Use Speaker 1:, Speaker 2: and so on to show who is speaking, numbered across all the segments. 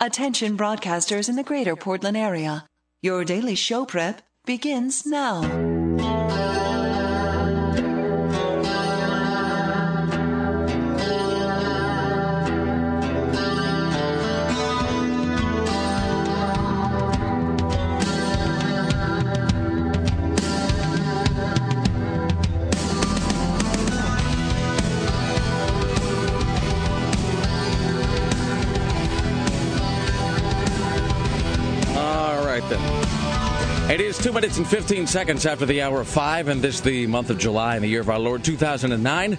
Speaker 1: Attention broadcasters in the greater Portland area. Your daily show prep begins now.
Speaker 2: Then. It is two minutes and 15 seconds after the hour of five, and this the month of July in the year of our Lord 2009.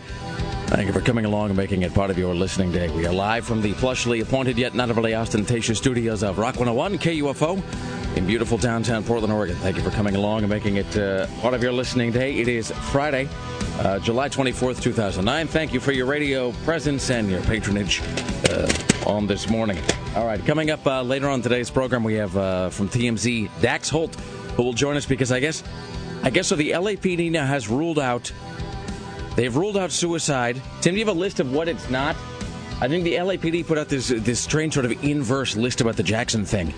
Speaker 2: Thank you for coming along and making it part of your listening day. We are live from the plushly appointed yet not overly ostentatious studios of Rock 101 KUFO in beautiful downtown Portland, Oregon. Thank you for coming along and making it uh, part of your listening day. It is Friday, uh, July 24th, 2009. Thank you for your radio presence and your patronage uh, on this morning. All right, coming up uh, later on today's program, we have uh, from TMZ Dax Holt, who will join us because I guess, I guess so. The LAPD now has ruled out. They've ruled out suicide. Tim, do you have a list of what it's not? I think the LAPD put out this this strange sort of inverse list about the Jackson thing.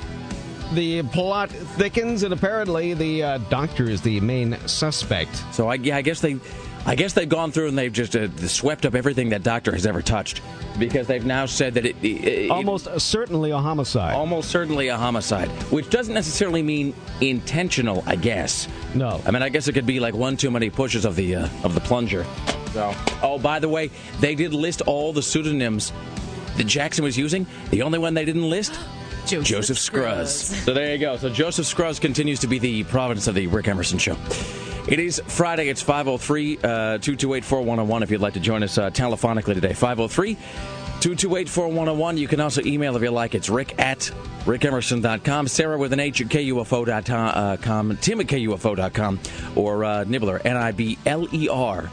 Speaker 3: The plot thickens, and apparently the uh, doctor is the main suspect.
Speaker 2: So I, yeah, I guess they, I guess they've gone through and they've just uh, swept up everything that doctor has ever touched because they've now said that it, it, it
Speaker 3: Almost certainly a homicide.
Speaker 2: almost certainly a homicide, which doesn't necessarily mean intentional. I guess.
Speaker 3: No.
Speaker 2: I mean, I guess it could be like one too many pushes of the uh, of the plunger. So, oh, by the way, they did list all the pseudonyms that Jackson was using. The only one they didn't list.
Speaker 4: Joseph,
Speaker 2: Joseph Scruggs. So there you go. So Joseph Scruggs continues to be the providence of the Rick Emerson Show. It is Friday. It's 503 228 4101 if you'd like to join us uh, telephonically today. 503 228 4101. You can also email if you like. It's rick at rickemerson.com. Sarah with an H at KUFO.com. Tim at KUFO.com. Or uh, Nibbler, N I B L E R,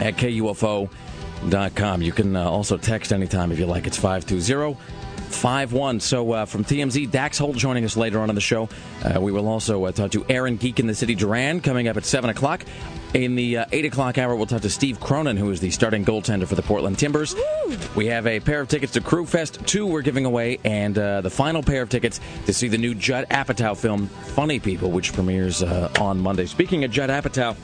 Speaker 2: at KUFO.com. You can uh, also text anytime if you like. It's 520 51. So uh, from TMZ, Dax Holt joining us later on in the show. Uh, we will also uh, talk to Aaron Geek in the City Duran coming up at 7 o'clock. In the uh, 8 o'clock hour, we'll talk to Steve Cronin, who is the starting goaltender for the Portland Timbers. We have a pair of tickets to Crüe Fest 2 we're giving away, and uh, the final pair of tickets to see the new Judd Apatow film, Funny People, which premieres uh, on Monday. Speaking of Judd Apatow,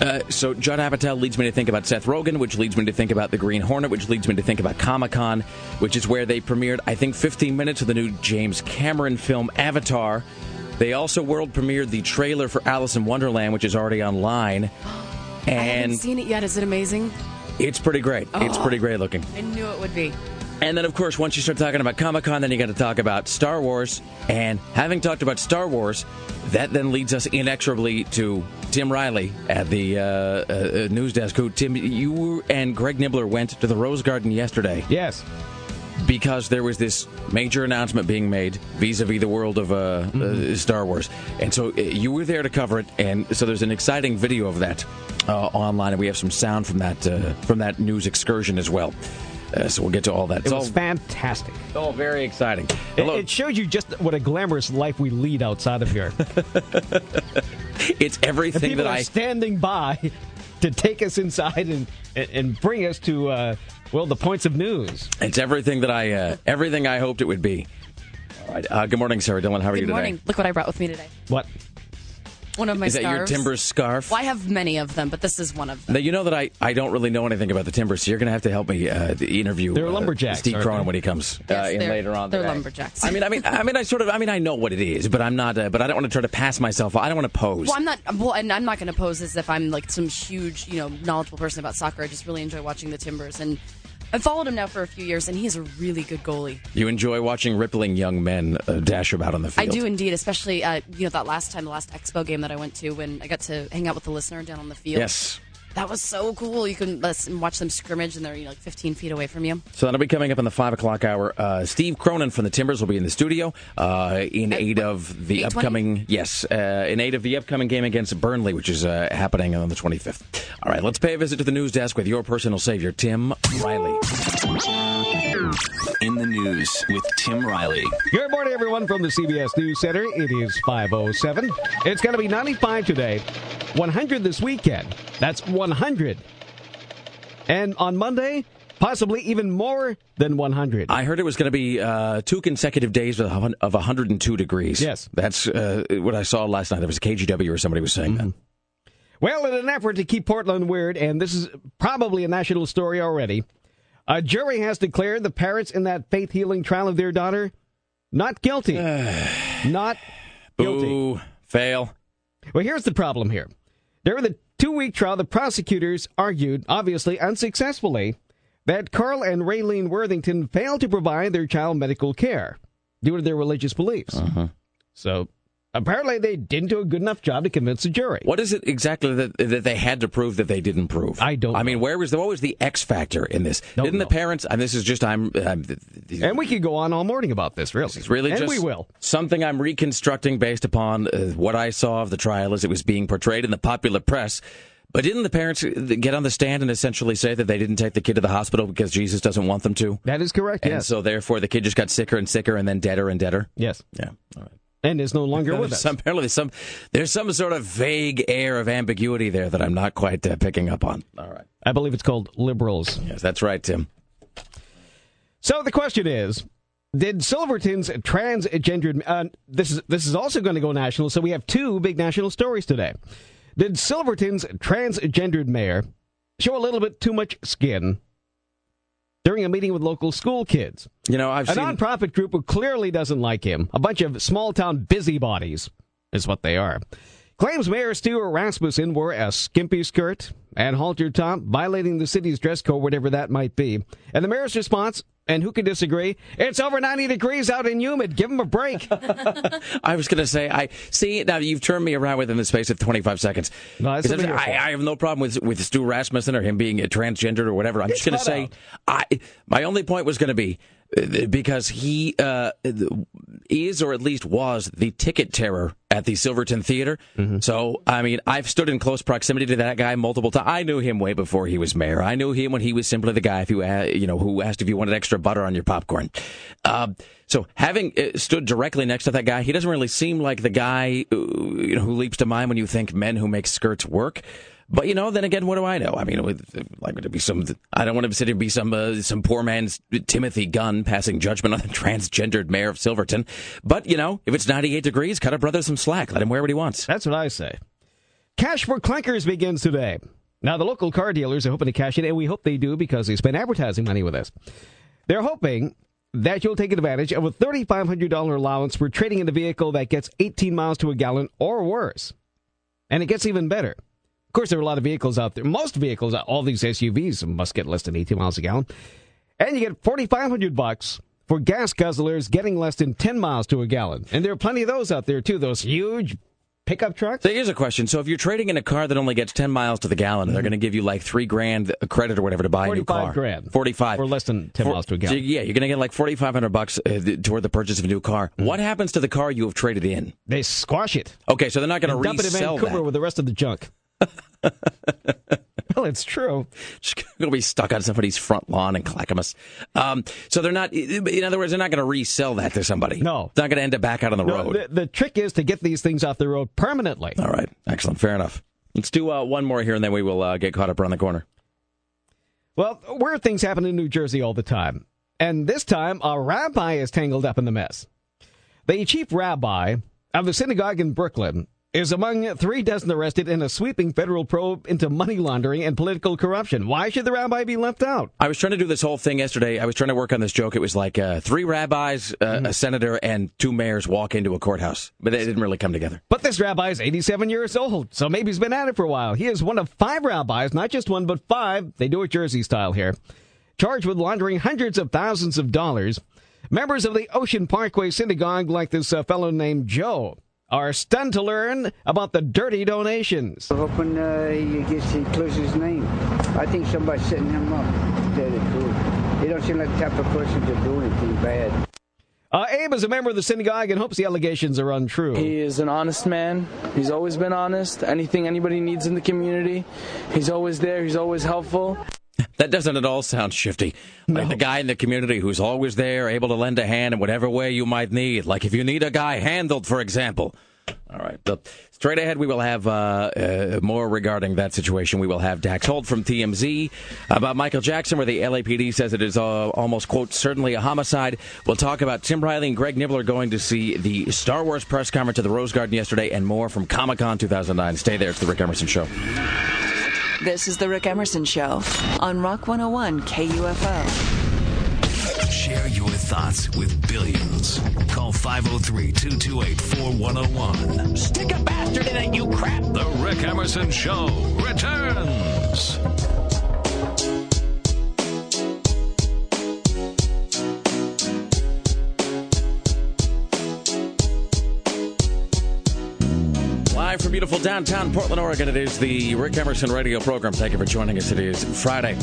Speaker 2: uh, so Judd Apatow leads me to think about Seth Rogen, which leads me to think about the Green Hornet, which leads me to think about Comic Con, which is where they premiered, I think, 15 minutes of the new James Cameron film Avatar. They also world premiered the trailer for Alice in Wonderland, which is already online,
Speaker 4: I haven't
Speaker 2: and
Speaker 4: seen it yet. Is it amazing?
Speaker 2: it's pretty great. It's
Speaker 4: Oh.
Speaker 2: pretty great looking.
Speaker 4: I knew it would be.
Speaker 2: And then, of course, once you start talking about Comic Con, then you got to talk about Star Wars. And having talked about Star Wars, that then leads us inexorably to Tim Riley at the uh, uh, news desk. Who, Tim, you and Greg Nibbler went to the Rose Garden yesterday
Speaker 3: Yes.
Speaker 2: because there was this major announcement being made vis-a-vis the world of uh, uh, Star Wars, and so uh, you were there to cover it. And so there's an exciting video of that uh, online, and we have some sound from that uh, from that news excursion as well. Uh, so we'll get to all that.
Speaker 3: It
Speaker 2: It's
Speaker 3: was
Speaker 2: all,
Speaker 3: fantastic.
Speaker 2: It's all very exciting.
Speaker 3: It,
Speaker 2: Hello.
Speaker 3: it shows you just what a glamorous life we lead outside of here.
Speaker 2: it's
Speaker 3: And
Speaker 2: everything
Speaker 3: people
Speaker 2: that
Speaker 3: are
Speaker 2: I.
Speaker 3: standing by to take us inside and, and, and bring us to, uh, well, the points of news.
Speaker 2: It's everything that I. Uh, everything I hoped it would be. All right. Uh, good morning, Sarah Dillon. How are you today?
Speaker 4: Good morning. Look what I brought with me today.
Speaker 3: What?
Speaker 4: One of my
Speaker 2: Is that your
Speaker 4: scarves.
Speaker 2: Timbers scarf?
Speaker 4: Well, I have many of them, but this is one of them.
Speaker 2: Now, you know that I, I don't really know anything about the Timbers, so you're going to have to help me uh, interview
Speaker 3: They're
Speaker 2: uh,
Speaker 3: lumberjacks,
Speaker 2: Steve
Speaker 3: aren't
Speaker 2: Cronin
Speaker 3: they?
Speaker 2: when he comes uh,
Speaker 4: Yes,
Speaker 2: in
Speaker 4: they're-
Speaker 2: later on.
Speaker 4: they're
Speaker 2: today.
Speaker 4: lumberjacks.
Speaker 2: I mean, I mean, I mean, I sort of, I mean, I know what it is, but I'm not, uh, but I don't want to try to pass myself. I don't want to pose.
Speaker 4: Well, I'm not. Well, and I'm not going to pose as if I'm like some huge, you know, knowledgeable person about soccer. I just really enjoy watching the Timbers, and I've followed him now for a few years, and he's a really good goalie.
Speaker 2: You enjoy watching rippling young men uh, dash about on the field.
Speaker 4: I do indeed, especially uh, you know that last time, the last Expo game that I went to, when I got to hang out with the listener down on the field.
Speaker 2: Yes.
Speaker 4: That was so cool. You can listen, watch them scrimmage, and they're you know, like 15 feet away from you.
Speaker 2: So that'll be coming up in the five o'clock hour. Uh, Steve Cronin from the Timbers will be in the studio uh, in
Speaker 4: At
Speaker 2: aid of the
Speaker 4: 8:20?
Speaker 2: upcoming yes, uh, in aid of the upcoming game against Burnley, which is uh, happening on the 25th. All right, let's pay a visit to the news desk with your personal savior, Tim Riley.
Speaker 5: In the news with Tim Riley.
Speaker 3: Good morning, everyone, from the CBS News Center. It is 507. It's going to be 95 today, 100 this weekend. That's 100. And on Monday, possibly even more than 100.
Speaker 2: I heard it was going to be uh, two consecutive days of, of 102 degrees.
Speaker 3: Yes.
Speaker 2: That's uh, what I saw last night. It was KGW or somebody was saying that.
Speaker 3: Well, in an effort to keep Portland weird, and this is probably a national story already, a jury has declared the parents in that faith healing trial of their daughter not guilty. not guilty.
Speaker 2: Boo. Fail.
Speaker 3: Well, here's the problem here. There During the two week trial, the prosecutors argued, obviously unsuccessfully, that Carl and Raylene Worthington failed to provide their child medical care due to their religious beliefs. Uh-huh. So apparently they didn't do a good enough job to convince the jury.
Speaker 2: What is it exactly that, that they had to prove that they didn't prove?
Speaker 3: I don't
Speaker 2: I mean, where was the, what was the X factor in this?
Speaker 3: Don't
Speaker 2: Didn't
Speaker 3: know.
Speaker 2: the parents? And this is just I'm. I'm
Speaker 3: And we could go on all morning about this, really.
Speaker 2: It's really
Speaker 3: and
Speaker 2: just
Speaker 3: we will.
Speaker 2: something I'm reconstructing based upon uh, what I saw of the trial as it was being portrayed in the popular press. But didn't the parents uh, get on the stand and essentially say that they didn't take the kid to the hospital because Jesus doesn't want them to?
Speaker 3: That is correct,
Speaker 2: And
Speaker 3: yes.
Speaker 2: so therefore the kid just got sicker and sicker and then deader and deader?
Speaker 3: yes.
Speaker 2: Yeah. All right.
Speaker 3: And is no longer with us.
Speaker 2: Some, apparently there's some, there's some sort of vague air of ambiguity there that I'm not quite uh, picking up on. All right.
Speaker 3: I believe it's called liberals.
Speaker 2: Yes, that's right, Tim.
Speaker 3: So the question is, did Silverton's transgendered uh, this is this is also going to go national, so we have two big national stories today. Did Silverton's transgendered mayor show a little bit too much skin during a meeting with local school kids?
Speaker 2: You know, I've
Speaker 3: A
Speaker 2: seen.
Speaker 3: nonprofit group who clearly doesn't like him, a bunch of small town busybodies, is what they are. Claims Mayor Stuart Rasmussen wore a skimpy skirt and halter top, violating the city's dress code, whatever that might be. And the mayor's response, and who can disagree? It's over 90 degrees out and humid. Give him a break.
Speaker 2: I was going to say, I see now you've turned me around within the space of 25 seconds.
Speaker 3: No, that's
Speaker 2: Because
Speaker 3: not your
Speaker 2: I. I have no problem with with Stu Rasmussen or him being a transgender or whatever. I'm just going to say. I my only point was going to be because he uh, is or at least was the ticket terror at the Silverton Theater.
Speaker 3: Mm-hmm.
Speaker 2: So I mean, I've stood in close proximity to that guy multiple times. I knew him way before he was mayor. I knew him when he was simply the guy if you uh, you know who asked if you wanted extra butter on your popcorn. Uh, so having uh, stood directly next to that guy, he doesn't really seem like the guy uh, you know, who leaps to mind when you think men who make skirts work. But you know, then again, what do I know? I mean, like to be some. I don't want to sit here be some uh, some poor man's Timothy Gunn passing judgment on the transgendered mayor of Silverton. But you know, if it's 98 degrees, cut a brother some slack. Let him wear what he wants.
Speaker 3: That's what I say. Cash for Clunkers begins today. Now, the local car dealers are hoping to cash in, and we hope they do because they spend advertising money with us. They're hoping that you'll take advantage of a $3,500 allowance for trading in a vehicle that gets 18 miles to a gallon or worse. And it gets even better. Of course, there are a lot of vehicles out there. Most vehicles, all these SUVs must get less than 18 miles a gallon. And you get 4,500 bucks for gas guzzlers getting less than 10 miles to a gallon. And there are plenty of those out there, too. Those huge pickup trucks.
Speaker 2: So here's a question. So if you're trading in a car that only gets 10 miles to the gallon, they're going to give you like three grand credit or whatever to buy a new
Speaker 3: 45
Speaker 2: car.
Speaker 3: grand.
Speaker 2: 45.
Speaker 3: Or less than 10
Speaker 2: For-
Speaker 3: miles to a gallon.
Speaker 2: Yeah, you're going to get like 4,500 bucks uh, toward the purchase of a new car.
Speaker 3: Mm-hmm.
Speaker 2: What happens to the car you have traded in?
Speaker 3: They squash it.
Speaker 2: Okay, so they're not going to
Speaker 3: dump it in Vancouver
Speaker 2: that.
Speaker 3: with the rest of the junk. well, it's true.
Speaker 2: It's going to be stuck on somebody's front lawn in Clackamas. Um, so they're not, in other words, they're not going to resell that to somebody.
Speaker 3: No.
Speaker 2: It's not going to end up back out on the
Speaker 3: No,
Speaker 2: road.
Speaker 3: the, the trick is to get these things off the road permanently.
Speaker 2: All right. Excellent. Fair enough. Let's do uh, one more here and then we will uh, get caught up around the corner.
Speaker 3: Well, weird things happen in New Jersey all the time. And this time, a rabbi is tangled up in the mess. The chief rabbi of the synagogue in Brooklyn is among three dozen arrested in a sweeping federal probe into money laundering and political corruption. Why should the rabbi be left out?
Speaker 2: I was trying to do this whole thing yesterday. I was trying to work on this joke. It was like uh, three rabbis, uh,
Speaker 3: Mm-hmm.
Speaker 2: a senator, and two mayors walk into a courthouse, but it didn't really come together.
Speaker 3: But this rabbi is 87 years old, so maybe he's been at it for a while. He is one of five rabbis, not just one, but five. They do it Jersey style here. Charged with laundering hundreds of thousands of dollars. Members of the Ocean Parkway Synagogue, like this uh, fellow named Joe, are stunned to learn about the dirty donations.
Speaker 6: Hoping uh, he gets he closes his name. I think somebody's setting him up. to Tell the truth. He don't seem like the type of person to do anything bad.
Speaker 3: Uh, Abe is a member of the synagogue and hopes the allegations are untrue.
Speaker 7: He is an honest man. He's always been honest. Anything anybody needs in the community, he's always there. He's always helpful.
Speaker 2: That doesn't at all sound shifty. Like the guy in the community who's always there, able to lend a hand in whatever way you might need. Like if you need a guy handled, for example. All right. Straight ahead, we will have uh, uh, more regarding that situation. We will have Dax Holt from TMZ about Michael Jackson, where the LAPD says it is uh, almost, quote, certainly a homicide. We'll talk about Tim Riley and Greg Nibbler going to see the Star Wars press conference at the Rose Garden yesterday and more from Comic Con 2009. Stay there. It's The Rick Emerson Show.
Speaker 1: This is The Rick Emerson Show on Rock 101 KUFO.
Speaker 5: Share your thoughts with billions. Call 503 228 4101.
Speaker 8: Stick a bastard in it, you crap!
Speaker 5: The Rick Emerson Show returns.
Speaker 2: Live from beautiful downtown Portland, Oregon, it is the Rick Emerson radio program. Thank you for joining us. It is Friday.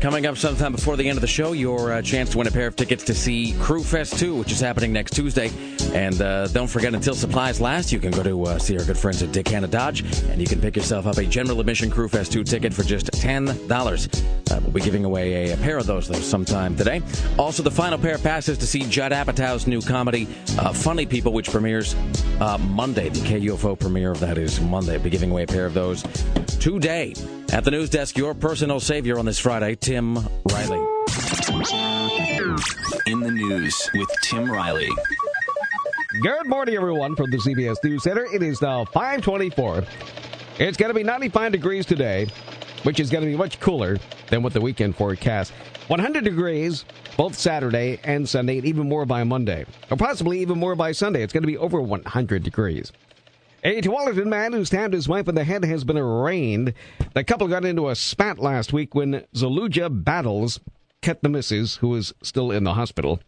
Speaker 2: Coming up sometime before the end of the show, your uh, chance to win a pair of tickets to see Crüe Fest 2, which is happening next Tuesday. And uh, don't forget, until supplies last, you can go to uh, see our good friends at Dick Hanna Dodge, and you can pick yourself up a general admission Crüe Fest 2 ticket for just $10. Uh, we'll be giving away a, a pair of those, though, sometime today. Also, the final pair of passes to see Judd Apatow's new comedy, uh, Funny People, which premieres uh, Monday. The KUFO premiere of that is Monday. I'll be giving away a pair of those today. At the news desk, your personal savior on this Friday, Tim Riley.
Speaker 5: In the news with Tim Riley.
Speaker 3: Good morning, everyone, from the CBS News Center. It is now 524. It's going to be 95 degrees today, which is going to be much cooler than what the weekend forecast. 100 degrees both Saturday and Sunday, and even more by Monday. Or possibly even more by Sunday. It's going to be over 100 degrees. A Tualatin man who stabbed his wife in the head has been arraigned. The couple got into a spat last week when Zaluja Battles cut the missus, who is still in the hospital.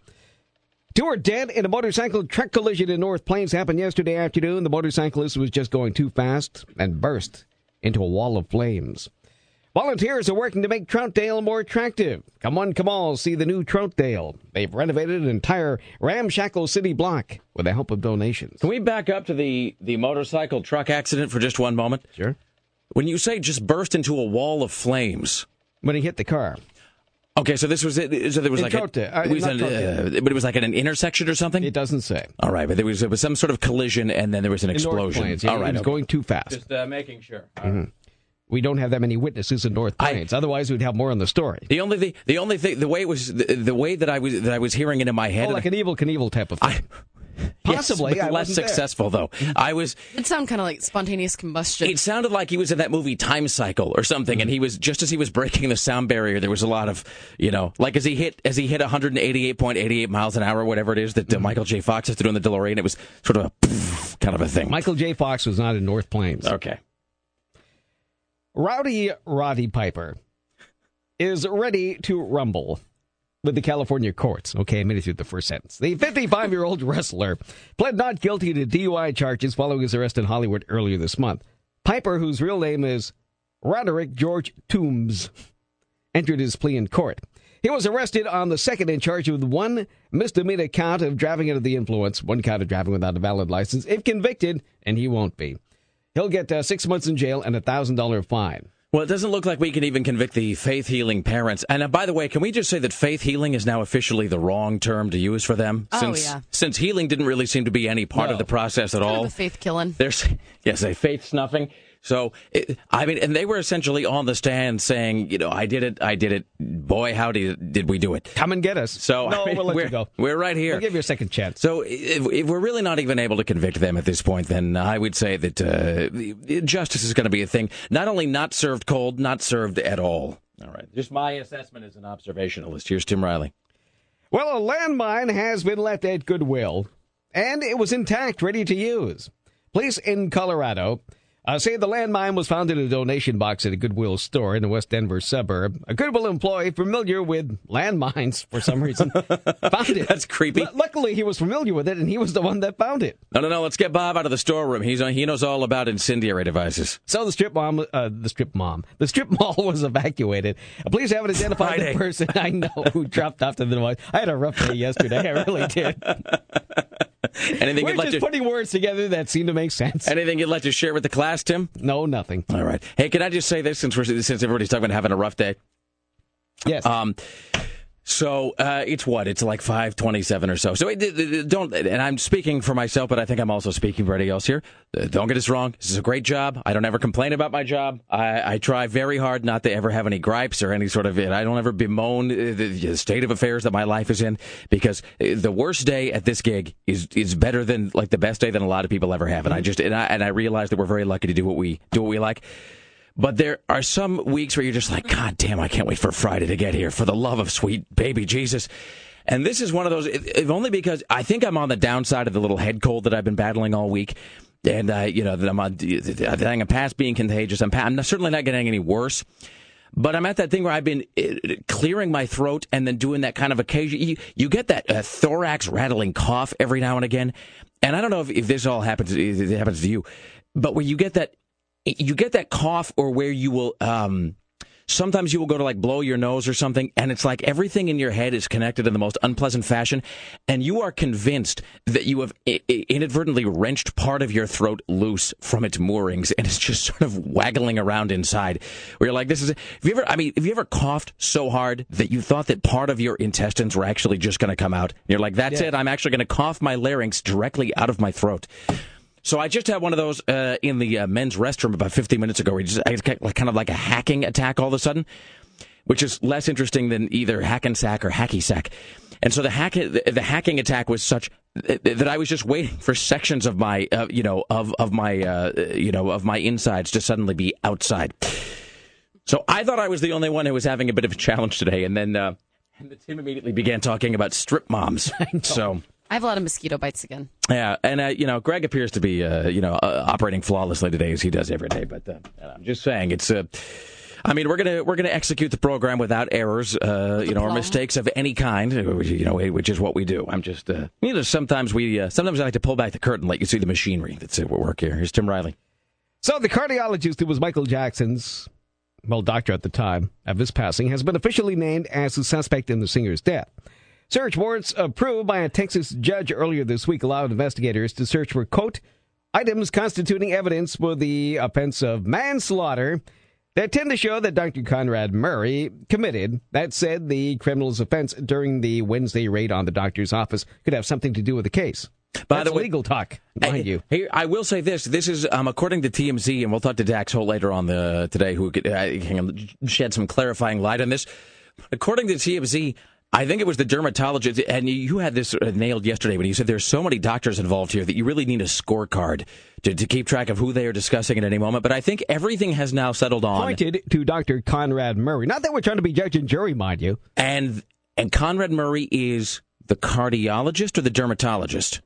Speaker 3: Two are dead in a motorcycle truck collision in North Plains happened yesterday afternoon. The motorcyclist was just going too fast and burst into a wall of flames. Volunteers are working to make Troutdale more attractive. Come on, come all, see the new Troutdale. They've renovated an entire ramshackle city block with the help of donations.
Speaker 2: Can we back up to the, the motorcycle truck accident for just one moment?
Speaker 3: Sure.
Speaker 2: When you say just burst into a wall of flames,
Speaker 3: When he hit the car.
Speaker 2: okay, so this was it. So there was
Speaker 3: In
Speaker 2: like a,
Speaker 3: Uh,
Speaker 2: it was an, uh, but it was like at an intersection or something.
Speaker 3: It doesn't say.
Speaker 2: All right, but there was, there was some sort of collision and then there was an
Speaker 3: In
Speaker 2: explosion.
Speaker 3: Plains. Yeah,
Speaker 2: All right,
Speaker 3: he was
Speaker 2: okay.
Speaker 3: going too fast.
Speaker 2: just uh, making sure.
Speaker 3: We don't have that many witnesses in North
Speaker 2: I-
Speaker 3: Plains. Otherwise, we'd have more on the story.
Speaker 2: The only thing, the only thing, the way it was, the, the way that I was, that I was hearing it in my head.
Speaker 3: Oh, like an Evel Knievel type of thing.
Speaker 2: I,
Speaker 3: Possibly,
Speaker 2: yes,
Speaker 3: I
Speaker 2: less
Speaker 3: wasn't there.
Speaker 2: successful though. I was.
Speaker 4: It sounded kind of like spontaneous combustion.
Speaker 2: It sounded like he was in that movie Time Cycle or something, and he was just as he was breaking the sound barrier. There was a lot of, you know, like as he hit as he hit 188.88 miles an hour, whatever it is that uh, Michael J. Fox has to do in the DeLorean. It was sort of a kind of a thing.
Speaker 3: Michael J. Fox was not in North Plains.
Speaker 2: Okay.
Speaker 3: Rowdy Roddy Piper is ready to rumble with the California courts. Okay, I made it through the first sentence. The 55 year old wrestler pled not guilty to DUI charges following his arrest in Hollywood earlier this month. Piper, whose real name is Roderick George Toombs, entered his plea in court. He was arrested on the second in charge with one misdemeanor count of driving under the influence, one count of driving without a valid license. If convicted, and he won't be, he'll get uh, six months in jail and a thousand dollar fine.
Speaker 2: Well, it doesn't look like we can even convict the faith healing parents. And uh, by the way, can we just say that faith healing is now officially the wrong term to use for them?
Speaker 4: Oh,
Speaker 2: since,
Speaker 4: yeah.
Speaker 2: Since healing didn't really seem to be any part
Speaker 3: No.
Speaker 2: of the process at
Speaker 4: kind
Speaker 2: all.
Speaker 4: of a faith killing.
Speaker 2: There's yes, a faith snuffing. So it, I mean, and they were essentially on the stand saying, you know, I did it, I did it. Boy, how did did we do it?
Speaker 3: Come and get us.
Speaker 2: So
Speaker 3: no,
Speaker 2: I mean,
Speaker 3: we'll let
Speaker 2: we're,
Speaker 3: you go.
Speaker 2: We're right here.
Speaker 3: We'll give you a second chance.
Speaker 2: So if, if we're really not even able to convict them at this point, then I would say that uh, justice is going to be a thing. Not only not served cold, not served at all. All right. Just my assessment as an observationalist. Here's Tim Riley.
Speaker 3: Well, a landmine has been left at Goodwill, and it was intact, ready to use. Police in Colorado uh, say the landmine was found in a donation box at a Goodwill store in the West Denver suburb. A Goodwill employee familiar with landmines for some reason found it.
Speaker 2: That's creepy.
Speaker 3: Lu- luckily, he was familiar with it, and he was the one that found it.
Speaker 2: No, no, no. Let's get Bob out of the storeroom. He's he knows all about incendiary devices.
Speaker 3: So the strip mom, uh, the strip mom, the strip mall was evacuated. Police haven't identified
Speaker 2: Friday.
Speaker 3: the person I know who dropped off the device. I had a rough day yesterday. I really did.
Speaker 2: Anything
Speaker 3: We're
Speaker 2: you'd like
Speaker 3: just
Speaker 2: to
Speaker 3: putting words together that seem to make sense.
Speaker 2: anything you'd like to share with the class, Tim?
Speaker 3: No, nothing.
Speaker 2: All right. Hey, can I just say this since we're since everybody's talking about having a rough day?
Speaker 3: Yes.
Speaker 2: Um, So uh, it's what it's like five twenty-seven or so. So it, it- it- don't. And I'm speaking for myself, but I think I'm also speaking for everybody else here. Uh, don't get us wrong. This is a great job. I don't ever complain about my job. I, I try very hard not to ever have any gripes or any sort of. I don't ever bemoan uh, the, the state of affairs that my life is in because uh, the worst day at this gig is is better than like the best day than a lot of people ever have. And I just and I and I realize that we're very lucky to do what we do what we like. But there are some weeks where you're just like, God damn, I can't wait for Friday to get here. For the love of sweet baby Jesus. And this is one of those, if only because I think I'm on the downside of the little head cold that I've been battling all week. And, uh, you know, that I'm on, I think I'm past being contagious. I'm, pa- I'm certainly not getting any worse. But I'm at that thing where I've been uh, clearing my throat and then doing that kind of occasion. You, you get that uh, thorax rattling cough every now and again. And I don't know if, if this all happens, it happens to you, but where you get that, you get that cough or where you will, um, sometimes you will go to like blow your nose or something and it's like everything in your head is connected in the most unpleasant fashion and you are convinced that you have i- i- inadvertently wrenched part of your throat loose from its moorings and it's just sort of waggling around inside. Where you're like this is have you ever i mean have you ever coughed so hard that you thought that part of your intestines were actually just going to come out? You're like that's it. I'm actually going to cough my larynx directly out of my throat so I just had one of those uh, in the uh, men's restroom about 15 minutes ago. Where just, I got like, kind of like a hacking attack all of a sudden, which is less interesting than either hack and sack or hacky sack. And so the hack, the, hacking attack was such that that I was just waiting for sections of my, uh, you know, of of my, uh, you know, of my insides to suddenly be outside. So I thought I was the only one who was having a bit of a challenge today, and then uh, and the Tim immediately began talking about strip moms. So.
Speaker 4: I have a lot of mosquito bites again.
Speaker 2: Yeah, and uh, you know, Greg appears to be uh, you know uh, operating flawlessly today as he does every day. But uh, I'm just saying, it's. Uh, I mean, we're gonna we're gonna execute the program without errors, uh, you know, or mistakes of any kind. uh, which, You know, which is what we do. I'm just, uh, you know, sometimes we uh, sometimes I like to pull back the curtain, let you see the machinery that's at work here. Here's Tim Riley.
Speaker 3: So the cardiologist who was Michael Jackson's, well, doctor at the time of his passing, has been officially named as the suspect in the singer's death. Search warrants approved by a Texas judge earlier this week allowed investigators to search for, quote, items constituting evidence for the offense of manslaughter that tend to show that Dr. Conrad Murray committed. That said, the criminal's offense during the Wednesday raid on the doctor's office could have something to do with the case.
Speaker 2: By
Speaker 3: That's
Speaker 2: the way-
Speaker 3: legal talk, mind you.
Speaker 2: Here, I will say this: this is um, according to TMZ, and we'll talk to Dax Holt later on the today, who could uh, can shed some clarifying light on this. According to TMZ, I think it was the dermatologist, and you had this uh, nailed yesterday when you said there's so many doctors involved here that you really need a scorecard to, to keep track of who they are discussing at any moment. But I think everything has now settled on,
Speaker 3: Pointed to Dr. Conrad Murray. Not that we're trying to be judge and jury, mind you.
Speaker 2: and and Conrad Murray is the cardiologist or the dermatologist.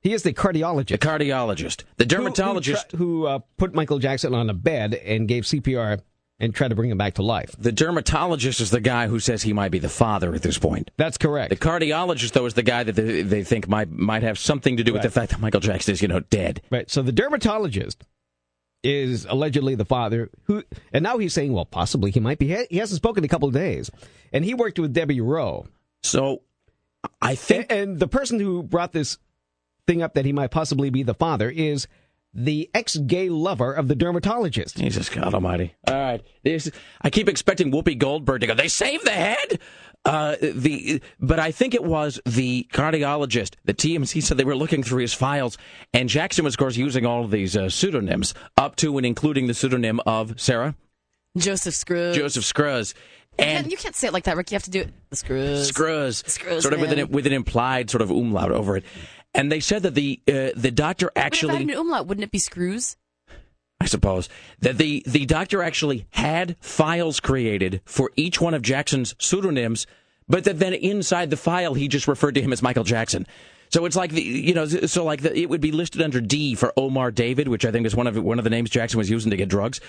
Speaker 3: He is the cardiologist.
Speaker 2: The
Speaker 3: cardiologist.
Speaker 2: the dermatologist.
Speaker 3: Who, who, who uh, put Michael Jackson on a bed and gave CPR and try to bring him back to life.
Speaker 2: The dermatologist is the guy who says he might be the father at this point.
Speaker 3: That's correct.
Speaker 2: The cardiologist, though, is the guy that they, they think might might have something to do with the fact that Michael Jackson is, you know, dead.
Speaker 3: right. So the dermatologist is allegedly the father who, and now he's saying, well, possibly he might be. He hasn't spoken in a couple of days, and he worked with Debbie Rowe.
Speaker 2: So, I think
Speaker 3: And, and the person who brought this thing up that he might possibly be the father is the ex-gay lover of the dermatologist.
Speaker 2: Jesus God Almighty. All right, this I keep expecting Whoopi Goldberg to go. They saved the head. Uh, the but I think it was the cardiologist. The TMZ said they were looking through his files, and Jackson was, of course, using all of these uh, pseudonyms, up to and including the pseudonym of Sarah
Speaker 4: Joseph Scrooge.
Speaker 2: Joseph Scruggs.
Speaker 4: And
Speaker 2: And
Speaker 4: you can't say it like that, Rick. You have to do it. The Scrooge.
Speaker 2: Scruz,
Speaker 4: Scruz,
Speaker 2: sort of with an with an implied sort of umlaut over it. And they said that the uh, the doctor
Speaker 4: But if I
Speaker 2: actually,
Speaker 4: had an umlaut, wouldn't it be Screws?
Speaker 2: I suppose, that the the doctor actually had files created for each one of Jackson's pseudonyms, but that then inside the file he just referred to him as Michael Jackson. So it's like the you know so like the, it would be listed under D for Omar David, which I think is one of one of the names Jackson was using to get drugs.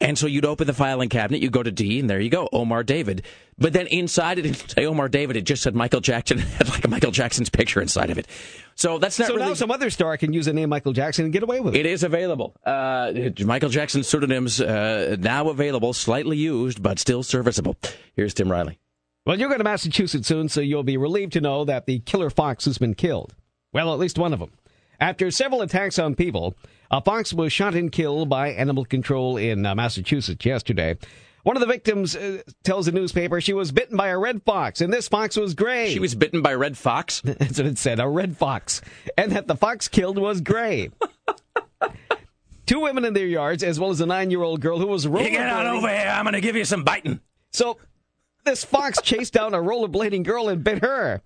Speaker 2: And so you'd open the filing cabinet, you go to D, and there you go, Omar David. But then inside it didn't say Omar David, it just said Michael Jackson, it had like a Michael Jackson's picture inside of it. So that's not
Speaker 3: So
Speaker 2: really.
Speaker 3: now some other star can use the name Michael Jackson and get away with it.
Speaker 2: It is available. Uh, Michael Jackson's pseudonyms uh, now available, slightly used, but still serviceable. Here's Tim Riley.
Speaker 3: Well, you're going to Massachusetts soon, so you'll be relieved to know that the killer fox has been killed. Well, at least one of them. After several attacks on people, a fox was shot and killed by animal control in uh, Massachusetts yesterday. One of the victims uh, tells the newspaper she was bitten by a red fox, and this fox was gray.
Speaker 2: She was bitten by a red fox.
Speaker 3: That's what it said, a red fox. And that the fox killed was gray. Two women in their yards, as well as a nine year old girl who was.
Speaker 2: You get on over here. I'm going to give you some biting.
Speaker 3: So this fox chased down a rollerblading girl and bit her.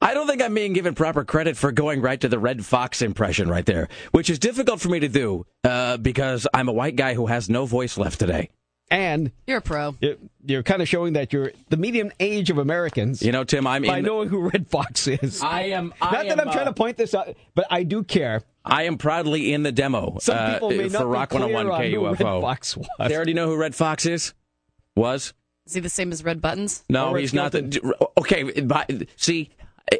Speaker 2: I don't think I'm being given proper credit for going right to the red fox impression right there, which is difficult for me to do uh, because I'm a white guy who has no voice left today.
Speaker 3: And
Speaker 4: You're a pro.
Speaker 3: you're, you're kind of showing that you're the median age of Americans
Speaker 2: You know, Tim, I'm
Speaker 3: by
Speaker 2: in.
Speaker 3: knowing who Redd Foxx is.
Speaker 2: I am. I
Speaker 3: Not
Speaker 2: am,
Speaker 3: that I'm trying
Speaker 2: uh,
Speaker 3: to point this out, but I do care.
Speaker 2: I am proudly in the demo
Speaker 3: Some
Speaker 2: uh,
Speaker 3: people may
Speaker 2: for
Speaker 3: not
Speaker 2: Rock
Speaker 3: be clear
Speaker 2: 101
Speaker 3: on who Red
Speaker 2: KUFO.
Speaker 3: Fox was.
Speaker 2: They already know who Redd Foxx is. Was
Speaker 4: Is he the same as Red Buttons?
Speaker 2: no,
Speaker 3: Or
Speaker 2: he's not. The, okay, but, see.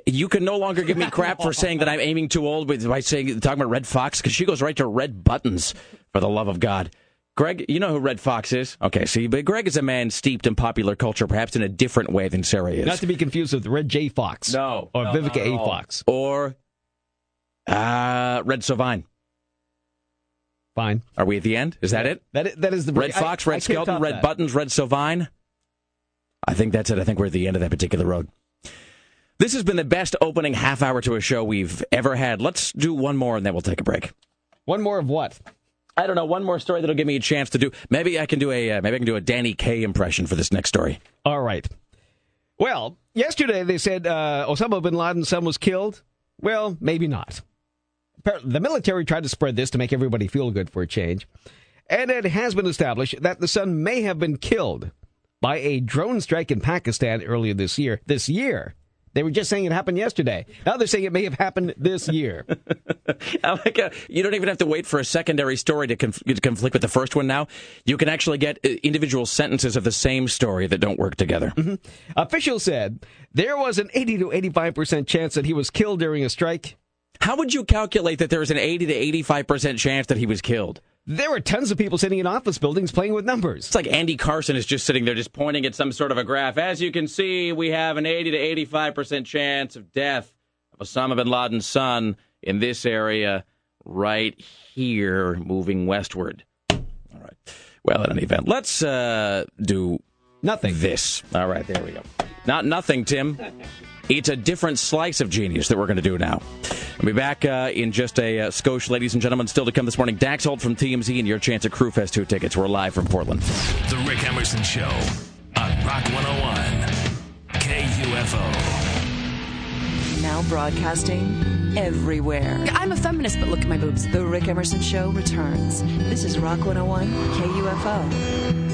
Speaker 2: You can no longer give me crap for saying that I'm aiming too old with by saying talking about Redd Foxx because she goes right to Red Buttons for the love of God. Greg, you know who Redd Foxx is? Okay, see, but Greg is a man steeped in popular culture, perhaps in a different way than Sarah is.
Speaker 3: Not to be confused with Red J Fox.
Speaker 2: No,
Speaker 3: Or
Speaker 2: no,
Speaker 3: Vivica
Speaker 2: not at
Speaker 3: A. Fox.
Speaker 2: or uh, Red Sovine.
Speaker 3: Fine.
Speaker 2: Are we at the end? Is that it?
Speaker 3: That is, that is the
Speaker 2: Red
Speaker 3: I-
Speaker 2: Fox,
Speaker 3: I
Speaker 2: Red
Speaker 3: can't
Speaker 2: Skelton, Red
Speaker 3: that.
Speaker 2: Buttons, Red Sovine. I think that's it. I think we're at the end of that particular road. This has been the best opening half hour to a show we've ever had. Let's do one more and then we'll take a break.
Speaker 3: One more of what?
Speaker 2: I don't know. One more story that'll give me a chance to do. Maybe I can do a uh, maybe I can do a Danny Kaye impression for this next story.
Speaker 3: All right. Well, yesterday they said uh, Osama bin Laden's son was killed. Well, maybe not. Apparently, The military tried to spread this to make everybody feel good for a change. And it has been established that the son may have been killed by a drone strike in Pakistan earlier this year. This year. They were just saying it happened yesterday. Now they're saying it may have happened this year.
Speaker 2: Like uh, you don't even have to wait for a secondary story to, conf- to conflict with the first one. Now you can actually get uh, individual sentences of the same story that don't work together.
Speaker 3: Officials said there was an 80 to 85% chance that he was killed during a strike.
Speaker 2: How would you calculate that there is an 80 to 85 percent chance that he was killed?
Speaker 3: There were tons of people sitting in office buildings playing with numbers.
Speaker 2: It's like Andy Carson is just sitting there, just pointing at some sort of a graph. As you can see, we have an 80 to 85 percent chance of death of Osama bin Laden's son in this area right here, moving westward. All right. Well, in any event, let's uh, do
Speaker 3: Nothing.
Speaker 2: this. All right, there we go. Not nothing, Tim. It's a different slice of genius that we're going to do now. I'll be back uh, in just a uh, skosh, ladies and gentlemen. Still to come this morning, Dax Holt from TMZ and your chance at Crüefest 2 tickets. We're live from Portland.
Speaker 5: The Rick Emerson Show on Rock 101. KUFO.
Speaker 1: Now broadcasting everywhere.
Speaker 4: I'm a feminist, but look at my boobs.
Speaker 1: The Rick Emerson Show returns. This is Rock 101 KUFO.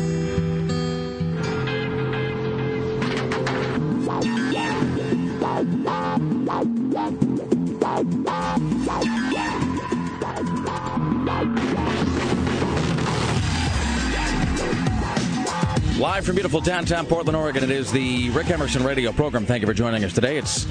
Speaker 2: Live from beautiful downtown Portland, Oregon, it is the Rick Emerson radio program. Thank you for joining us today. It's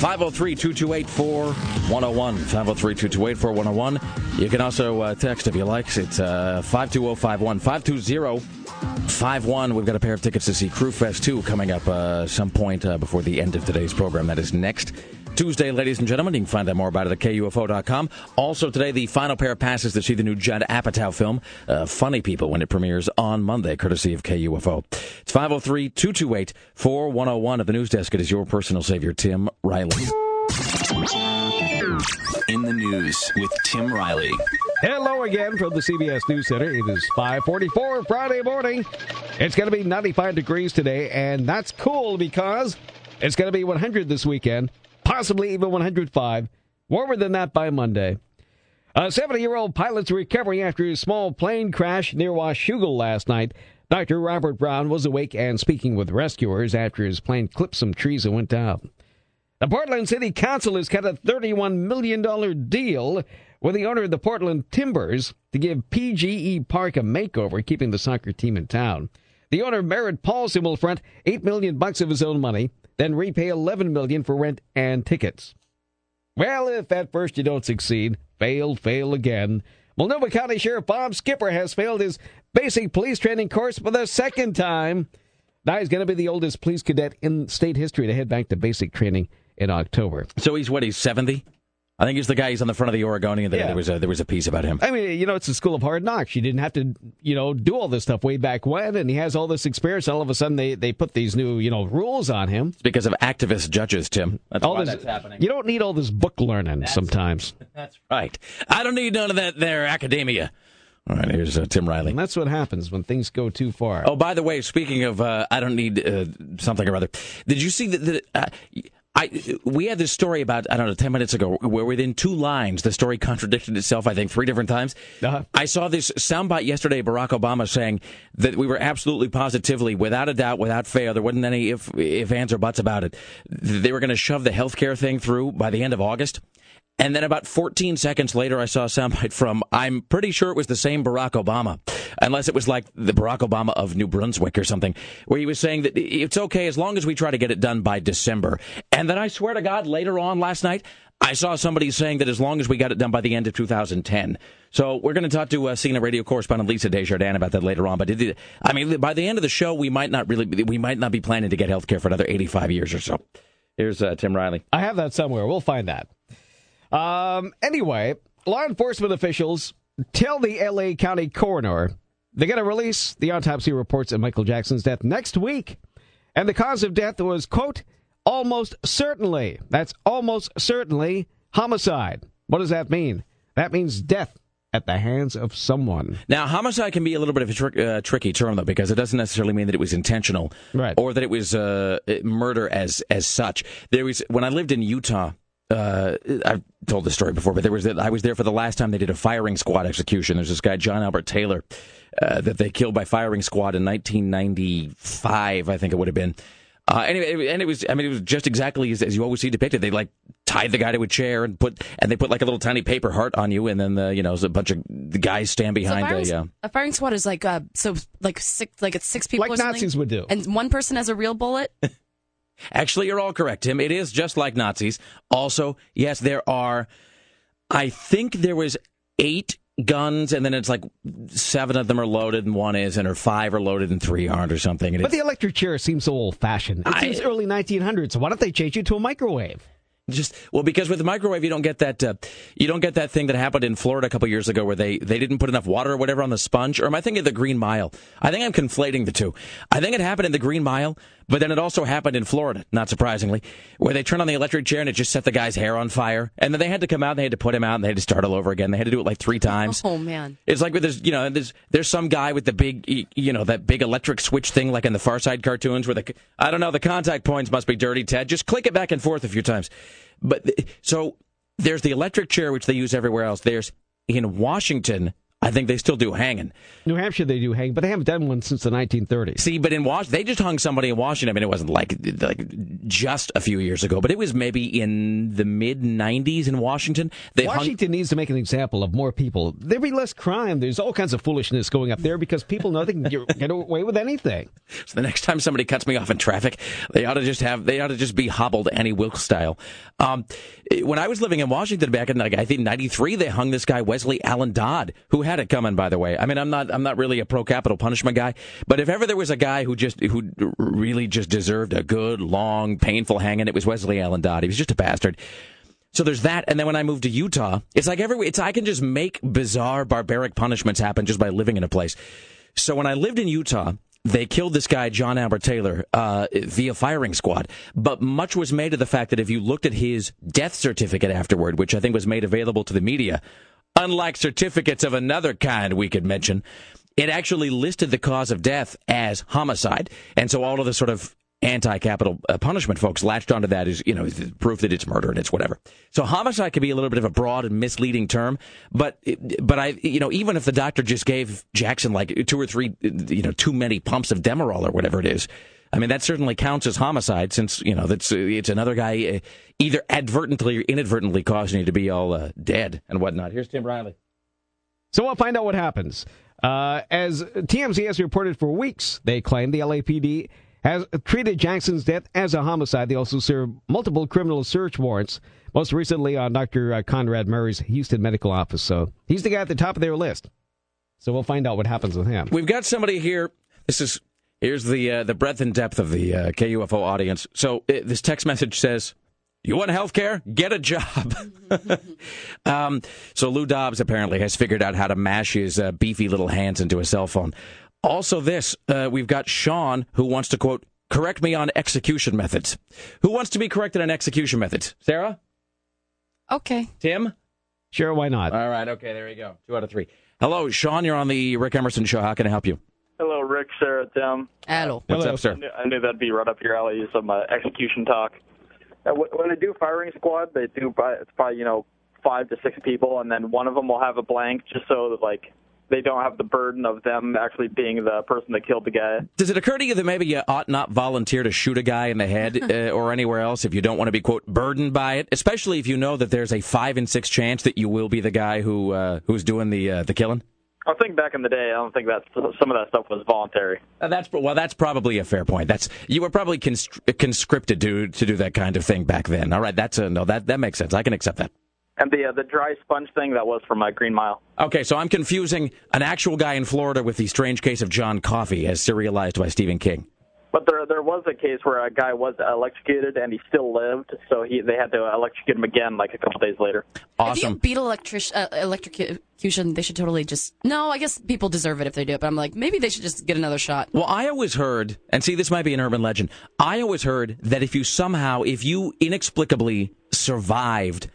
Speaker 2: 503 228 4101. 503 228 4101. You can also uh, text if you like. It's uh, 52051. 520 51. We've got a pair of tickets to see Crüefest 2 coming up uh, some point uh, before the end of today's program. That is next Tuesday, ladies and gentlemen. You can find out more about it at KUFO.com. Also, today, the final pair of passes to see the new Judd Apatow film, uh, Funny People, when it premieres on Monday, courtesy of KUFO. It's 503 228 4101 at the news desk. It is your personal savior, Tim Riley.
Speaker 9: In the news with Tim Riley.
Speaker 3: Hello again from the CBS News Center. It is 544 Friday morning. It's going to be 95 degrees today, and that's cool because it's going to be 100 this weekend, possibly even 105. Warmer than that by Monday. A 70-year-old pilot's recovery after a small plane crash near Washougal last night. Dr. Robert Brown was awake and speaking with rescuers after his plane clipped some trees and went down. The Portland City Council has cut a $31 million deal with the owner of the Portland Timbers to give PGE Park a makeover, keeping the soccer team in town. The owner, Merritt Paulson, will front 8 million bucks of his own money, then repay 11 million for rent and tickets. Well, if at first you don't succeed, fail, fail again. Multnomah County Sheriff Bob Skipper has failed his basic police training course for the second time. Now he's going to be the oldest police cadet in state history to head back to basic training in October.
Speaker 2: So he's what? He's 70? I think he's the guy. He's on the front of the Oregonian. That
Speaker 3: Yeah.
Speaker 2: there was a, there was a piece about him.
Speaker 3: I mean, you know, it's a school of hard knocks. You didn't have to, you know, do all this stuff way back when, and he has all this experience. All of a sudden, they they put these new, you know, rules on him.
Speaker 2: It's because of activist judges, Tim. That's
Speaker 3: all this,
Speaker 2: that's happening.
Speaker 3: You don't need all this book learning sometimes.
Speaker 2: That's right. I don't need none of that there academia. All right, here's uh, Tim Riley.
Speaker 3: And that's what happens when things go too far.
Speaker 2: Oh, by the way, speaking of, uh, I don't need uh, something or other. Did you see that? I we had this story about I don't know ten minutes ago where within two lines the story contradicted itself. I think three different times.
Speaker 3: Uh-huh.
Speaker 2: I saw this soundbite yesterday. Barack Obama saying that we were absolutely positively, without a doubt, without fail, there wasn't any if if ands or buts about it. They were going to shove the healthcare thing through by the end of August. And then about 14 seconds later, I saw a soundbite from, I'm pretty sure it was the same Barack Obama, unless it was like the Barack Obama of New Brunswick or something, where he was saying that it's okay as long as we try to get it done by December. And then I swear to God, later on last night, I saw somebody saying that as long as we got it done by the end of 2010. So we're going to talk to uh, CNN radio correspondent Lisa Desjardins about that later on. But it, I mean, by the end of the show, we might not really, we might not be planning to get health care for another 85 years or so. Here's uh, Tim Riley.
Speaker 3: I have that somewhere. We'll find that. Um, anyway, law enforcement officials tell the LA County coroner they're going to release the autopsy reports of Michael Jackson's death next week. And the cause of death was, quote, almost certainly, that's almost certainly homicide. What does that mean? That means death at the hands of someone.
Speaker 2: Now, homicide can be a little bit of a trick, uh, tricky term, though, because it doesn't necessarily mean that it was intentional,
Speaker 3: Right.
Speaker 2: or that it was uh, murder as as such. There was when I lived in Utah. Uh, I've told this story before, but there was I was there for the last time they did a firing squad execution. There's this guy John Albert Taylor uh, that they killed by firing squad in 1995, I think it would have been. Uh, anyway, and it was, I mean, it was just exactly as, as you always see depicted. They like tied the guy to a chair and put, and they put like a little tiny paper heart on you, and then the, you know, a bunch of the guys stand behind
Speaker 4: So
Speaker 2: behind
Speaker 4: firing,
Speaker 2: a. Uh,
Speaker 4: a firing squad is like uh, so like six like it's six people
Speaker 3: Like
Speaker 4: or?
Speaker 3: Nazis would do.
Speaker 4: and one person has a real bullet.
Speaker 2: Actually, you're all correct, Tim. It is just like Nazis. Also, yes, there are. I think there was eight guns, and then it's like seven of them are loaded and one isn't, or five are loaded and three aren't, or something. And
Speaker 3: But the electric chair seems so old fashioned. It
Speaker 2: I-
Speaker 3: seems early 1900s. So why don't they change it to a microwave?
Speaker 2: just well because with the microwave you don't get that uh, you don't get that thing that happened in Florida a couple years ago where they they didn't put enough water or whatever on the sponge. Or am I thinking of the Green Mile? I think I'm conflating the two. I think it happened in the Green Mile, but then it also happened in Florida, not surprisingly, where they turned on the electric chair and it just set the guy's hair on fire, and then they had to come out and they had to put him out and they had to start all over again. They had to do it like three times.
Speaker 4: Oh man.
Speaker 2: It's like there's you know, there's there's some guy with the big, you know, that big electric switch thing, like in the Far Side cartoons, where the I don't know, the contact points must be dirty. Ted, just click it back and forth a few times. But so there's the electric chair, which they use everywhere else. There's in Washington, I think they still do hanging.
Speaker 3: New Hampshire, they do hang, but they haven't done one since the 1930s.
Speaker 2: See, but in Was, they just hung somebody in Washington. I mean, it wasn't like like just a few years ago, but it was maybe in the mid '90s in Washington. They hung,
Speaker 3: Washington needs to make an example of more people. There'd be less crime. There's all kinds of foolishness going up there because people know they can get, get away with anything.
Speaker 2: So the next time somebody cuts me off in traffic, they ought to just have they ought to just be hobbled Annie Wilkes style. Um, when I was living in Washington back in like I think '93, they hung this guy Westley Allan Dodd, who had it coming. By the way, I mean I'm not I'm not really a pro capital punishment guy, but if ever there was a guy who just who really just deserved a good long painful hanging, it was Westley Allan Dodd. He was just a bastard. So there's that, and then when I moved to Utah, it's like every it's I can just make bizarre, barbaric punishments happen just by living in a place. So when I lived in Utah, they killed this guy John Albert Taylor uh, via firing squad. But much was made of the fact that if you looked at his death certificate afterward, which I think was made available to the media, unlike certificates of another kind we could mention, it actually listed the cause of death as homicide. And so all of the sort of anti-capital uh, punishment folks latched onto that as you know proof that it's murder and it's whatever. So homicide can be a little bit of a broad and misleading term, but but I you know even if the doctor just gave Jackson like two or three you know too many pumps of Demerol or whatever it is. I mean that certainly counts as homicide since you know that's uh, it's another guy uh, either advertently or inadvertently causing you to be all uh, dead and whatnot. Here's Tim Riley.
Speaker 3: So we'll find out what happens. Uh, as TMZ has reported for weeks, they claim the LAPD has treated Jackson's death as a homicide. They also served multiple criminal search warrants, most recently on Dr. Conrad Murray's Houston medical office. So he's the guy at the top of their list. So we'll find out what happens with him.
Speaker 2: We've got somebody here. This is here's the uh, the breadth and depth of the uh, KUFO audience. So uh, this text message says, You want health care? Get a job. um, so Lou Dobbs apparently has figured out how to mash his uh, beefy little hands into a cell phone. Also, this uh, we've got Sean who wants to quote correct me on execution methods. Who wants to be corrected on execution methods? Sarah?
Speaker 4: Okay.
Speaker 2: Tim?
Speaker 3: Sure, why not?
Speaker 2: All right, okay, there you go. Two out of three. Hello, Sean. You're on the Rick Emerson show. How can I help you?
Speaker 10: Hello, Rick, Sarah, Tim.
Speaker 4: Hello.
Speaker 2: What's
Speaker 3: Hello.
Speaker 2: up, sir?
Speaker 10: I knew, I knew that'd be right up your alley. Some uh, execution talk. Uh, when they do firing squad, they do probably, it's probably you know five to six people, and then one of them will have a blank just so that like they don't have the burden of them actually being the person that killed the guy.
Speaker 2: Does it occur to you that maybe you ought not volunteer to shoot a guy in the head uh, or anywhere else if you don't want to be quote burdened by it, especially if you know that there's a five in six chance that you will be the guy who uh, who's doing the uh, the killing?
Speaker 10: I think back in the day, I don't think that some of that stuff was voluntary.
Speaker 2: Uh, that's well, that's probably a fair point. That's you were probably conscripted to to do that kind of thing back then. All right, that's a, no, that that makes sense. I can accept that.
Speaker 10: And the uh, the dry sponge thing that was from my Green Mile.
Speaker 2: Okay, so I'm confusing an actual guy in Florida with the strange case of John Coffey, as serialized by Stephen King.
Speaker 10: But there there was a case where a guy was electrocuted and he still lived, so he they had to electrocute him again like a couple days later.
Speaker 4: If you
Speaker 2: Awesome.
Speaker 4: beat electric uh, electrocution, they should totally just. No, I guess people deserve it if they do it, but I'm like, maybe they should just get another shot.
Speaker 2: Well, I always heard, and see, this might be an urban legend. I always heard that if you somehow, if you inexplicably survived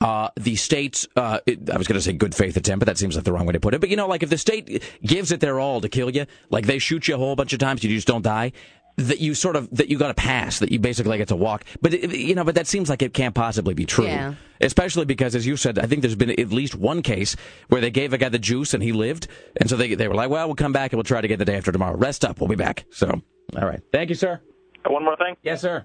Speaker 2: uh, the state's, uh, it, I was going to say good faith attempt, but that seems like the wrong way to put it. But you know, like if the state gives it their all to kill you, like they shoot you a whole bunch of times, you just don't die. That you sort of that you got to pass, that you basically get to walk, but it, you know, but that seems like it can't possibly be true.
Speaker 4: Yeah.
Speaker 2: Especially because, as you said, I think there's been at least one case where they gave a guy the juice and he lived, and so they they were like, well, we'll come back and we'll try to get the day after tomorrow. Rest up, we'll be back. So, all right, thank you, sir.
Speaker 10: One more thing.
Speaker 2: Yes, sir.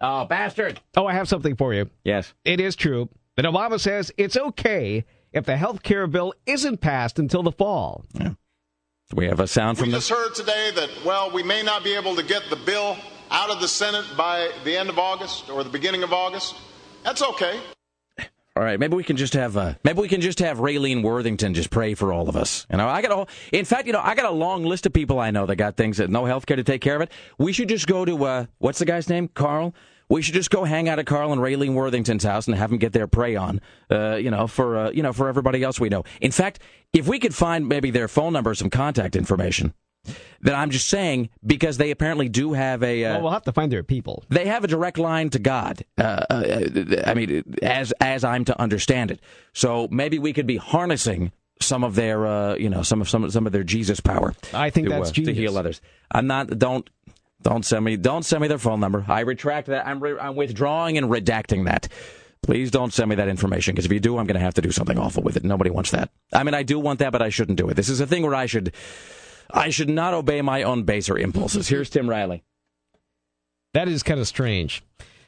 Speaker 2: Oh, bastard.
Speaker 3: Oh, I have something for you.
Speaker 2: Yes.
Speaker 3: It is true that Obama says it's okay if the health care bill isn't passed until the fall.
Speaker 2: We have a sound from
Speaker 11: we
Speaker 2: the.
Speaker 11: just heard today that, well, we may not be able to get the bill out of the Senate by the end of August or the beginning of August. That's okay.
Speaker 2: All right, maybe we can just have uh, maybe we can just have Raylene Worthington just pray for all of us. You know, I got a whole, in fact, you know, I got a long list of people I know that got things that no health care to take care of it. We should just go to uh, what's the guy's name? Carl. We should just go hang out at Carl and Raylene Worthington's house and have them get their prey on. Uh, you know, for uh, you know for everybody else we know. In fact, if we could find maybe their phone number, some contact information. Then I'm just saying because they apparently do have a. Uh,
Speaker 3: Well, we'll have to find their people.
Speaker 2: they have a direct line to God. Uh, uh, I mean, as as I'm to understand it. So maybe we could be harnessing some of their, uh, you know, some of some some of their Jesus power.
Speaker 3: I think
Speaker 2: to,
Speaker 3: that's
Speaker 2: uh, to heal others. I'm not. Don't don't send me. Don't send me their phone number. I retract that. I'm re- I'm withdrawing and redacting that. Please don't send me that information because if you do, I'm going to have to do something awful with it. Nobody wants that. I mean, I do want that, but I shouldn't do it. This is a thing where I should. I should not obey my own baser impulses. Here's Tim Riley.
Speaker 3: That is kind of strange.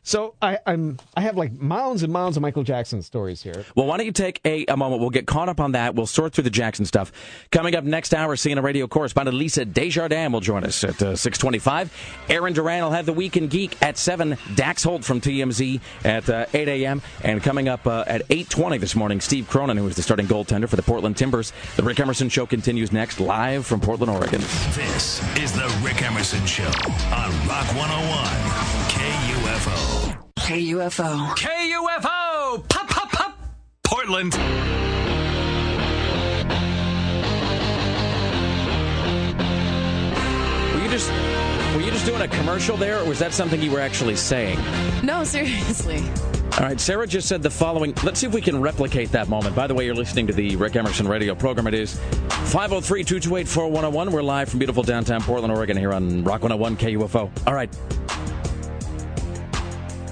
Speaker 3: So I, I'm I have like mounds and mounds of Michael Jackson stories here.
Speaker 2: Well, why don't you take a, a moment? We'll get caught up on that. We'll sort through the Jackson stuff. Coming up next hour, CNN radio correspondent Lisa Desjardins will join us at uh, 625. Aaron Duran will have the Weekend Geek at 7. Dax Holt from TMZ at uh, 8 a.m. And coming up uh, at 8.20 this morning, Steve Cronin, who is the starting goaltender for the Portland Timbers. The Rick Emerson Show continues next, live from Portland, Oregon.
Speaker 5: This is the Rick Emerson Show on Rock 101 KUFO.
Speaker 1: KUFO.
Speaker 5: KUFO! Pop, pop, pop! Portland.
Speaker 2: Were you just... Were you just doing a commercial there, or was that something you were actually saying?
Speaker 4: No, seriously.
Speaker 2: All right, Sarah just said the following. Let's see if we can replicate that moment. By the way, you're listening to the Rick Emerson radio program. It is 503 228 4101. We're live from beautiful downtown Portland, Oregon, here on Rock 101 KUFO. All right.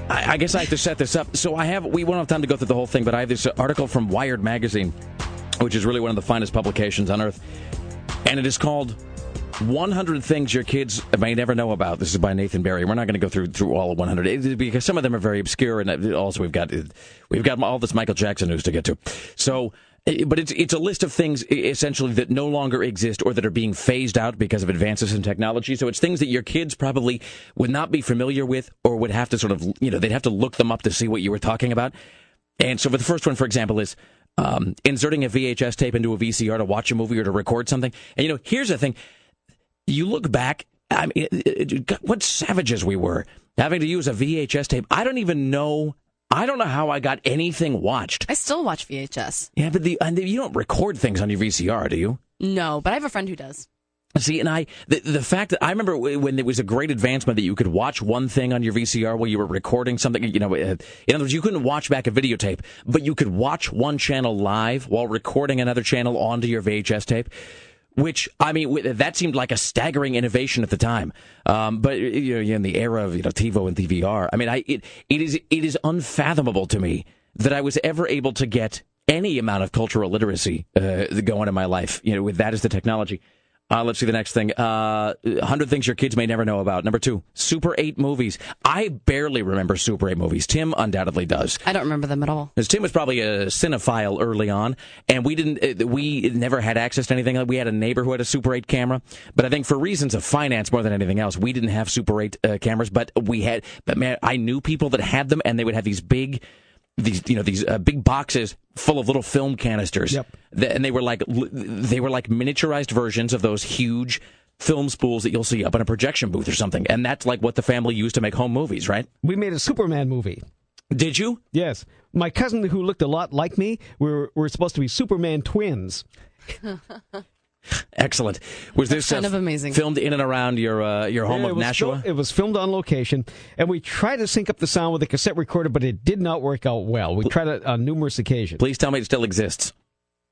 Speaker 2: I, I guess I have to set this up. So I have, we won't have time to go through the whole thing, but I have this article from Wired Magazine, which is really one of the finest publications on earth. And it is called 100 things your kids may never know about. This is by Nathan Barry. We're not going to go through through all of 100 It- because some of them are very obscure, and also we've got we've got all this Michael Jackson news to get to. So, but it's it's a list of things essentially that no longer exist or that are being phased out because of advances in technology. So it's things that your kids probably would not be familiar with or would have to sort of you know they'd have to look them up to see what you were talking about. And so, for the first one, for example, is um, inserting a VHS tape into a VCR to watch a movie or to record something. And you know, here's the thing: you look back, I mean, it- it- it- what savages we were having to use a VHS tape. I don't even know I don't know how I got anything watched.
Speaker 4: I still watch VHS.
Speaker 2: Yeah, but the, and the, you don't record things on your VCR, do you?
Speaker 4: No, but I have a friend who does.
Speaker 2: See, and I the, the fact that I remember when it was a great advancement that you could watch one thing on your VCR while you were recording something. You know, uh, in other words, you couldn't watch back a videotape, but you could watch one channel live while recording another channel onto your VHS tape. Which I mean, that seemed like a staggering innovation at the time. Um, but you know, in the era of you know TiVo and DVR, I mean, I it, it is it is unfathomable to me that I was ever able to get any amount of cultural literacy uh, going in my life. You know, with that as the technology. Uh, let's see the next thing. Uh, 100 things your kids may never know about. Number two, Super 8 movies. I barely remember Super 8 movies. Tim undoubtedly does.
Speaker 4: I don't remember them at all.
Speaker 2: Because Tim was probably a cinephile early on, and we didn't, uh, we never had access to anything. We had a neighbor who had a Super 8 camera, but I think for reasons of finance more than anything else, we didn't have Super 8 uh, cameras, but we had, but man, I knew people that had them, and they would have these big, these you know these uh, big boxes full of little film canisters.
Speaker 3: Yep.
Speaker 2: and they were like they were like miniaturized versions of those huge film spools that you'll see up in a projection booth or something. And that's like what the family used to make home movies right?
Speaker 3: We made a superman movie.
Speaker 2: Did you?
Speaker 3: Yes. My cousin who looked a lot like me we were, we were supposed to be superman twins
Speaker 2: Excellent. Was this
Speaker 4: kind uh, of amazing?
Speaker 2: Filmed in and around your uh, your home
Speaker 3: yeah,
Speaker 2: of Nashua?
Speaker 3: Fil- it was filmed on location, and we tried to sync up the sound with a cassette recorder, but it did not work out well. We tried it on numerous occasions.
Speaker 2: Please tell me it still exists.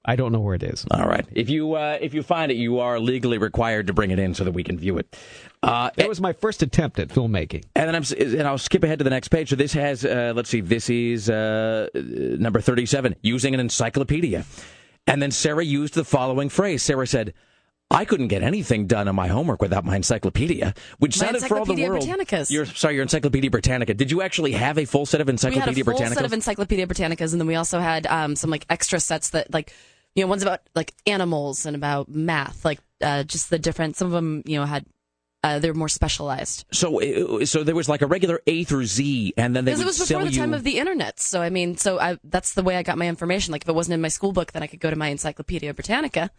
Speaker 3: I don't know where it is.
Speaker 2: All right. If you uh, if you find it, you are legally required to bring it in so that we can view it.
Speaker 3: Uh, that was my first attempt at filmmaking.
Speaker 2: And then I'm and I'll skip ahead to the next page. So this has uh, let's see, this is uh, number thirty seven, using an encyclopedia. And then Sarah used the following phrase. Sarah said. I couldn't get anything done on my homework without my encyclopedia, which
Speaker 4: my
Speaker 2: sounded for all the world.
Speaker 4: Britannicas.
Speaker 2: Your, sorry, your Encyclopedia Britannica. Did you actually have a full set of Encyclopedia
Speaker 4: we had a full
Speaker 2: Britannicas?
Speaker 4: set of Encyclopedia Britannicas, and then we also had um, some like extra sets that like you know ones about like animals and about math, like uh, just the different. Some of them you know had uh, they're more specialized.
Speaker 2: So, so there was like a regular A through Z, and then they
Speaker 4: because it was before the
Speaker 2: you...
Speaker 4: time of the internet. So I mean, so I, that's the way I got my information. Like if it wasn't in my school book, then I could go to my Encyclopedia Britannica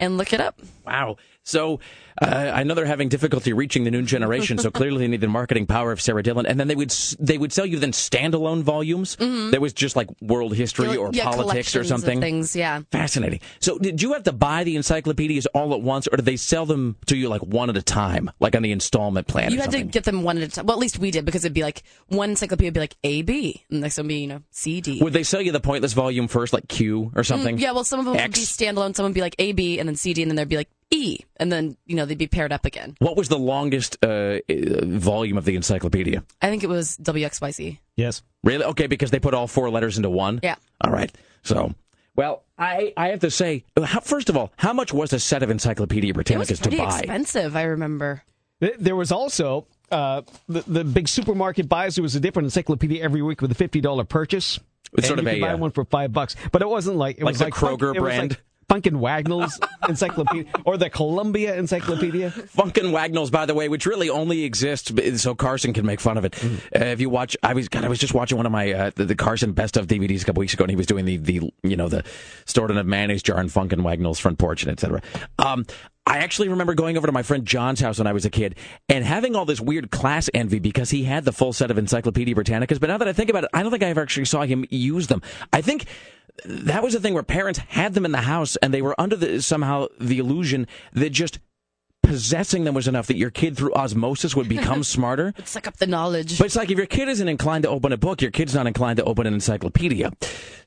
Speaker 4: and look it up.
Speaker 2: Wow. So uh, I know they're having difficulty reaching the new generation, so clearly they need the marketing power of Sarah Dillon. And then they would they would sell you then standalone volumes.
Speaker 4: Mm-hmm.
Speaker 2: That was just like world history or
Speaker 4: yeah,
Speaker 2: politics or something.
Speaker 4: things, yeah.
Speaker 2: Fascinating. So did you have to buy the encyclopedias all at once, or did they sell them to you like one at a time, like on the installment plan?
Speaker 4: You had
Speaker 2: something?
Speaker 4: to get them one at a time. Well, at least we did because it'd be like one encyclopedia would be like A B, and the next one would be you know C D.
Speaker 2: Would they sell you the pointless volume first, like Q or something?
Speaker 4: Mm, yeah. Well, some of them
Speaker 2: X?
Speaker 4: would be standalone. Some would be like A B, and then C D, and then there'd be like E, and then you know they'd be paired up again.
Speaker 2: What was the longest uh, volume of the encyclopedia?
Speaker 4: I think it was WXYZ.
Speaker 3: Yes.
Speaker 2: Really? Okay, because they put all four letters into one.
Speaker 4: Yeah.
Speaker 2: All right. So, well, I I have to say, how, first of all, how much was a set of Encyclopedia Britannicas
Speaker 4: it was pretty
Speaker 2: to buy?
Speaker 4: expensive. I remember.
Speaker 3: There was also uh, the, the big supermarket buys. There was a different encyclopedia every week with a fifty dollar purchase.
Speaker 2: It's
Speaker 3: and
Speaker 2: sort
Speaker 3: you
Speaker 2: of
Speaker 3: could
Speaker 2: a
Speaker 3: buy
Speaker 2: uh,
Speaker 3: one for five bucks, but it wasn't like it
Speaker 2: like
Speaker 3: was
Speaker 2: the
Speaker 3: like
Speaker 2: Kroger
Speaker 3: Funk, it was
Speaker 2: brand?
Speaker 3: like Funk and Wagnall's encyclopedia or the Columbia encyclopedia.
Speaker 2: Funkin' Wagnalls, by the way, which really only exists so Carson can make fun of it.
Speaker 3: Mm-hmm.
Speaker 2: Uh, if you watch, I was God, I was just watching one of my uh, the, the Carson best of DVDs a couple weeks ago, and he was doing the the you know the stored in a mayonnaise jar in Funkin' Wagnalls front porch and etc. Um, I actually remember going over to my friend John's house when I was a kid and having all this weird class envy because he had the full set of Encyclopedia Britannicas. But now that I think about it, I don't think I ever actually saw him use them. I think that was the thing where parents had them in the house and they were under the somehow the illusion that just possessing them was enough that your kid through osmosis would become smarter.
Speaker 4: It'd suck up the knowledge.
Speaker 2: But it's like if your kid isn't inclined to open a book, your kid's not inclined to open an encyclopedia.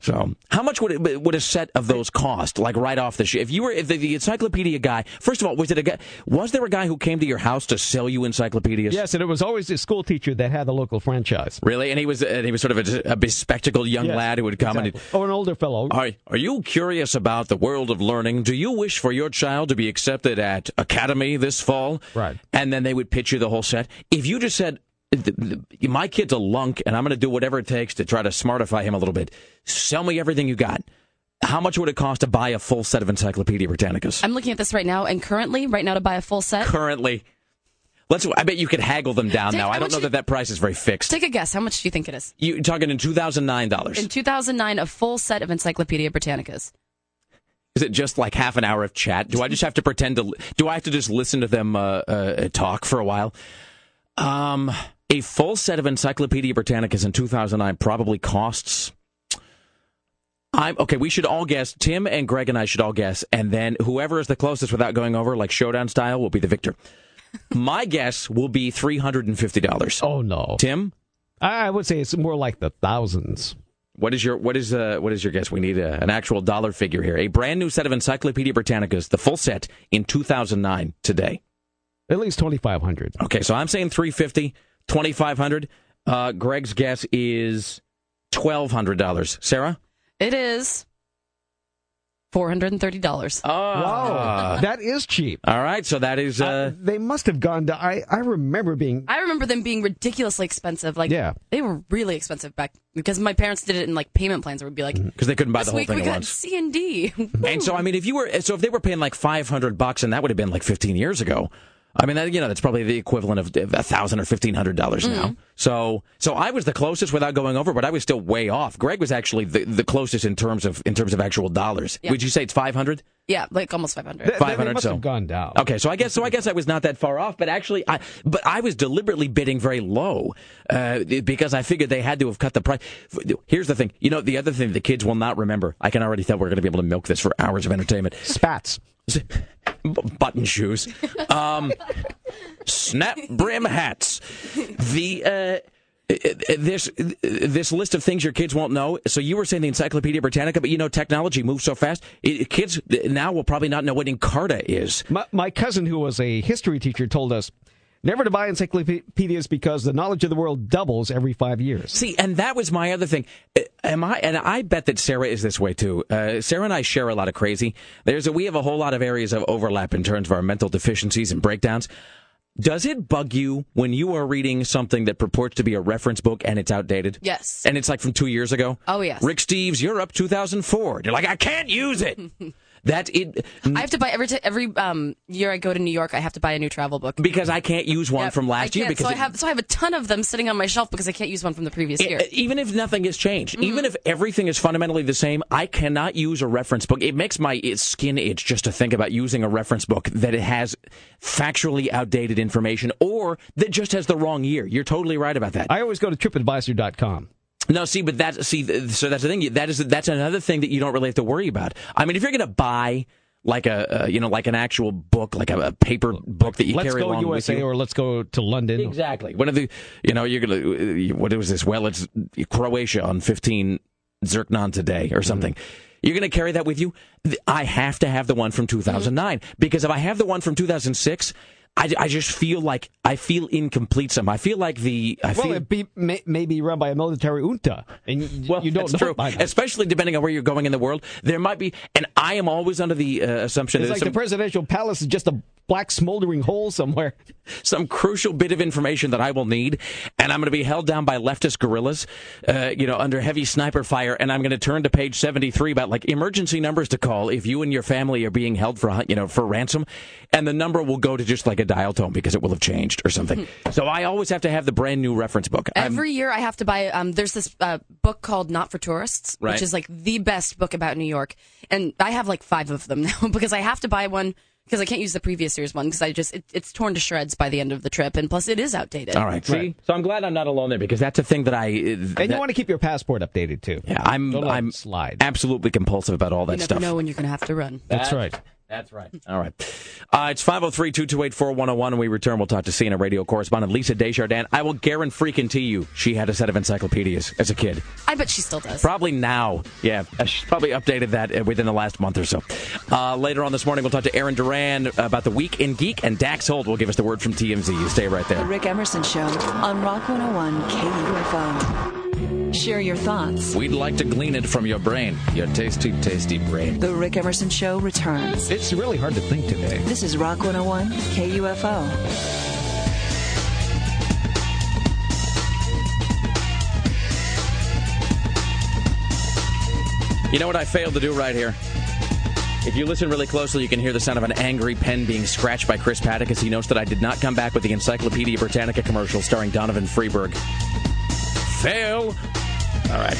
Speaker 2: So, how much would it, would a set of those cost? Like right off the sh- if you were if the, the encyclopedia guy, first of all, was it a guy? Was there a guy who came to your house to sell you encyclopedias?
Speaker 3: Yes, and it was always a school teacher that had the local franchise.
Speaker 2: Really, and he was and he was sort of a, a bespectacled young
Speaker 3: Yes,
Speaker 2: lad who would come
Speaker 3: exactly.
Speaker 2: and.
Speaker 3: or an older fellow.
Speaker 2: Are, are you curious about the world of learning? Do you wish for your child to be accepted at Academy this fall?
Speaker 3: Right.
Speaker 2: And then they would pitch you the whole set. If you just said, my kid's a lunk and I'm going to do whatever it takes to try to smartify him a little bit, sell me everything you got. How much would it cost to buy a full set of Encyclopedia Britannicas?
Speaker 4: I'm looking at this right now, and currently, right now, to buy a full set,
Speaker 2: Currently. Let's. I bet you could haggle them down
Speaker 4: Take-
Speaker 2: now. I don't know that that price is very fixed.
Speaker 4: take a guess. How much do you think it is?
Speaker 2: You're talking in two thousand nine dollars?
Speaker 4: In 2009, a full set of Encyclopedia Britannicas.
Speaker 2: Is it just like half an hour of chat? Do I just have to pretend to? Do I have to just listen to them uh, uh, talk for a while? Um, A full set of Encyclopedia Britannicas in 2009 probably costs. I'm okay. We should all guess. Tim and Greg and I should all guess, and then whoever is the closest without going over, like showdown style, will be the victor. My guess will be three hundred and fifty dollars.
Speaker 3: Oh no,
Speaker 2: Tim.
Speaker 3: I would say it's more like the thousands.
Speaker 2: What is your what is uh, what is your guess? We need a, an actual dollar figure here. A brand new set of Encyclopedia Britannicas, the full set in 2009 today.
Speaker 3: At least 2500.
Speaker 2: Okay, so I'm saying 350, 2500. Uh, Greg's guess is $1200. Sarah?
Speaker 4: It is four hundred and thirty dollars.
Speaker 2: Oh,
Speaker 3: wow, that is cheap.
Speaker 2: All right, so that is. Uh,
Speaker 3: uh, they must have gone to. I I remember being.
Speaker 4: I remember them being ridiculously expensive. Like,
Speaker 3: yeah,
Speaker 4: they were really expensive back because my parents did it in like payment plans. Where we'd be like,
Speaker 2: because they couldn't buy the whole
Speaker 4: week
Speaker 2: thing
Speaker 4: we
Speaker 2: at
Speaker 4: got
Speaker 2: once.
Speaker 4: C and D.
Speaker 2: and so, I mean, if you were, so if they were paying like five hundred bucks, and that would have been like fifteen years ago. I mean, that, you know, that's probably the equivalent of a thousand or fifteen hundred dollars
Speaker 4: Mm-hmm.
Speaker 2: now. So, so I was the closest without going over, but I was still way off. Greg was actually the, the closest in terms of in terms of actual dollars.
Speaker 4: Yeah.
Speaker 2: Would you say it's five hundred?
Speaker 4: yeah, like almost five hundred.
Speaker 3: They, they
Speaker 2: 500,
Speaker 3: must
Speaker 2: so-
Speaker 3: have gone down.
Speaker 2: Okay, so I guess so. I guess I was not that far off, but actually, I but I was deliberately bidding very low uh, because I figured they had to have cut the price. Here's the thing, you know, the other thing the kids will not remember. I can already tell we're going to be able to milk this for hours of entertainment.
Speaker 3: Spats.
Speaker 2: Button shoes, um, snap brim hats. The uh, this this list of things your kids won't know. So you were saying the Encyclopedia Britannica, but you know technology moves so fast. It, kids now will probably not know what Encarta is.
Speaker 3: My, my cousin, who was a history teacher, told us never to buy encyclopedias because the knowledge of the world doubles every five years.
Speaker 2: See, and that was my other thing. Uh, Am I? And I bet that Sarah is this way too. Uh, Sarah and I share a lot of crazy. There's a, we have a whole lot of areas of overlap in terms of our mental deficiencies and breakdowns. Does it bug you when you are reading something that purports to be a reference book and it's outdated?
Speaker 4: Yes.
Speaker 2: And it's like from two years ago?
Speaker 4: Oh, yes.
Speaker 2: Rick Steves, Europe 2004. You're like, I can't use it. that it.
Speaker 4: I have to buy every t- every um, year I go to New York. I have to buy a new travel book
Speaker 2: because I can't use one
Speaker 4: Yep,
Speaker 2: from last year because
Speaker 4: so I have so I have a ton of them sitting on my shelf because I can't use one from the previous year.
Speaker 2: E- Even if nothing has changed,
Speaker 4: Mm-hmm.
Speaker 2: even if everything is fundamentally the same, I cannot use a reference book. It makes my skin itch just to think about using a reference book that it has factually outdated information or that just has the wrong year. You're totally right about that.
Speaker 3: I always go to TripAdvisor.com.
Speaker 2: No, see, but that's see, so that's the thing. That is that's another thing that you don't really have to worry about. I mean, if you're going to buy like a uh, you know like an actual book, like a, a paper book that you
Speaker 3: Let's
Speaker 2: carry along
Speaker 3: USA
Speaker 2: with you, USA,
Speaker 3: or let's go to London.
Speaker 2: Exactly. One of the, you know, you're gonna. What was this? Well, it's Croatia on 15 Zirknon today or something. You're going to carry that with you. I have to have the one from 2009 because if I have the one from 2006, I, I just feel like I feel incomplete. Some. I feel like the. I
Speaker 3: well,
Speaker 2: feel,
Speaker 3: it be, may, may be run by a military junta, and y-
Speaker 2: well,
Speaker 3: you don't
Speaker 2: that's
Speaker 3: know
Speaker 2: true. Especially depending on where you're going in the world, there might be. And I am always under the uh, assumption
Speaker 3: It's
Speaker 2: that
Speaker 3: like
Speaker 2: some,
Speaker 3: the presidential palace is just a black smoldering hole somewhere.
Speaker 2: Some crucial bit of information that I will need, and I'm going to be held down by leftist guerrillas, uh, you know, under heavy sniper fire, and I'm going to turn to page 73 about like emergency numbers to call if you and your family are being held for, you know, for ransom, and the number will go to just like a dial tone because it will have changed or something. so I always have to have the brand new reference book. I'm-
Speaker 4: Every year I have to buy. Um, there's this uh, book called Not for Tourists,
Speaker 2: Right.
Speaker 4: which is like the best book about New York, and I have like five of them now because I have to buy one because I can't use the previous year's one because I just it, it's torn to shreds by the end of the trip, and plus it is outdated.
Speaker 2: all right, see, so I'm glad I'm not alone there because that's a thing that I. uh,
Speaker 3: And
Speaker 2: that-
Speaker 3: you want to keep your passport updated too.
Speaker 2: yeah, I'm
Speaker 3: Don't
Speaker 2: I'm
Speaker 3: it slide.
Speaker 2: absolutely compulsive about all that
Speaker 4: You never
Speaker 2: stuff.
Speaker 4: know when you're going to have to run.
Speaker 3: That's right.
Speaker 2: That's right. All right. Uh, it's 503 228 4101. When we return, we'll talk to CNN radio correspondent Lisa Desjardins. I will guarantee freaking to you she had a set of encyclopedias as a kid.
Speaker 4: I bet she still does.
Speaker 2: Probably now. Yeah. uh, She's probably updated that uh, within the last month or so. Uh, later on this morning, we'll talk to Aaron Duran about the Week in Geek, and Dax Holt will give us the word from TMZ. You stay right
Speaker 1: The
Speaker 2: there.
Speaker 1: Rick Emerson Show on Rock 101 KUFO. Share your thoughts.
Speaker 9: We'd like to glean it from your brain, your tasty, tasty brain.
Speaker 1: The Rick Emerson Show returns.
Speaker 3: It's really hard to think today.
Speaker 1: This is Rock 101 KUFO.
Speaker 2: You know what I failed to do right here? If you listen really closely, you can hear the sound of an angry pen being scratched by Chris Paddock as he notes that I did not come back with the Encyclopedia Britannica commercial starring Donovan Freeberg. Fail! All right.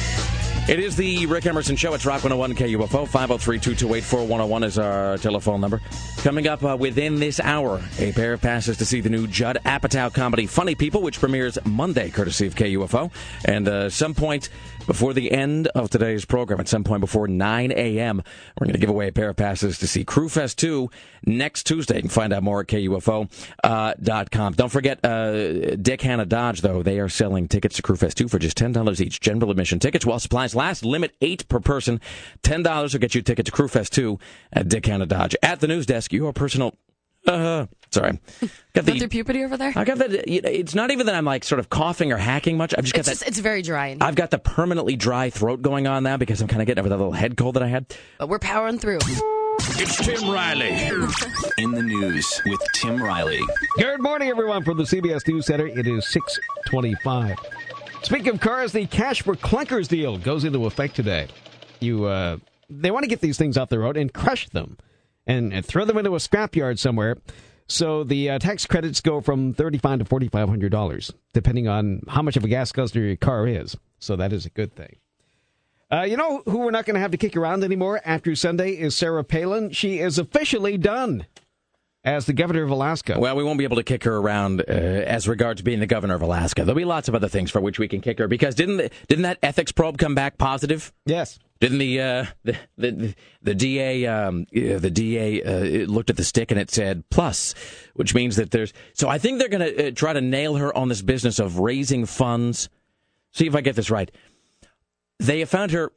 Speaker 2: It is the Rick Emerson Show. It's Rock 101 KUFO. 503 228 4101 is our telephone number. Coming up uh, within this hour, a pair of passes to see the new Judd Apatow comedy Funny People, which premieres Monday, courtesy of KUFO. And uh, some point before the end of today's program, at some point before 9 a.m., we're going to give away a pair of passes to see Crüefest 2 next Tuesday. You can find out more at KUFO.com. Don't forget, uh, Dick Hannah Dodge, though, they are selling tickets to Crüefest 2 for just $10 each. General admission tickets while supplies last. Limit eight per person. $10 will get you a ticket to Crüefest 2 at Dick Hannah Dodge. At the news desk, your personal uh, sorry.
Speaker 4: Got the, puberty over there?
Speaker 2: I got that. It's not even that I'm like sort of coughing or hacking much. I've just got
Speaker 4: it's
Speaker 2: that.
Speaker 4: Just, it's very dry. In
Speaker 2: here. I've got the permanently dry throat going on now because I'm kind of getting over that little head cold that I had.
Speaker 4: But we're powering through.
Speaker 5: It's Tim Riley. In the news with Tim Riley.
Speaker 3: Good morning, everyone, from the CBS News Center. It is 625. Speaking of cars, the cash for clunkers deal goes into effect today. You, uh, they want to get these things off the road and crush them and, and throw them into a scrapyard somewhere. So the uh, tax credits go from thirty-five to forty-five hundred dollars, depending on how much of a gas guzzler your car is. So that is a good thing. Uh, you know who we're not going to have to kick around anymore after Sunday is Sarah Palin. She is officially done as the governor of Alaska.
Speaker 2: Well, we won't be able to kick her around uh, as regards being the governor of Alaska. There'll be lots of other things for which we can kick her because didn't the, didn't that ethics probe come back positive?
Speaker 3: Yes.
Speaker 2: Didn't the uh, the, the the DA um, the DA uh, looked at the stick and it said plus, which means that there's. So I think they're going to uh, try to nail her on this business of raising funds. See if I get this right. They have found her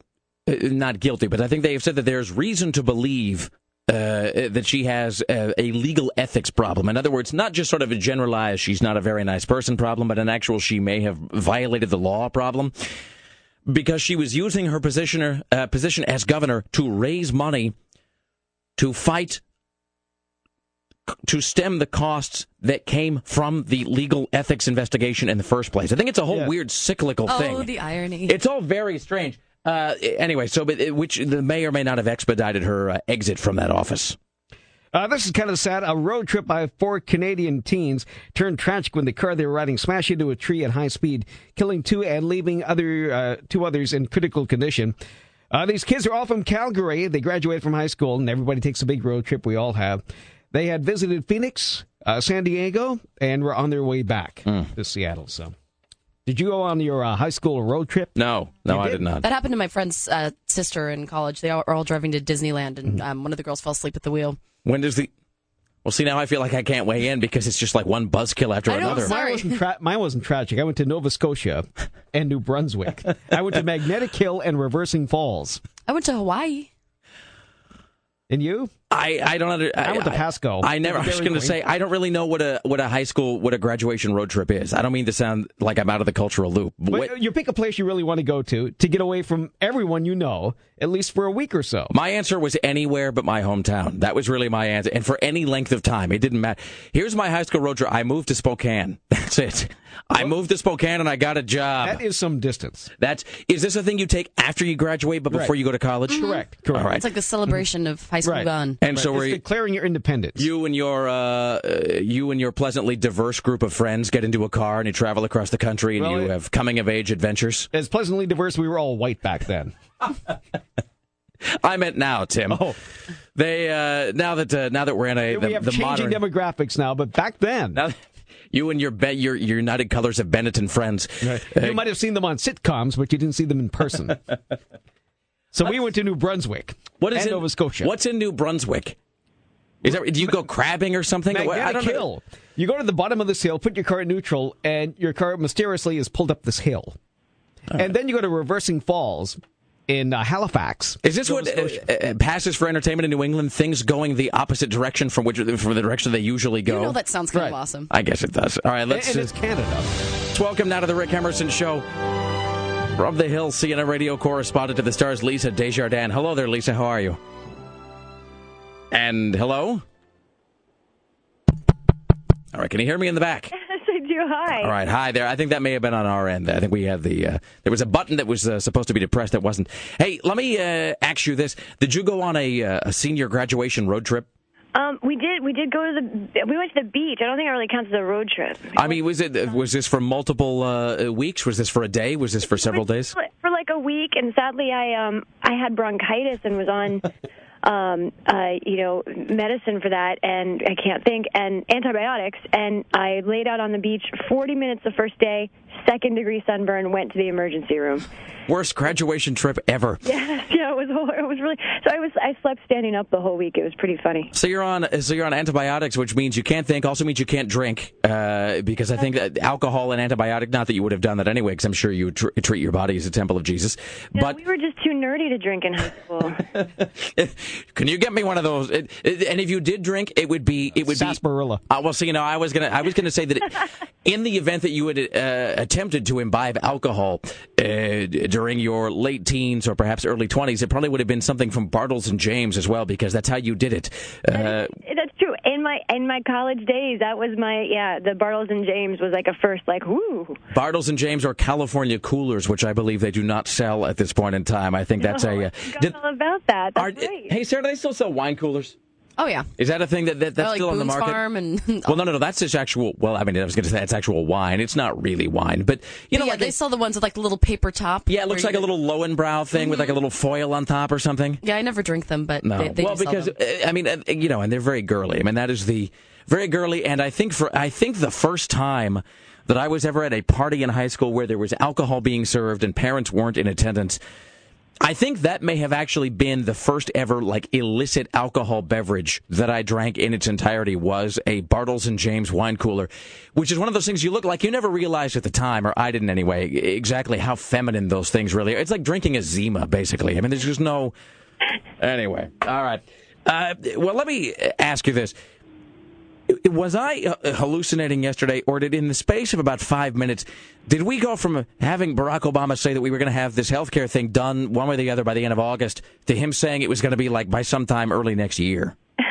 Speaker 2: uh, not guilty, but I think they have said that there's reason to believe uh, that she has a, a, legal ethics problem. In other words, not just sort of a generalized she's not a very nice person problem, but an actual she may have violated the law problem because she was using her position, uh, position as governor to raise money to fight to stem the costs that came from the legal ethics investigation in the first place. I think it's a whole yeah. weird cyclical
Speaker 4: oh,
Speaker 2: thing.
Speaker 4: Oh, the irony!
Speaker 2: It's all very strange. Uh, anyway, so but which the may or may not have expedited her uh, exit from that office.
Speaker 3: Uh, this is kind of sad. A road trip by four Canadian teens turned tragic when the car they were riding smashed into a tree at high speed, killing two and leaving other uh, two others in critical condition. Uh, these kids are all from Calgary. They graduated from high school, and everybody takes a big road trip. We all have. They had visited Phoenix, uh, San Diego, and were on their way back mm. to Seattle. So. Did you go on your uh, high school road trip?
Speaker 2: No, no, I did not.
Speaker 4: That happened to my friend's uh, sister in college. They all, are all driving to Disneyland, and mm-hmm. um, one of the girls fell asleep at the wheel.
Speaker 2: When does the well, see, now I feel like I can't weigh in because it's just like one buzzkill after
Speaker 4: I know,
Speaker 2: another.
Speaker 4: Sorry.
Speaker 3: Mine wasn't, tra- mine wasn't tragic. I went to Nova Scotia and New Brunswick. I went to Magnetic Hill and Reversing Falls.
Speaker 4: I went to Hawaii.
Speaker 3: And you?
Speaker 2: I, I don't under, I,
Speaker 3: I went to Pasco.
Speaker 2: I, I never. I was going to say I don't really know what a what a high school what a graduation road trip is. I don't mean to sound like I'm out of the cultural loop.
Speaker 3: But you pick a place you really want to go to to get away from everyone you know, at least for a week or so.
Speaker 2: My answer was anywhere but my hometown. That was really my answer, and for any length of time, it didn't matter. Here's my high school road trip. I moved to Spokane. That's it. I moved to Spokane and I got a job.
Speaker 3: That is some distance.
Speaker 2: That's is this a thing you take after you graduate, but before
Speaker 3: right.
Speaker 2: you go to college?
Speaker 3: Mm-hmm. Correct. Correct.
Speaker 2: All right.
Speaker 4: It's like the celebration of high school
Speaker 3: right.
Speaker 4: gone.
Speaker 2: And
Speaker 3: right.
Speaker 2: so
Speaker 3: we're declaring your independence.
Speaker 2: You and your uh, you and your pleasantly diverse group of friends get into a car and you travel across the country and well, you it, have coming of age adventures.
Speaker 3: As pleasantly diverse, we were all white back then.
Speaker 2: I meant now, Tim.
Speaker 3: Oh.
Speaker 2: They uh, now that uh, now that we're in a
Speaker 3: the, we have
Speaker 2: the
Speaker 3: changing
Speaker 2: modern
Speaker 3: demographics now, but back then.
Speaker 2: Now, you and your be- your your United Colors of Benetton friends.
Speaker 3: Right. Uh, you might have seen them on sitcoms, but you didn't see them in person. so we went to New Brunswick.
Speaker 2: What is
Speaker 3: in,
Speaker 2: Nova
Speaker 3: Scotia?
Speaker 2: What's in New Brunswick? Is that, do you go crabbing or something?
Speaker 3: Magnetic
Speaker 2: I don't
Speaker 3: hill. Know. You go to the bottom of this hill, put your car in neutral, and your car mysteriously is pulled up this hill. Right. And then you go to Reversing Falls, in uh, Halifax.
Speaker 2: Is this what uh, uh, passes for entertainment in New England? Things going the opposite direction from which from the direction they usually go.
Speaker 4: You know that sounds kind
Speaker 3: right.
Speaker 4: of awesome.
Speaker 2: I guess it does. All right, let's.
Speaker 3: And, and it's Canada.
Speaker 2: Let's welcome now to the Rick Emerson Show. From the Hill, CNN radio correspondent to the Stars, Lisa Desjardins. Hello there, Lisa. How are you? And hello. All right, can you hear me in the back?
Speaker 12: you. Hi.
Speaker 2: All right. Hi there. I think that may have been on our end. I think we had the, uh, there was a button that was uh, supposed to be depressed that wasn't. Hey, let me uh, ask you this. Did you go on a, uh, a senior graduation road trip?
Speaker 12: Um, we did. We did go to the. We went to the beach. I don't think it really counts as a road trip.
Speaker 2: I mean, was it was this for multiple uh, weeks? Was this for a day? Was this for several days?
Speaker 12: For like like a week, and sadly, I um I had bronchitis and was on. Um, uh, you know, medicine for that, and I can't think, and antibiotics, and I laid out on the beach 40 minutes the first day, second degree sunburn, went to the emergency room.
Speaker 2: Worst graduation trip ever.
Speaker 12: Yeah, yeah, it was it was really. So I was I slept standing up the whole week. It was pretty funny.
Speaker 2: So you're on so you're on antibiotics, which means you can't think. Also means you can't drink uh, because I think that alcohol and antibiotic. Not that you would have done that anyway, because I'm sure you would tr- treat your body as a temple of Jesus.
Speaker 12: No,
Speaker 2: but
Speaker 12: we were just too nerdy to drink in high school.
Speaker 2: can you get me one of those? It, it, and if you did drink, it would be it would
Speaker 3: sarsaparilla.
Speaker 2: be. Uh, well, so you know, I was gonna I was gonna say that it, in the event that you had uh, attempted to imbibe alcohol uh, during your late teens or perhaps early 20s, it probably would have been something from Bartles and James as well, because that's how you did it. Uh,
Speaker 12: That's true. In my in my college days, that was my yeah. The Bartles and James was like a first like whoo.
Speaker 2: Bartles and James or California Coolers, which I believe they do not sell at this point in time. I think that's
Speaker 12: Oh,
Speaker 2: a. Uh,
Speaker 12: I
Speaker 2: did-
Speaker 12: all about that. That's
Speaker 2: are-
Speaker 12: right.
Speaker 2: hey, Sarah, do they still sell wine coolers?
Speaker 4: Oh yeah.
Speaker 2: Is that a thing that, that that's
Speaker 4: like
Speaker 2: still on the market?
Speaker 4: Farm and
Speaker 2: Well, no, no, no. That's just actual. Well, I mean, I was going to say that's actual wine. It's not really wine, but you know,
Speaker 4: yeah,
Speaker 2: like
Speaker 4: they
Speaker 2: a-
Speaker 4: sell the ones with like the little paper top.
Speaker 2: yeah, it looks like a little Löwenbräu thing with like a little foil on top or something.
Speaker 4: Yeah, I never drink them, but
Speaker 2: No,
Speaker 4: they, they
Speaker 2: well, because uh, I mean, uh, you know, and they're very girly. I mean, that is the very girly, and I think for I think the first time that I was ever at a party in high school where there was alcohol being served and parents weren't in attendance. I think that may have actually been the first ever like illicit alcohol beverage that I drank in its entirety was a Bartles and James wine cooler, which is one of those things you look like you never realized at the time, or I didn't anyway, exactly how feminine those things really are. It's like drinking a Zima, basically. I mean, there's just no. Anyway, all right. Uh, well, let me ask you this. Was I uh, hallucinating yesterday, or did in the space of about five minutes, did we go from having Barack Obama say that we were going to have this health care thing done one way or the other by the end of August to him saying it was going to be like by sometime early next year?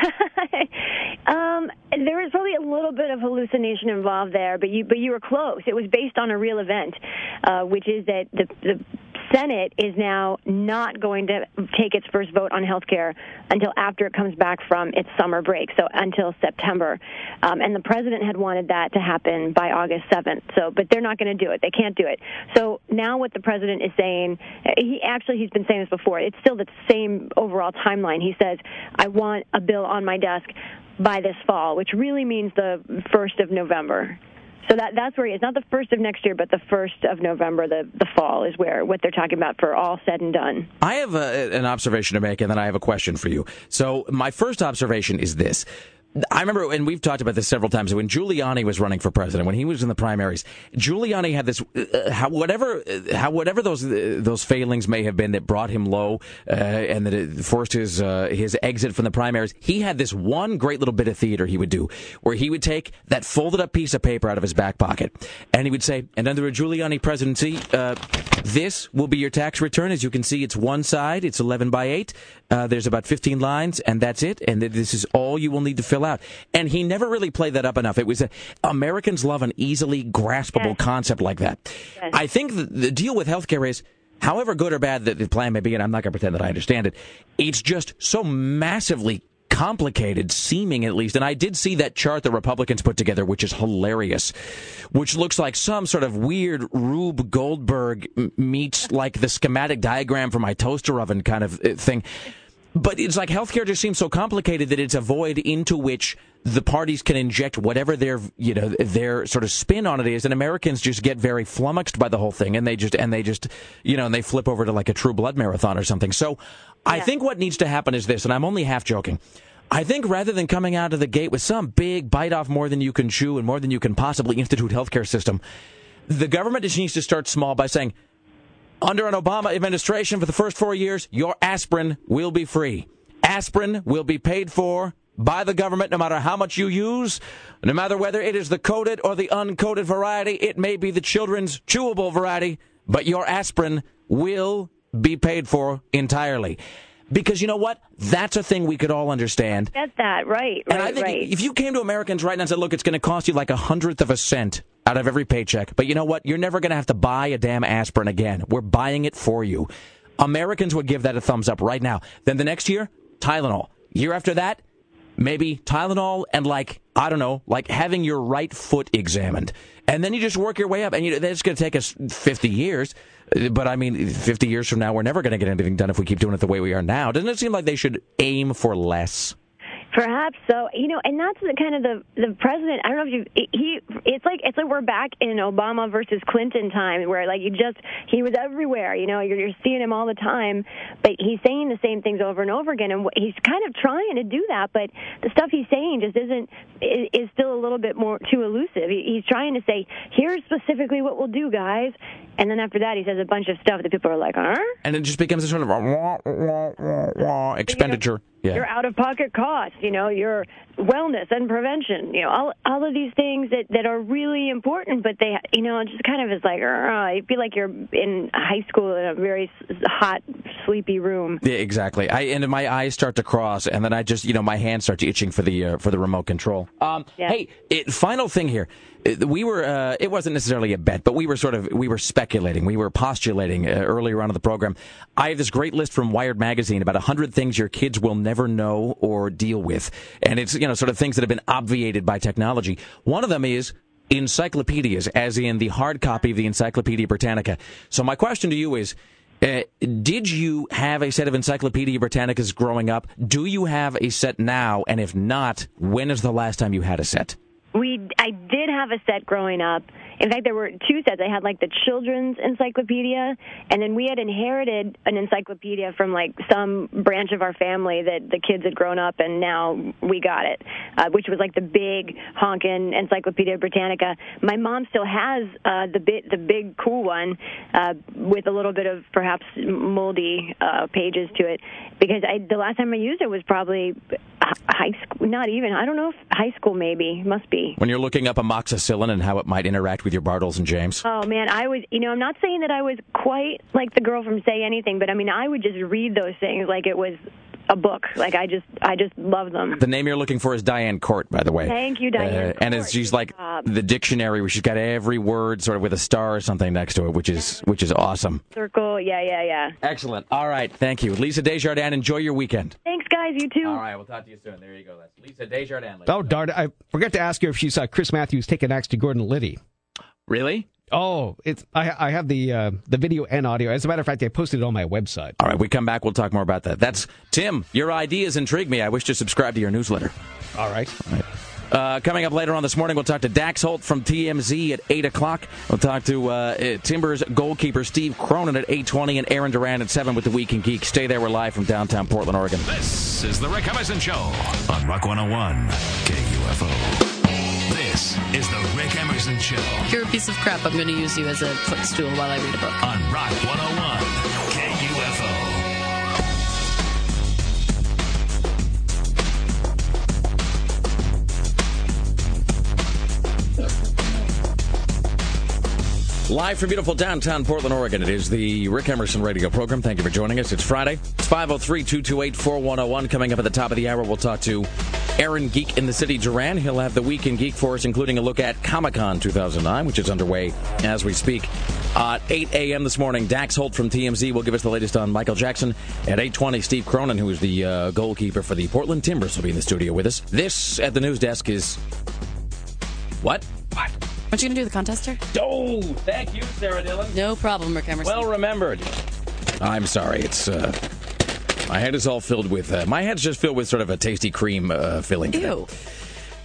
Speaker 12: Um, there was probably a little bit of hallucination involved there, but you but you were close. It was based on a real event, uh, which is that the the Senate is now not going to take its first vote on health care until after it comes back from its summer break, so until September. Um, and the president had wanted that to happen by August 7th. So, but they're not going to do it. They can't do it. So now what the president is saying, he actually he's been saying this before. It's still the same overall timeline. He says, "I want a bill on my desk." by this fall, which really means the first of November. So that that's where he is. Not the first of next year, but the first of November, the the fall is where what they're talking about for all said and done.
Speaker 2: I have a, an observation to make, and then I have a question for you. So, my first observation is this. I remember, and we've talked about this several times, when Giuliani was running for president, when he was in the primaries, Giuliani had this, uh, how, whatever, uh, how, whatever those, uh, those failings may have been that brought him low, uh, and that it forced his, uh, his exit from the primaries, he had this one great little bit of theater he would do, where he would take that folded up piece of paper out of his back pocket, and he would say, and under a Giuliani presidency, uh, this will be your tax return. As you can see, it's one side, it's 11 by 8. Uh, there's about 15 lines, and that's it. And this is all you will need to fill out. And he never really played that up enough. It was a, Americans love an easily graspable concept like that. I think the, the deal with healthcare is, however good or bad that the plan may be, and I'm not going to pretend that I understand it, it's just so massively complicated, seeming at least. And I did see that chart the Republicans put together, which is hilarious, which looks like some sort of weird Rube Goldberg meets like the schematic diagram for my toaster oven kind of uh, thing. But it's like healthcare just seems so complicated that it's a void into which the parties can inject whatever their you know their sort of spin on it is, and Americans just get very flummoxed by the whole thing, and they just and they just you know and they flip over to like a True Blood marathon or something. So I think what needs to happen is this, and I'm only half joking. I think rather than coming out of the gate with some big bite off more than you can chew and more than you can possibly institute healthcare system, the government just needs to start small by saying, under an Obama administration for the first four years, your aspirin will be free. Aspirin will be paid for by the government no matter how much you use, no matter whether it is the coated or the uncoated variety. It may be the children's chewable variety, but your aspirin will be paid for entirely. Because you know what? That's a thing we could all understand.
Speaker 12: Get that right, right,
Speaker 2: And I think
Speaker 12: right.
Speaker 2: if you came to Americans right now and said, look, it's going to cost you like a hundredth of a cent out of every paycheck, but you know what? You're never going to have to buy a damn aspirin again. We're buying it for you. Americans would give that a thumbs up right now. Then the next year, Tylenol. Year after that, maybe Tylenol and like, I don't know, like having your right foot examined. And then you just work your way up. And you that's going to take us 50 years. But I mean, 50 years from now, we're never going to get anything done if we keep doing it the way we are now. Doesn't it seem like they should aim for less?
Speaker 12: Perhaps so. You know, and that's the kind of the the president. I don't know if you he. It's like it's like we're back in Obama versus Clinton time, where like you just he was everywhere. You know, you're, you're seeing him all the time, but he's saying the same things over and over again, and he's kind of trying to do that, but the stuff he's saying just isn't is, is still a little bit more too elusive. He's trying to say, here's specifically what we'll do, guys, and then after that he says a bunch of stuff that people are like, huh?
Speaker 2: And it just becomes a sort of wah, wah, wah, wah, expenditure. Yeah.
Speaker 12: Your out of pocket costs, you know, your wellness and prevention, you know, all all of these things that that are really important, but they, you know, it just kind of is like, uh, you feel like you're in high school in a very hot, sleepy room.
Speaker 2: Yeah, exactly. I and my eyes start to cross, and then I just, you know, my hands start itching for the uh, for the remote control. Um,
Speaker 12: Yeah.
Speaker 2: Hey, it, final thing here. We were. Uh, it wasn't necessarily a bet, but we were sort of. We were speculating. We were postulating uh, earlier on in the program. I have this great list from Wired magazine about hundred things your kids will never know or deal with, and it's you know sort of things that have been obviated by technology. One of them is encyclopedias, as in the hard copy of the Encyclopedia Britannica. So my question to you is. Uh, did you have a set of Encyclopedia Britannicas growing up? Do you have a set now? And if not, when is the last time you had a set?
Speaker 12: We, I did have a set growing up. In fact, there were two sets. I had like the children's encyclopedia, and then we had inherited an encyclopedia from like some branch of our family that the kids had grown up, and now we got it, uh, which was like the big honkin' Encyclopedia Britannica. My mom still has uh, the bit, the big cool one, uh, with a little bit of perhaps moldy uh, pages to it, because I, the last time I used it was probably high school. Not even. I don't know if high school maybe must be.
Speaker 2: When you're looking up amoxicillin and how it might interact with your Bartles and James?
Speaker 12: Oh man, I was, you know, I'm not saying that I was quite like the girl from Say Anything, but I mean, I would just read those things like it was a book. Like I just, I just love them.
Speaker 2: The name you're looking for is Diane Court, by the way.
Speaker 12: Thank you, Diane
Speaker 2: Uh, and it's, she's like the dictionary where she's got every word sort of with a star or something next to it, which is which is awesome.
Speaker 12: Circle, yeah, yeah, yeah.
Speaker 2: Excellent. All right, thank you, Lisa Desjardins. Enjoy your weekend.
Speaker 12: Thanks, guys. You too.
Speaker 2: All right, we'll talk to you soon. There you go. That's Lisa Desjardins.
Speaker 3: Oh, darn it. I forgot to ask her if she saw Chris Matthews take an axe to Gordon Liddy.
Speaker 2: Really?
Speaker 3: Oh, it's I, I have the uh, the video and audio. As a matter of fact, I posted it on my website.
Speaker 2: All right, we come back. We'll talk more about that. That's Tim. Your ideas intrigue me. I wish to subscribe to your newsletter.
Speaker 3: All right.
Speaker 2: All right. Uh, coming up later on this morning, we'll talk to Dax Holt from TMZ at 8 o'clock. We'll talk to uh, uh, Timbers goalkeeper Steve Cronin at 8.20 and Aaron Duran at 7 with the Week in Geek. Stay there. We're live from downtown Portland, Oregon.
Speaker 5: This is the Rick Emerson Show on Rock 101 KUFO. This is the Rick Emerson Show
Speaker 4: You're a piece of crap. I'm going to use you as a footstool while I read a book.
Speaker 5: on Rock 101
Speaker 2: Live from beautiful downtown Portland, Oregon. It is the Rick Emerson radio program. Thank you for joining us. It's Friday. It's 503 228 4101. Coming up at the top of the hour, we'll talk to Aaron Geek in the city, Duran. He'll have the Week in Geek for us, including a look at Comic Con 2009, which is underway as we speak. Uh, at 8 a.m. this morning, Dax Holt from TMZ will give us the latest on Michael Jackson. At 8.20, Steve Cronin, who is the uh, goalkeeper for the Portland Timbers, will be in the studio with us. This at the news desk is. What? What?
Speaker 4: Aren't you going to do the contest here?
Speaker 2: Oh, thank you, Sarah Dillon.
Speaker 4: No problem, Rick Emerson.
Speaker 2: Well remembered. I'm sorry. It's uh, my head is all filled with. Uh, my head's just filled with sort of a tasty cream uh, filling. today.
Speaker 4: Ew.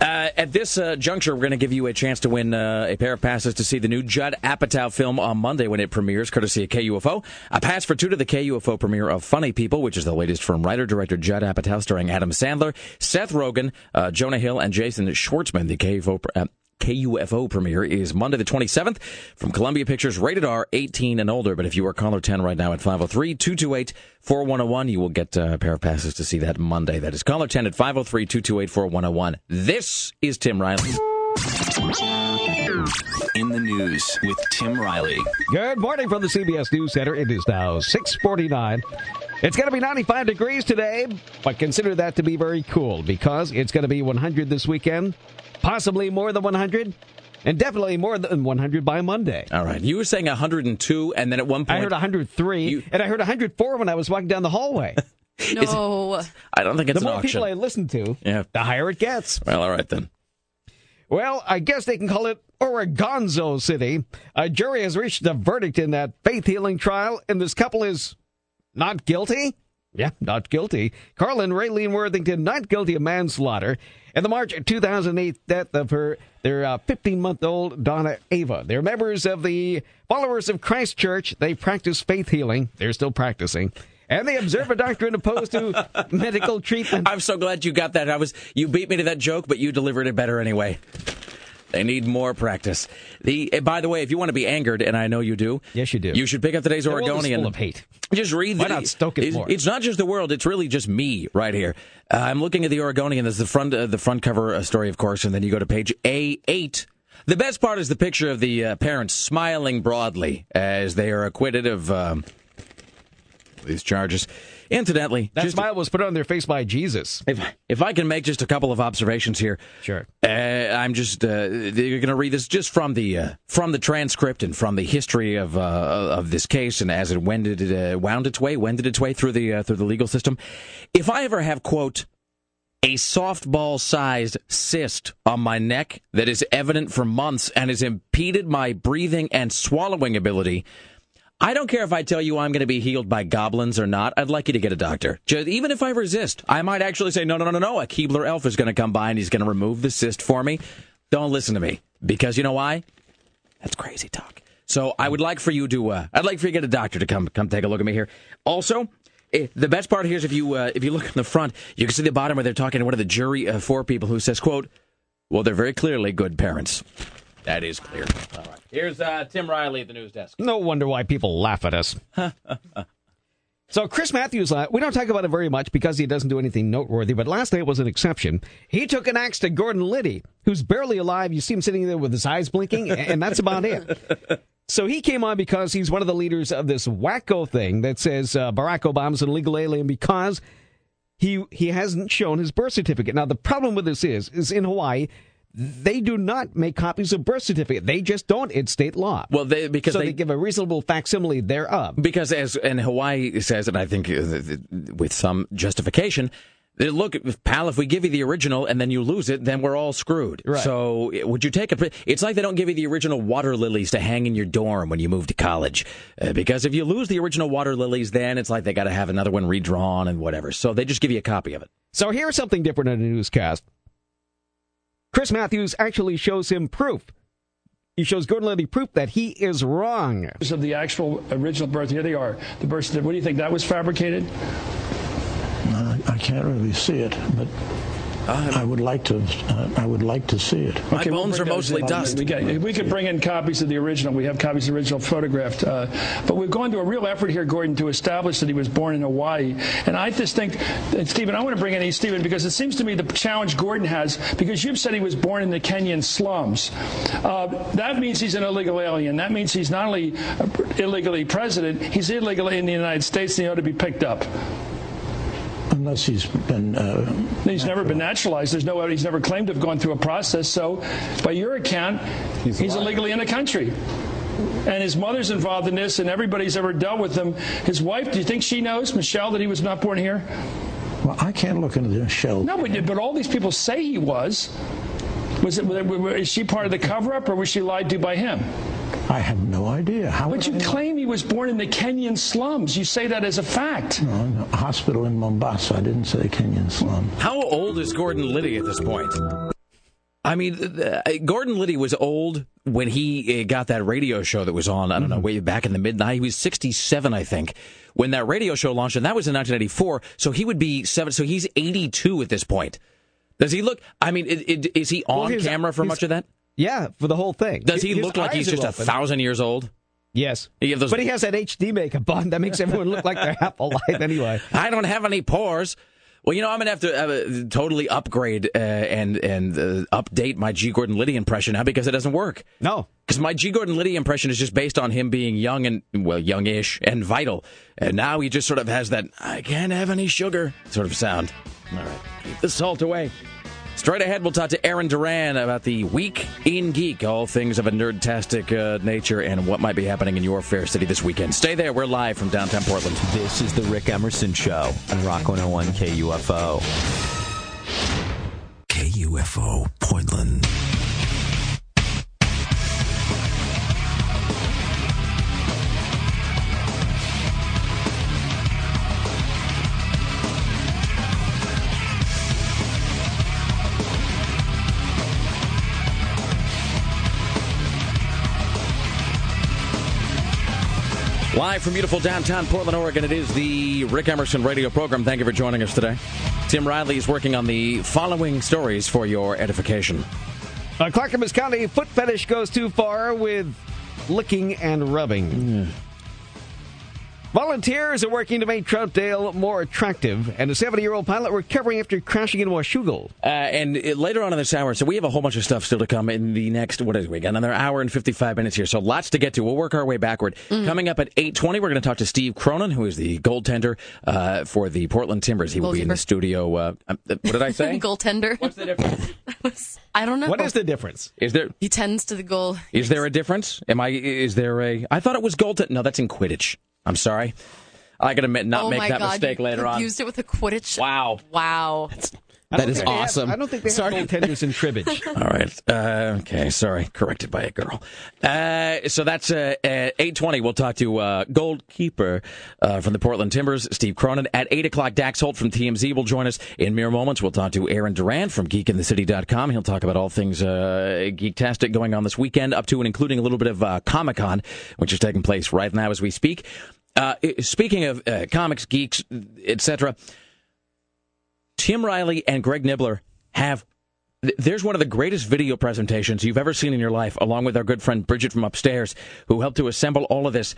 Speaker 2: Uh, at this uh, juncture, we're going to give you a chance to win uh, a pair of passes to see the new Judd Apatow film on Monday when it premieres, courtesy of KUFO. A pass for two to the KUFO premiere of Funny People, which is the latest from writer-director Judd Apatow, starring Adam Sandler, Seth Rogen, uh, Jonah Hill, and Jason Schwartzman. The KUFO. KUFO premiere is Monday the 27th from Columbia Pictures, rated R, 18 and older. But if you are caller 10 right now at 503 228 4101, you will get uh, a pair of passes to see that Monday. That is caller 10 at 503 228 4101. This is Tim Riley.
Speaker 13: In the news with Tim Riley.
Speaker 3: Good morning from the CBS News Center. It is now 649. It's going to be 95 degrees today, but consider that to be very cool because it's going to be 100 this weekend, possibly more than 100, and definitely more than 100 by Monday.
Speaker 2: All right. You were saying 102, and then at one point.
Speaker 3: I heard 103, and I heard 104 when I was walking down the hallway.
Speaker 4: No.
Speaker 2: I don't think it's
Speaker 3: the
Speaker 2: an
Speaker 3: more
Speaker 2: auction.
Speaker 3: people I listen to,
Speaker 2: yeah.
Speaker 3: the higher it gets.
Speaker 2: Well, all right then.
Speaker 3: Well, I guess they can call it Oregonzo City. A jury has reached a verdict in that faith healing trial, and this couple is not guilty. Yeah, not guilty. Carlin and Raylene Worthington not guilty of manslaughter in the March 2008 death of her their uh, 15 month old Donna Ava. They're members of the Followers of Christ Church. They practice faith healing. They're still practicing. And they observe a doctrine opposed to medical treatment.
Speaker 2: I'm so glad you got that. I was you beat me to that joke, but you delivered it better anyway. They need more practice. The eh, by the way, if you want to be angered, and I know you do,
Speaker 3: yes, you do.
Speaker 2: You should pick up today's
Speaker 3: The
Speaker 2: Oregonian.
Speaker 3: full of hate.
Speaker 2: Just read.
Speaker 3: Why
Speaker 2: the,
Speaker 3: not stoke it
Speaker 2: it's,
Speaker 3: more?
Speaker 2: It's not just the world; it's really just me right here. Uh, I'm looking at the Oregonian. There's the front, uh, the front cover uh, story, of course, and then you go to page A8. The best part is the picture of the uh, parents smiling broadly as they are acquitted of um, these charges. Incidentally,
Speaker 3: That smile was put on their face by Jesus.
Speaker 2: if if I can make just a couple of observations here,
Speaker 3: Sure.
Speaker 2: uh, I'm just uh, you're going to read this just from the uh, from the transcript and from the history of uh, of this case and as it wended uh, wound its way, wended its way through the uh, through the legal system. If I ever have quote a softball sized cyst on my neck that is evident for months and has impeded my breathing and swallowing ability. I don't care if I tell you I'm going to be healed by goblins or not. I'd like you to get a doctor. Just, even if I resist, I might actually say, no, no, no, no, no. A Keebler elf is going to come by and he's going to remove the cyst for me. Don't listen to me. Because you know why? That's crazy talk. So I would like for you to, uh, I'd like for you to get a doctor to come, come take a look at me here. Also, eh, the best part here is if you, uh, if you look in the front, you can see the bottom where they're talking to one of the jury of four people who says, quote, well, they're very clearly good parents. That is clear. All right. Here's uh, Tim Riley at the news desk.
Speaker 3: No wonder why people laugh at us. so Chris Matthews, uh, we don't talk about it very much because he doesn't do anything noteworthy. But last night was an exception. He took an axe to Gordon Liddy, who's barely alive. You see him sitting there with his eyes blinking, and that's about it. So he came on because he's one of the leaders of this wacko thing that says uh, Barack Obama's an illegal alien because he he hasn't shown his birth certificate. Now the problem with this is is in Hawaii. They do not make copies of birth certificate. They just don't. It's state law.
Speaker 2: Well, they, because
Speaker 3: so
Speaker 2: they,
Speaker 3: they give a reasonable facsimile thereof.
Speaker 2: Because as and Hawaii says, and I think uh, with some justification, look, pal, if we give you the original and then you lose it, then we're all screwed.
Speaker 3: Right.
Speaker 2: So would you take a? It's like they don't give you the original water lilies to hang in your dorm when you move to college, uh, because if you lose the original water lilies, then it's like they got to have another one redrawn and whatever. So they just give you a copy of it.
Speaker 3: So here's something different in the newscast. Chris Matthews actually shows him proof. He shows Gordon Liddy proof that he is wrong.
Speaker 14: Of the actual original birth, here they are. The birth certificate. What do you think? That was fabricated?
Speaker 15: I can't really see it, but I would like to. Uh, I would like to see it.
Speaker 2: My
Speaker 14: we'll
Speaker 2: bones are mostly dust.
Speaker 14: We, get, we could bring in copies of the original. We have copies of the original photographed. Uh, but we've gone to a real effort here, Gordon, to establish that he was born in Hawaii. And I just think, and Stephen, I want to bring in a Stephen because it seems to me the challenge Gordon has, because you've said he was born in the Kenyan slums. Uh, that means he's an illegal alien. That means he's not only illegally president, he's illegal in the United States and he ought to be picked up.
Speaker 15: Unless he's been. Uh,
Speaker 14: He's never been naturalized. There's no he's never claimed to have gone through a process. So, by your account, he's, illegally in the country. And his mother's involved in this, and everybody's ever dealt with him. His wife, do you think she knows, Michelle, that he was not born here?
Speaker 15: well, I can't look into the shell.
Speaker 14: No, but, but all these people say he was. Was it? Is she part of the cover-up, or was she lied to by him?
Speaker 15: I have no idea. How
Speaker 14: But
Speaker 15: would
Speaker 14: you
Speaker 15: I know?
Speaker 14: claim he was born in the Kenyan slums. You say that as a fact.
Speaker 15: No, no, hospital in Mombasa. I didn't say Kenyan slum.
Speaker 2: How old is Gordon Liddy at this point? I mean, uh, Gordon Liddy was old when he uh, got that radio show that was on, I don't know, way back in the mid 90s. He was 67, I think, when that radio show launched, and that was in 1984. So he would be seven. So he's 82 at this point. Does he look? I mean, is he on
Speaker 3: Well, his-
Speaker 2: camera for
Speaker 3: his-
Speaker 2: much of that?
Speaker 3: Yeah, for the whole thing.
Speaker 2: Does he
Speaker 3: His
Speaker 2: look like he's just a thousand years old?
Speaker 3: Yes.
Speaker 2: Have those-
Speaker 3: But he has that HD makeup on that makes everyone look like they're half alive anyway.
Speaker 2: I don't have any pores. Well, you know, I'm gonna have to uh, totally upgrade uh, and and uh, update my G. Gordon Liddy impression now because it doesn't work.
Speaker 3: No,
Speaker 2: because my G. Gordon Liddy impression is just based on him being young and well, youngish and vital, and now he just sort of has that "I can't have any sugar" sort of sound. All right, keep the salt away. Straight ahead, we'll talk to Aaron Duran about the week in geek, all things of a nerdtastic uh, nature, and what might be happening in your fair city this weekend. Stay there. We're live from downtown Portland.
Speaker 13: This is the Rick Emerson Show on Rock 101 KUFO.
Speaker 5: KUFO Portland.
Speaker 2: Live from beautiful downtown Portland, Oregon, it is the Rick Emerson radio program. Thank you for joining us today. Tim Riley is working on the following stories for your edification.
Speaker 3: Uh, Clackamas County foot fetish goes too far with licking and rubbing.
Speaker 2: Mm.
Speaker 3: Volunteers are working to make Troutdale more attractive, and a 70 year old pilot recovering after crashing in Washougal.
Speaker 2: Uh, and uh, later on in this hour, so we have a whole bunch of stuff still to come in the next, what is it, we got another hour and 55 minutes here, so lots to get to. We'll work our way backward. Coming up at 8.20, we're going to talk to Steve Cronin, who is the goaltender uh, for the Portland Timbers. He will be in the studio. Uh, uh, what did I say?
Speaker 4: Goaltender. What's the difference? I don't know.
Speaker 3: What is the difference?
Speaker 2: Is there
Speaker 4: He tends to the goal.
Speaker 2: is there a difference? Am I? Is there a? I thought it was goaltender. No, that's in Quidditch. I'm sorry. I got to not
Speaker 4: oh
Speaker 2: make that
Speaker 4: God,
Speaker 2: mistake later on.
Speaker 4: Used it with a Quidditch.
Speaker 2: Wow.
Speaker 4: Wow.
Speaker 3: That's,
Speaker 13: That
Speaker 3: don't
Speaker 13: is
Speaker 3: think they have-
Speaker 13: awesome.
Speaker 3: I don't think they have
Speaker 13: Sorry.
Speaker 3: goaltenders in cribbage.
Speaker 2: All right. Uh, okay. Sorry. Corrected by a girl. Uh, so that's uh, at eight twenty. We'll talk to uh, goalkeeper uh, from the Portland Timbers, Steve Cronin. At eight o'clock, Dax Holt from TMZ will join us in mere moments. We'll talk to Aaron Duran from GeekInTheCity.com. He'll talk about all things uh, geektastic going on this weekend, up to and including a little bit of uh, Comic Con, which is taking place right now as we speak. Uh, speaking of uh, comics, geeks, etc. Tim Riley and Greg Nibler have. There's one of the greatest video presentations you've ever seen in your life, along with our good friend Bridget from upstairs, who helped to assemble all of this.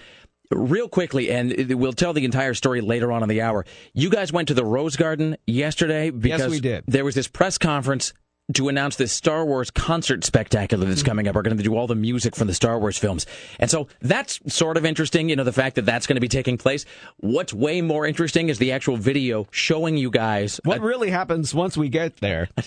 Speaker 2: Real quickly, and we'll tell the entire story later on in the hour. You guys went to the Rose Garden yesterday because
Speaker 3: we did.
Speaker 2: there was this press conference to announce this Star Wars concert spectacular that's coming up. We're going to do all the music from the Star Wars films. And so that's sort of interesting, you know, the fact that that's going to be taking place. What's way more interesting is the actual video showing you guys
Speaker 3: What really happens once we get there?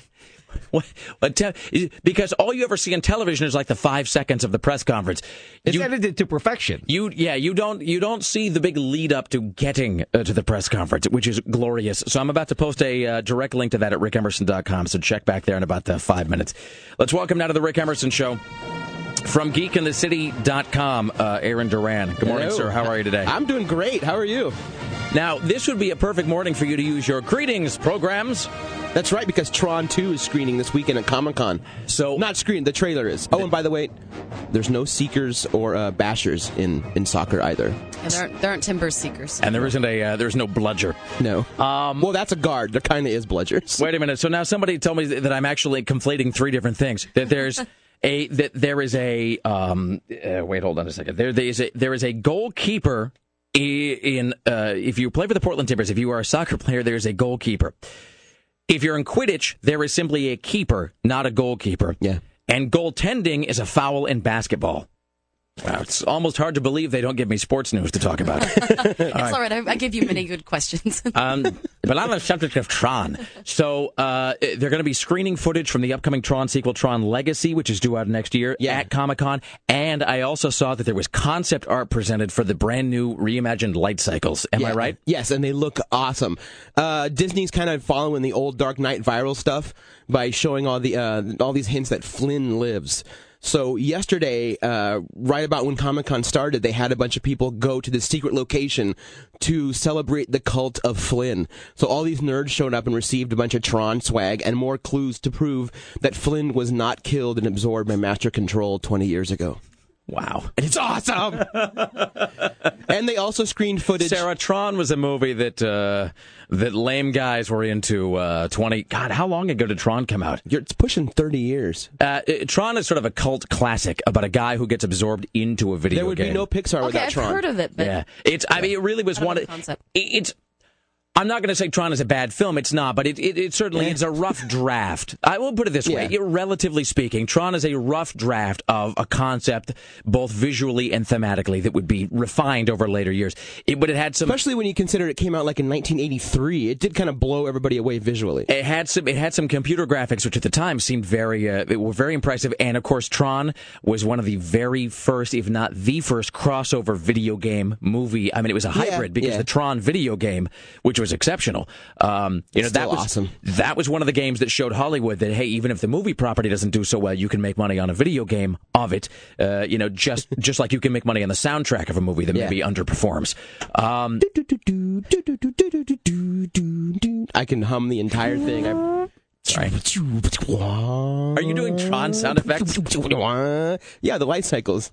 Speaker 2: what, what te- because all you ever see on television is like the five seconds of the press conference.
Speaker 3: It's
Speaker 2: You-
Speaker 3: edited to perfection.
Speaker 2: you yeah you don't you don't see the big lead up to getting uh, to the press conference which is glorious so i'm about to post a uh, direct link to that at rickemerson.com so check back there in about uh, five minutes let's welcome now to the rick emerson show from geekinthecity.com uh, aaron duran good morning
Speaker 16: Hello.
Speaker 2: sir how are you today
Speaker 16: I'm doing great. How are you?
Speaker 2: now this would be a perfect morning for you to use your greetings programs
Speaker 16: That's right, because Tron 2 is screening this weekend at Comic Con.
Speaker 2: So
Speaker 16: not screening, the trailer is. Oh, and by the way, there's no seekers or uh, bashers in in soccer either.
Speaker 4: And there aren't, there aren't timber seekers.
Speaker 2: and there isn't a uh, there's no bludger
Speaker 16: No. Um, well, that's a guard. There kind of is bludgers.
Speaker 2: Wait a minute. So now somebody told me that I'm actually conflating three different things. That there's a that there is a um. Uh, wait, hold on a second. There there is a there is a goalkeeper in uh. If you play for the Portland Timbers, if you are a soccer player, there is a goalkeeper. If you're in Quidditch, there is simply a keeper, not a goalkeeper.
Speaker 16: Yeah.
Speaker 2: And goaltending is a foul in basketball. Wow, it's almost hard to believe they don't give me sports news to talk about.
Speaker 4: it's all right. I, I give you many good questions.
Speaker 2: Um, but on the subject of Tron, so uh, they're going to be screening footage from the upcoming Tron sequel, Tron Legacy, which is due out next year at Comic Con. And I also saw that there was concept art presented for the brand new reimagined light cycles. Am I right?
Speaker 16: Yes, and they look awesome. Uh, Disney's kind of following the old Dark Knight viral stuff by showing all the uh, all these hints that Flynn lives. So yesterday, uh, right about when Comic Con started, they had a bunch of people go to the secret location to celebrate the cult of Flynn. So all these nerds showed up and received a bunch of Tron swag and more clues to prove that Flynn was not killed and absorbed by Master Control 20 years ago.
Speaker 2: Wow.
Speaker 16: And it's awesome! and they also screened footage.
Speaker 2: Sarah, Tron was a movie that uh, that lame guys were into. Uh, Twenty. God, how long ago did Tron come out?
Speaker 16: It's pushing thirty years.
Speaker 2: Uh, it- Tron is sort of a cult classic about a guy who gets absorbed into a video game.
Speaker 16: There would
Speaker 2: game.
Speaker 16: be no Pixar
Speaker 4: okay,
Speaker 16: without
Speaker 4: I've
Speaker 16: Tron.
Speaker 4: heard of it, but
Speaker 2: yeah, it's. I mean, it really was one. Of,
Speaker 4: concept.
Speaker 2: it- it's. I'm not going to say Tron is a bad film. It's not, but it, it, it certainly is a rough draft. I will put it this way:
Speaker 16: Yeah.
Speaker 2: It- relatively speaking, Tron is a rough draft of a concept, both visually and thematically, that would be refined over later years. It, but it had some.
Speaker 16: Especially when you consider it came out like in 1983, it did kind of blow everybody away visually.
Speaker 2: It had some. It had some computer graphics, which at the time seemed very, uh, it were very impressive. And of course, Tron was one of the very first, if not the first, crossover video game movie. I mean, it was a
Speaker 16: Yeah,
Speaker 2: hybrid because
Speaker 16: yeah.
Speaker 2: the Tron video game, which was exceptional, um, you know, that
Speaker 16: Still
Speaker 2: was
Speaker 16: awesome.
Speaker 2: That was one of the games that showed Hollywood that hey, even if the movie property doesn't do so well, you can make money on a video game of it. Uh, you know, just just like you can make money on the soundtrack of a movie that
Speaker 16: Yeah.
Speaker 2: maybe underperforms. Um,
Speaker 16: I can hum the entire thing. I...
Speaker 2: Sorry. Are you doing Tron sound effects?
Speaker 16: Yeah, the light cycles.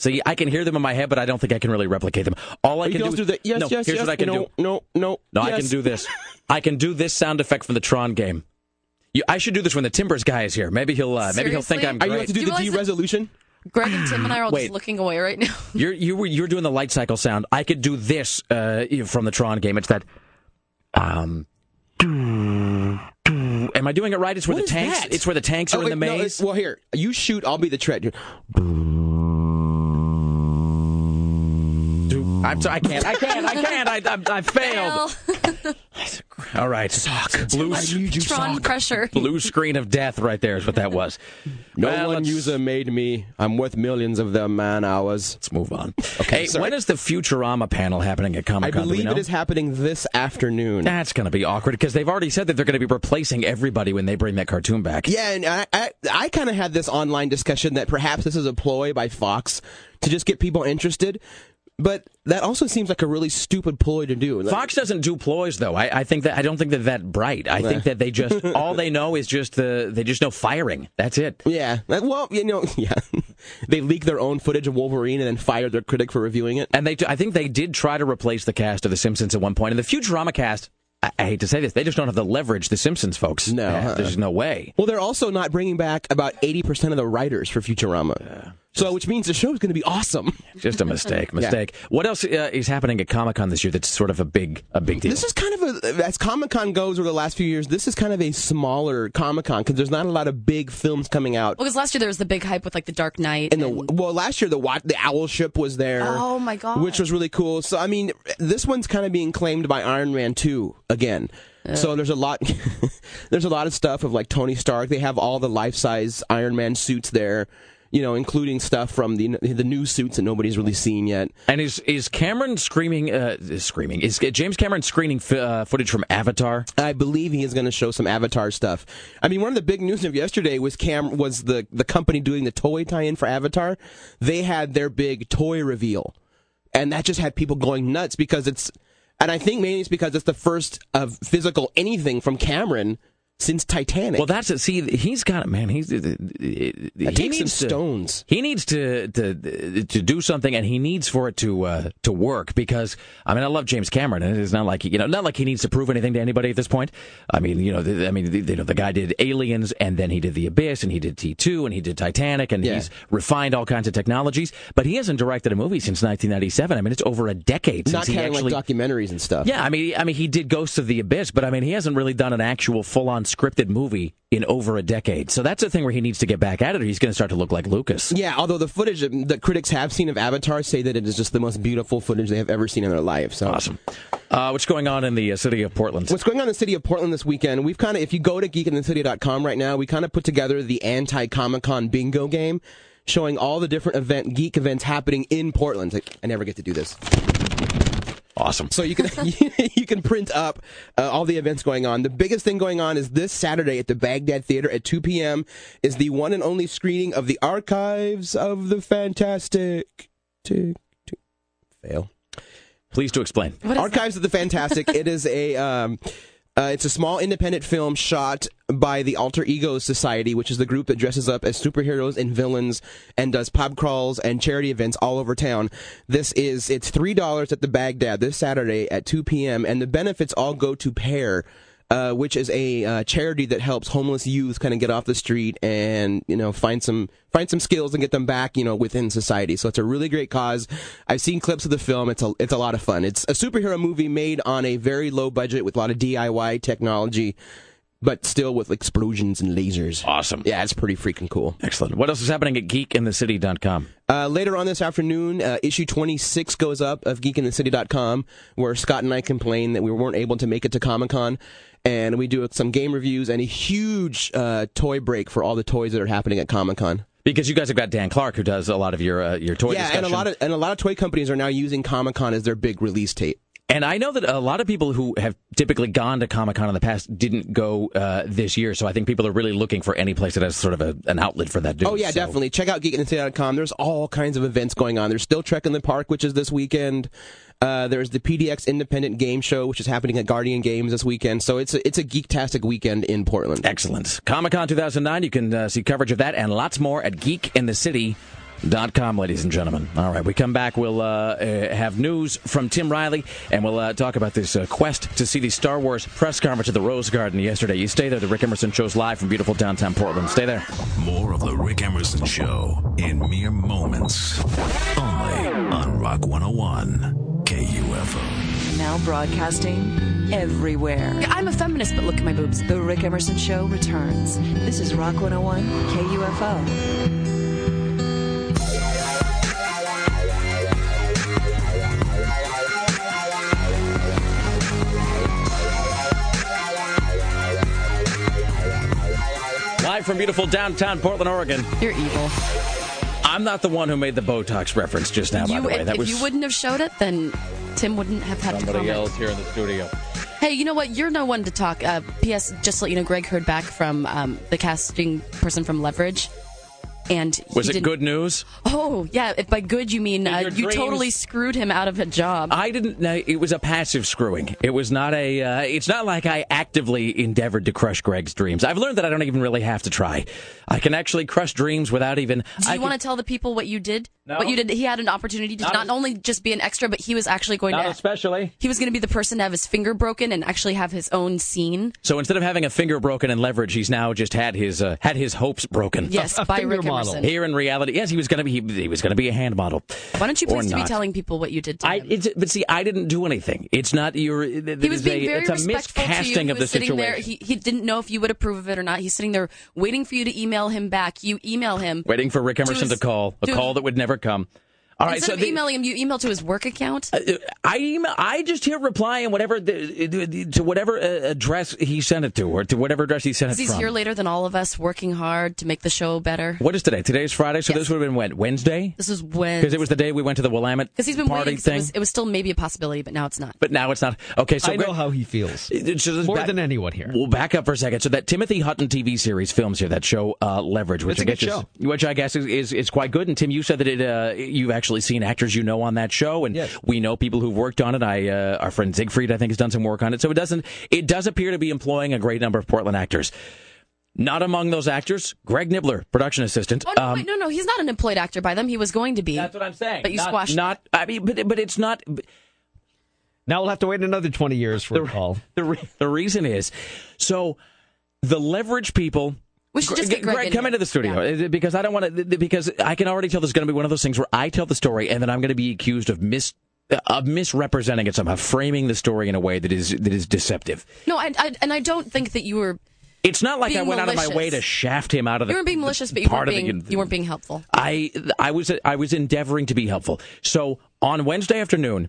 Speaker 2: See, I can hear them in my head, but I don't think I can really replicate them. All I
Speaker 16: You
Speaker 2: can
Speaker 16: can
Speaker 2: do
Speaker 16: is, do the yes,
Speaker 2: no,
Speaker 16: yes,
Speaker 2: here's
Speaker 16: yes,
Speaker 2: what I can
Speaker 16: no,
Speaker 2: do.
Speaker 16: no, no,
Speaker 2: No, I
Speaker 16: yes.
Speaker 2: can do this. I can do this sound effect from the Tron game. You, I should do this when the Timbers guy is here. Maybe he'll uh, maybe he'll think I'm
Speaker 4: Seriously?
Speaker 2: great.
Speaker 16: Are you about to do
Speaker 4: You
Speaker 16: the
Speaker 4: realize that-
Speaker 16: de-resolution?
Speaker 4: Greg and Tim and I are all
Speaker 2: Wait.
Speaker 4: just looking away right now.
Speaker 2: You're you were you're doing the light cycle sound. I could do this uh, from the Tron game. It's that. Um. Am I doing it right? It's where
Speaker 16: What
Speaker 2: the tanks.
Speaker 16: that?
Speaker 2: It's where the tanks are
Speaker 16: Oh,
Speaker 2: in the
Speaker 16: wait, no,
Speaker 2: maze.
Speaker 16: well, here you shoot. I'll be the tread.
Speaker 2: I'm sorry, I can't. I can't. I can't. I, I, I failed. All right. Sock. Blue,
Speaker 4: Tron pressure.
Speaker 2: blue screen of death right there is what that was.
Speaker 16: No
Speaker 2: Well,
Speaker 16: one
Speaker 2: let's-
Speaker 16: user made me. I'm worth millions of them man hours.
Speaker 2: Let's move on.
Speaker 16: Okay,
Speaker 2: hey, when is the Futurama panel happening at Comic Con?
Speaker 16: I believe it is happening this afternoon.
Speaker 2: That's going to be awkward because they've already said that they're going to be replacing everybody when they bring that cartoon back.
Speaker 16: Yeah, and I, I, I kind of had this online discussion that perhaps this is a ploy by Fox to just get people interested. But that also seems like a really stupid ploy to do. Like-
Speaker 2: Fox doesn't do ploys though. I, I think that I don't think they're that bright. I think that they just all they know is just the they just know firing. That's it.
Speaker 16: Yeah. Well, you know, yeah. they leaked their own footage of Wolverine and then fired their critic for reviewing it.
Speaker 2: And they I think they did try to replace the cast of The Simpsons at one point. And the Futurama cast, I, hate to say this, they just don't have the leverage the Simpsons folks.
Speaker 16: No, uh-uh.
Speaker 2: there's no way.
Speaker 16: Well, they're also not bringing back about 80% of the writers for Futurama. So, which means the show is going to be awesome.
Speaker 2: Just a mistake. Mistake. What else uh, is happening at Comic Con this year? That's sort of a big a big deal.
Speaker 16: This is kind of a, as Comic Con goes over the last few years, this is kind of a smaller Comic Con because there's not a lot of big films coming out.
Speaker 4: Well, because last year there was the big hype with like the Dark Knight.
Speaker 16: And the well, last year the Wa- the Owl Ship was there.
Speaker 4: Oh, my God.
Speaker 16: which was really cool. So I mean, this one's kind of being claimed by Iron Man two again. So there's a lot, there's a lot of stuff of like Tony Stark. They have all the life size Iron Man suits there, you know, including stuff from the the new suits that nobody's really seen yet.
Speaker 2: And is is Cameron screaming? Uh, screaming is James Cameron screening f- uh, footage from Avatar?
Speaker 16: I believe he is going to show some Avatar stuff. I mean, one of the big news of yesterday was Cam was the the company doing the toy tie-in for Avatar. They had their big toy reveal, and that just had people going nuts because it's. And I think mainly it's because it's the first of physical anything from Cameron since Titanic.
Speaker 2: Well, that's it. See, he's got it, man. He's uh, he
Speaker 16: takes some
Speaker 2: needs to-
Speaker 16: stones.
Speaker 2: He needs to to to do something, and he needs for it to uh, to work. Because I mean, I love James Cameron, and it's not like you know, not like he needs to prove anything to anybody at this point. I mean, you know, the, I mean, the, you know, the guy did Aliens, and then he did The Abyss, and he did T two, and he did Titanic, and
Speaker 16: Yeah.
Speaker 2: he's refined all kinds of technologies. But he hasn't directed a movie since 1997. I mean, it's over a decade since
Speaker 16: not
Speaker 2: he actually
Speaker 16: like documentaries and stuff.
Speaker 2: yeah, I mean, I mean, he did Ghosts of the Abyss, but I mean, he hasn't really done an actual full-on scripted movie in over a decade. So that's a thing where he needs to get back at it, or he's going to start to look like Lucas.
Speaker 16: Yeah, although the footage that critics have seen of Avatar say that it is just the most beautiful footage they have ever seen in their life. So
Speaker 2: Awesome. Uh, what's going on in the uh, city of Portland?
Speaker 16: What's going on in the city of Portland this weekend? We've kind of, if you go to geekinthecity.com right now, we kind of put together the anti Comic Con bingo game, showing all the different event geek events happening in Portland. Like, I never get to do this.
Speaker 2: Awesome.
Speaker 16: So you can you can print up uh, all the events going on. The biggest thing going on is this Saturday at the Baghdad Theater at 2 p.m. is the one and only screening of the Archives of the Fantastic. Tick, tick. Fail.
Speaker 2: Please to explain.
Speaker 16: Archives of the Fantastic. it is a um, uh, it's a small independent film shot by the Alter Ego Society, which is the group that dresses up as superheroes and villains and does pub crawls and charity events all over town. This is it's three dollars at the Baghdad this Saturday at two p.m. and the benefits all go to Pair. Uh, which is a uh, charity that helps homeless youth kind of get off the street and you know find some find some skills and get them back you know within society. So it's a really great cause. I've seen clips of the film. It's a it's a lot of fun. It's a superhero movie made on a very low budget with a lot of DIY technology, but still with explosions and lasers.
Speaker 2: Awesome.
Speaker 16: Yeah, it's pretty freaking cool.
Speaker 2: Excellent. What else is happening at geekinthecity.com?
Speaker 16: Uh, later on this afternoon, uh, issue 26 goes up of geekinthecity.com, where Scott and I complain that we weren't able to make it to Comic Con. And we do some game reviews and a huge uh, toy break for all the toys that are happening at Comic Con.
Speaker 2: Because you guys have got Dan Clark, who does a lot of your uh, your toy
Speaker 16: yeah,
Speaker 2: discussion.
Speaker 16: and a lot of and a lot of toy companies are now using Comic Con as their big release tape.
Speaker 2: And I know that a lot of people who have typically gone to Comic Con in the past didn't go uh, this year. So I think people are really looking for any place that has sort of a, an outlet for that. Dude.
Speaker 16: Oh yeah,
Speaker 2: So-
Speaker 16: definitely. Check out geekinthecity.com. There's all kinds of events going on. There's still Trek in the Park, which is this weekend. Uh, there's the PDX Independent Game Show, which is happening at Guardian Games this weekend. So it's a, it's a geektastic weekend in Portland.
Speaker 2: Excellent. Comic Con 2009. You can uh, see coverage of that and lots more at com, ladies and gentlemen. All right, we come back. We'll uh, uh, have news from Tim Riley, and we'll uh, talk about this uh, quest to see the Star Wars press conference at the Rose Garden yesterday. You stay there. The Rick Emerson Show's live from beautiful downtown Portland. Stay there.
Speaker 5: More of the Rick Emerson Show in mere moments. Only on Rock 101 KUFO.
Speaker 1: Now broadcasting everywhere.
Speaker 4: I'm a feminist, but look at my boobs.
Speaker 1: The Rick Emerson Show returns. This is Rock 101 KUFO.
Speaker 2: Live from beautiful downtown Portland, Oregon.
Speaker 4: You're evil.
Speaker 2: I'm not the one who made the Botox reference just now, by the way.
Speaker 4: if
Speaker 2: That
Speaker 4: if
Speaker 2: was
Speaker 4: you wouldn't have showed it, then Tim wouldn't have had to
Speaker 2: somebody
Speaker 4: comment.
Speaker 2: else here in the studio.
Speaker 4: Hey, you know what? You're no one to talk. Uh, P.S. Just to let you know, Greg heard back from um, the casting person from Leverage, and
Speaker 2: Was it good news?
Speaker 4: Oh, yeah. If by good you mean uh, you
Speaker 2: dreams-
Speaker 4: totally screwed him out of a job.
Speaker 2: I didn't know it was a passive screwing. It was not a. Uh, it's not like I actively endeavored to crush Greg's dreams. I've learned that I don't even really have to try. I can actually crush dreams without even.
Speaker 4: Do
Speaker 2: I
Speaker 4: you want to tell the people what you did?
Speaker 2: No.
Speaker 4: What you did? He had an opportunity to
Speaker 2: Not
Speaker 4: not,
Speaker 2: as-
Speaker 4: only just be an extra, but he was actually going
Speaker 2: Not
Speaker 4: to.
Speaker 2: especially.
Speaker 4: He was going to be the person to have his finger broken and actually have his own scene.
Speaker 2: So instead of having a finger broken in leverage, he's now just had his uh, had his hopes broken.
Speaker 4: Yes,
Speaker 3: A- a
Speaker 4: by Rick
Speaker 3: model.
Speaker 4: Emerson.
Speaker 2: Here in reality, yes, he was going to be he, he was going to be a hand model.
Speaker 4: Why don't you please to be telling people what you did to
Speaker 2: I,
Speaker 4: him?
Speaker 2: it's, but see, I didn't do anything. It's not your. It,
Speaker 4: He was being
Speaker 2: a,
Speaker 4: very
Speaker 2: it's a
Speaker 4: respectful to you.
Speaker 2: miscasting of the
Speaker 4: sitting
Speaker 2: situation.
Speaker 4: there. He, he didn't know if you would approve of it or not. He's sitting there waiting for you to email him back. You email him.
Speaker 2: Waiting for Rick Emerson to,
Speaker 4: his-
Speaker 2: call, a
Speaker 4: to
Speaker 2: call
Speaker 4: his-
Speaker 2: that would never come. All right,
Speaker 4: Instead
Speaker 2: so
Speaker 4: of
Speaker 2: the-
Speaker 4: emailing him, you email to his work account.
Speaker 2: Uh, I email. I just hit reply and whatever the, the- to whatever uh, address he sent it to, or to whatever address he sent it
Speaker 4: Because he's
Speaker 2: from.
Speaker 4: here later than all of us, working hard to make the show better.
Speaker 2: What is today? Today's Friday, so
Speaker 4: Yes.
Speaker 2: this would have been when Wednesday,
Speaker 4: This was when
Speaker 2: because it was the day we went to the Willamette
Speaker 4: because he's been
Speaker 2: party
Speaker 4: waiting. 'cause It was, it was still maybe a possibility, but now it's not.
Speaker 2: but now it's not. Okay, so
Speaker 3: I know how he feels.
Speaker 2: so
Speaker 3: More
Speaker 2: back-
Speaker 3: than anyone here.
Speaker 2: We'll back up for a second. So that Timothy Hutton TV series films here, that show uh, Leverage, which
Speaker 3: It's a
Speaker 2: I
Speaker 3: good
Speaker 2: guess
Speaker 3: show.
Speaker 2: is, which I guess is, is, is quite good. And Tim, you said that it uh, you've actually seen actors you know on that show, and
Speaker 3: Yes.
Speaker 2: we know people who've worked on it. I uh, our friend Siegfried, I think, has done some work on it. So it doesn't it does appear to be employing a great number of Portland actors. Not among those actors, Greg Nibler, production assistant.
Speaker 4: Oh no,
Speaker 2: Um,
Speaker 4: wait, no, no, he's not an employed actor by them. He was going to be.
Speaker 2: That's what I'm saying.
Speaker 4: But you
Speaker 2: not,
Speaker 4: squashed.
Speaker 2: Not, I mean, but but it's not.
Speaker 3: Now we'll have to wait another 20 years for a call.
Speaker 2: The re- the reason is, so the leverage people.
Speaker 4: We should just get Greg in
Speaker 2: come
Speaker 4: here.
Speaker 2: into the studio
Speaker 4: Yeah.
Speaker 2: uh, because I don't want to. Because I can already tell this is going to be one of those things where I tell the story and then I'm going to be accused of mis uh, of misrepresenting it somehow, framing the story in a way that is that is deceptive.
Speaker 4: No, I, I, and I don't think that you were.
Speaker 2: It's not like I
Speaker 4: Being
Speaker 2: went out of my way to shaft him out of the.
Speaker 4: You weren't being malicious, but you weren't
Speaker 2: of the-
Speaker 4: being. You weren't being helpful.
Speaker 2: I I was I was endeavoring to be helpful. So on Wednesday afternoon,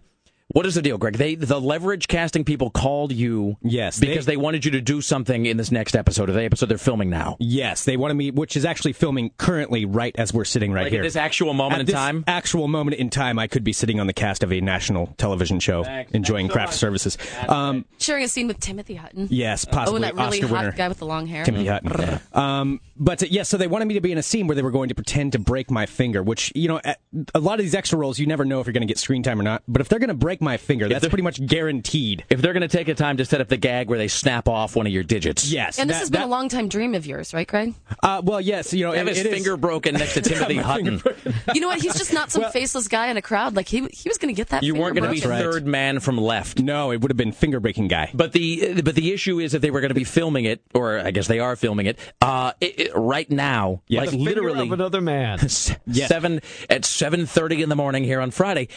Speaker 2: what is the deal, Greg? They the leverage casting people called you,
Speaker 17: Yes,
Speaker 2: because they, wanted you to do something in this next episode of the episode they're filming now.
Speaker 17: Yes, they wanted me, which is actually filming currently, right as we're sitting right
Speaker 2: Like at
Speaker 17: here.
Speaker 2: this actual moment
Speaker 17: At
Speaker 2: in
Speaker 17: this
Speaker 2: time?
Speaker 17: Actual moment in time, I could be sitting on the cast of a national television show,
Speaker 2: Thanks.
Speaker 17: enjoying
Speaker 2: Thanks so
Speaker 17: craft
Speaker 2: much.
Speaker 17: services. Um,
Speaker 4: Sharing a scene with Timothy Hutton.
Speaker 17: yes,
Speaker 4: Oh,
Speaker 17: possibly
Speaker 4: and that really
Speaker 17: Oscar
Speaker 4: hot
Speaker 17: winner.
Speaker 4: guy with the long hair.
Speaker 17: Timothy Hutton. Um, but uh, yes, so they wanted me to be in a scene where they were going to pretend to break my finger, which, you know, at, a lot of these extra roles, you never know if you're going to get screen time or not. But if they're going to break my finger, that's pretty much guaranteed.
Speaker 2: If they're going to take a time to set up the gag where they snap off one of your digits,
Speaker 17: Yes.
Speaker 4: And this
Speaker 17: that-
Speaker 4: has been
Speaker 17: that-
Speaker 4: a long time dream of yours, right, Greg?
Speaker 17: Uh, well, yes, you know,
Speaker 2: have
Speaker 17: it,
Speaker 2: his
Speaker 17: it is-
Speaker 2: finger broken next to Timothy Hutton.
Speaker 4: You know what? He's just not some faceless guy in a crowd. Like he he was going to get that.
Speaker 2: You
Speaker 4: finger
Speaker 2: weren't going to be
Speaker 4: broken.
Speaker 2: third man from left.
Speaker 17: No, it would have been finger breaking guy.
Speaker 2: But the but the issue is that they were going to be filming it, or I guess they are filming it, uh, it, it- right now,
Speaker 17: Yes.
Speaker 2: like
Speaker 3: The
Speaker 2: literally
Speaker 3: of another man.
Speaker 2: s- seven at seven thirty in the morning here on Friday.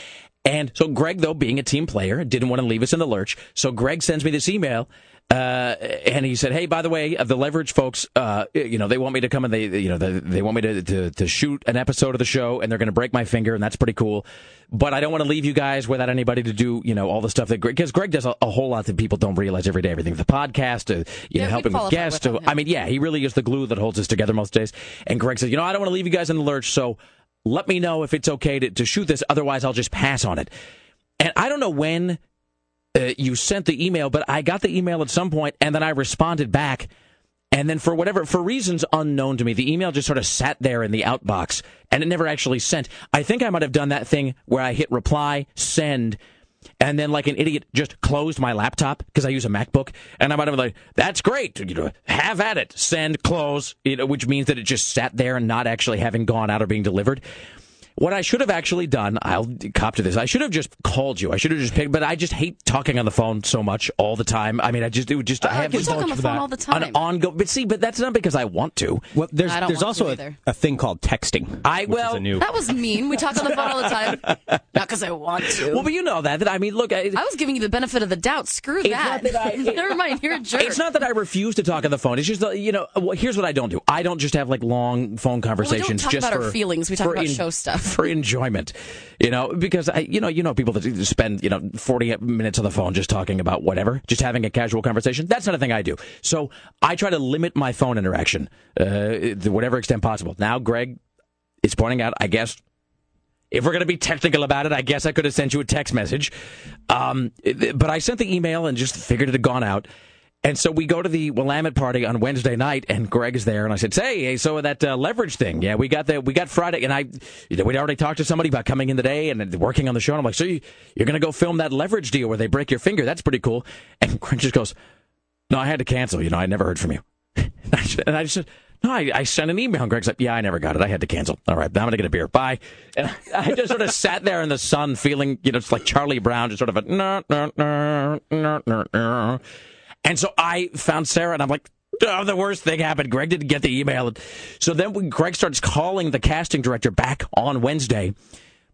Speaker 2: And so Greg, though, being a team player, didn't want to leave us in the lurch. So Greg sends me this email, uh, and he said, "Hey, by the way, of the Leverage folks, uh, you know, they want me to come and they, you know, they, they want me to, to to shoot an episode of the show, and they're going to break my finger, and that's pretty cool. But I don't want to leave you guys without anybody to do, you know, all the stuff that Greg, because Greg does a, a whole lot that people don't realize every day. Everything, the podcast, uh, you
Speaker 4: Yeah,
Speaker 2: know, helping with guests.
Speaker 4: without
Speaker 2: to- I mean, yeah, he really is the glue that holds us together most days. And Greg said, you know, I don't want to leave you guys in the lurch, so let me know if it's okay to, to shoot this. Otherwise, I'll just pass on it. And I don't know when uh, you sent the email, but I got the email at some point, and then I responded back. And then for whatever, for reasons unknown to me, the email just sort of sat there in the outbox, and it never actually sent. I think I might have done that thing where I hit reply, send, and then like an idiot just closed my laptop because I use a MacBook, and I might have been like, "That's great, you know, have at it, send, close," you know, which means that it just sat there and not actually having gone out or being delivered. What I should have actually done, I'll cop to this. I should have just called you. I should have just picked, but I just hate talking on the phone so much all the time. I mean, I just, it would just, oh, I have
Speaker 4: you talk on the phone all the time.
Speaker 2: An ongoing, but see, but that's not because I want to.
Speaker 17: Well, there's
Speaker 4: I don't
Speaker 17: there's
Speaker 4: want to
Speaker 17: also a, a thing called texting.
Speaker 2: I
Speaker 17: which is
Speaker 2: well,
Speaker 17: a new.
Speaker 4: That was mean. We talk on the phone all the time. Not because I want to.
Speaker 2: well, but you know that. That I mean, look, I,
Speaker 4: I was giving you the benefit of the doubt. Screw that.
Speaker 2: that I-
Speaker 4: Never mind. You're a jerk.
Speaker 2: It's not that I refuse to talk on the phone. It's just that, you know. Well, here's what I don't do. I don't just have like long phone conversations.
Speaker 4: talk
Speaker 2: just
Speaker 4: about our feelings. We talk
Speaker 2: for
Speaker 4: about show stuff.
Speaker 2: For enjoyment. You know, because I, you know, you know, people that spend you know 40 minutes on the phone just talking about whatever, just having a casual conversation. That's not a thing I do. So I try to limit my phone interaction uh, to whatever extent possible. Now, Greg is pointing out, I guess. If we're going to be technical about it, I guess I could have sent you a text message. Um, but I sent the email and just figured it had gone out. And so we go to the Willamette party on Wednesday night, and Greg is there, and I said, "Say, hey, so that uh, leverage thing, yeah, we got the we got Friday, and I, you know, we'd already talked to somebody about coming in today and working on the show. And I'm like, so you, you're going to go film that leverage deal where they break your finger? That's pretty cool." And Greg just goes, "No, I had to cancel. You know, I never heard from you." and I just, and I just said, "No, I, I sent an email." And Greg's like, "Yeah, I never got it. I had to cancel. All right, I'm going to get a beer. Bye." And I just sort of sat there in the sun, feeling, you know, it's like Charlie Brown, just sort of a no, no, no, no, no, no. And so I found Sarah, and I'm like, oh, the worst thing happened. Greg didn't get the email. So then when Greg starts calling the casting director back on Wednesday,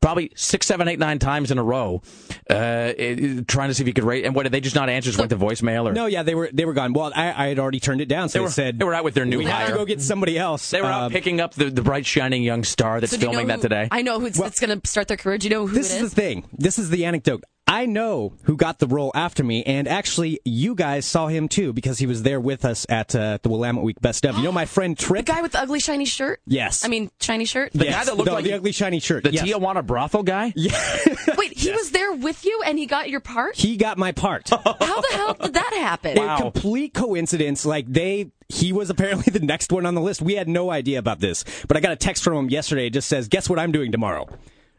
Speaker 2: probably six, seven, eight, nine times in a row, uh, eh, trying to see if he could rate. And what did they just not answer? Just went to voicemail or
Speaker 17: No, yeah, they were they were gone. Well, I, I had already turned it down, so
Speaker 2: They
Speaker 17: they, said
Speaker 2: they were out with their new
Speaker 17: we have to
Speaker 2: hire.
Speaker 17: go get somebody else.
Speaker 2: they were out
Speaker 17: Um,
Speaker 2: picking up the, the bright, shining young star that's
Speaker 4: So do you know
Speaker 2: filming that today.
Speaker 4: I know who's that's going to start their career. Do you know who
Speaker 17: This
Speaker 4: it
Speaker 17: is
Speaker 4: is?
Speaker 17: the thing. This is the anecdote. I know who got the role after me, and actually, you guys saw him too because he was there with us at uh, the Willamette Week Best of. You know my friend Trick, the
Speaker 4: guy with the ugly shiny shirt.
Speaker 17: Yes.
Speaker 4: I mean shiny shirt.
Speaker 2: The
Speaker 17: Yes,
Speaker 2: guy that looked
Speaker 17: the,
Speaker 2: like
Speaker 17: the
Speaker 2: he-
Speaker 17: ugly shiny shirt.
Speaker 2: the
Speaker 17: yes.
Speaker 2: Tijuana brothel guy?
Speaker 4: Wait, he was there with you and he got your part.
Speaker 17: He got my part.
Speaker 4: How the hell did that happen?
Speaker 17: A complete coincidence. Like they, he was apparently the next one on the list. We had no idea about this, but I got a text from him yesterday. It just says, "Guess what I'm doing tomorrow."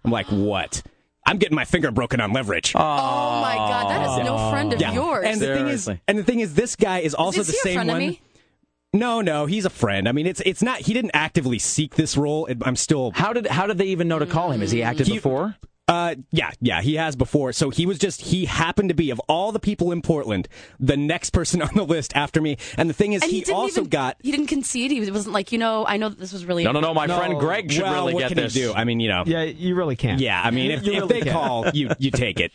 Speaker 17: I'm like, "What?" I'm getting my finger broken on leverage.
Speaker 4: Oh my god, that is no friend of
Speaker 17: Yeah.
Speaker 4: yours.
Speaker 17: And the thing is, and the thing is, this guy is also
Speaker 4: Is
Speaker 17: the
Speaker 4: he a
Speaker 17: same
Speaker 4: friend of
Speaker 17: one.
Speaker 4: me?
Speaker 17: No, no, he's a friend. I mean, it's it's not. He didn't actively seek this role. I'm still.
Speaker 2: How did how did they even know to call him? Has he acted
Speaker 17: He-
Speaker 2: before?
Speaker 17: Uh, yeah, yeah, he has before. So he was just he happened to be of all the people in Portland, the next person on the list after me. And the thing is,
Speaker 4: and
Speaker 17: he,
Speaker 4: he,
Speaker 17: also
Speaker 4: even,
Speaker 17: got.
Speaker 4: He didn't concede. He wasn't like, you know, I know that this was really.
Speaker 2: No, no, no. My friend Greg should
Speaker 17: well,
Speaker 2: really
Speaker 17: what
Speaker 2: get
Speaker 17: can
Speaker 2: this.
Speaker 17: he do? I mean, you know.
Speaker 3: Yeah, you really can't.
Speaker 17: Yeah, I mean, if,
Speaker 3: You
Speaker 17: if
Speaker 3: really
Speaker 17: they
Speaker 3: can.
Speaker 17: call, you you take it.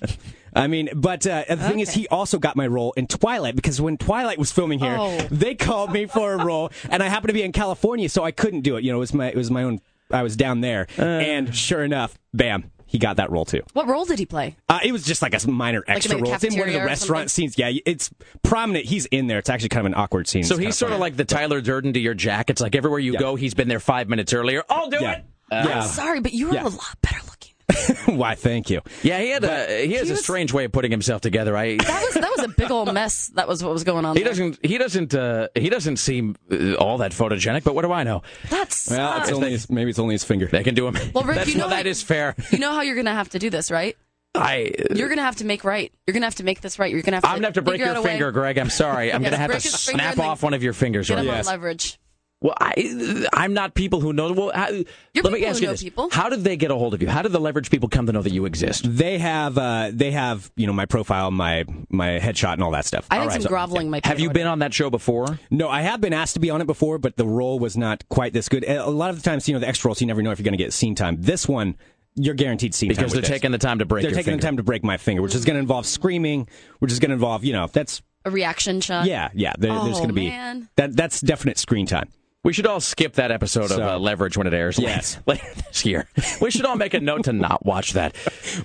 Speaker 17: I mean, but uh, the thing is, he also got my role in Twilight because when Twilight was filming here,
Speaker 4: Oh.
Speaker 17: they called me for a role, and I happened to be in California, so I couldn't do it. You know, it was my it was my own. I was down there,
Speaker 2: Uh.
Speaker 17: and sure enough, bam, he got that role too.
Speaker 4: What role did he play?
Speaker 17: Uh, it was just like a minor
Speaker 4: in
Speaker 17: extra
Speaker 4: the
Speaker 17: role. It's in one of the restaurant scenes. Yeah, it's prominent. He's in there. It's actually kind of an awkward scene.
Speaker 2: So
Speaker 17: It's
Speaker 2: he's
Speaker 17: kinda
Speaker 2: sort of like the Tyler Durden to your Jack. It's like everywhere you
Speaker 17: Yeah.
Speaker 2: go, he's been there five minutes earlier. I'll do
Speaker 17: Yeah.
Speaker 2: it. Uh,
Speaker 17: Yeah.
Speaker 4: Sorry, but you were
Speaker 17: Yeah.
Speaker 4: a lot better looking.
Speaker 17: Why? Thank you.
Speaker 2: Yeah, he had a he has
Speaker 4: he
Speaker 2: a strange way of putting himself together. I
Speaker 4: That was that was a big old mess. That was what was going on.
Speaker 2: he
Speaker 4: there.
Speaker 2: doesn't he doesn't uh, he doesn't seem uh, all that photogenic. But what do I know?
Speaker 4: That's
Speaker 17: Well, it's only his, maybe it's only his finger.
Speaker 2: They can do him.
Speaker 4: Well, Rick,
Speaker 2: That's,
Speaker 4: you know
Speaker 2: well, that
Speaker 4: what-
Speaker 2: is fair.
Speaker 4: You know how you're gonna have to do this, right?
Speaker 2: I
Speaker 4: You're gonna have to make right. You're gonna have to make this right. You're gonna have to.
Speaker 2: I'm gonna have to break your
Speaker 4: a way-
Speaker 2: finger, Greg. I'm sorry. I'm
Speaker 4: Yes,
Speaker 2: gonna have to snap off one of your fingers.
Speaker 4: Get him
Speaker 2: Right?
Speaker 4: on leverage.
Speaker 2: Well, I, I'm not people who know. Well, how,
Speaker 4: You're
Speaker 2: let me ask
Speaker 4: who
Speaker 2: you
Speaker 4: know
Speaker 2: this:
Speaker 4: people.
Speaker 2: How did they get a hold of you? How did the leverage people come to know that you exist?
Speaker 17: They have uh, they have you know my profile, my my headshot, and all that stuff.
Speaker 4: I
Speaker 2: All
Speaker 4: think
Speaker 2: right,
Speaker 4: some
Speaker 2: so-
Speaker 4: groveling might. be
Speaker 2: Have you
Speaker 4: in
Speaker 2: been on that show before?
Speaker 17: No, I have been asked to be on it before, but the role was not quite this good. A lot of the times, you know, the extra roles, you never know if you're going to get scene time. This one, you're guaranteed scene time
Speaker 2: Because they're
Speaker 17: with this.
Speaker 2: taking the time to break
Speaker 17: They're
Speaker 2: your
Speaker 17: taking
Speaker 2: finger.
Speaker 17: the time to break my finger, which is going to involve screaming, which is going to involve, you know, that's
Speaker 4: a reaction shot?
Speaker 17: yeah, yeah. There, there's
Speaker 4: Oh,
Speaker 17: going to be
Speaker 4: man.
Speaker 17: that. That's definite screen time.
Speaker 2: We should all skip that episode of uh, Leverage when it airs
Speaker 17: Yes.
Speaker 2: later, later this year. We should all make a note to not watch that.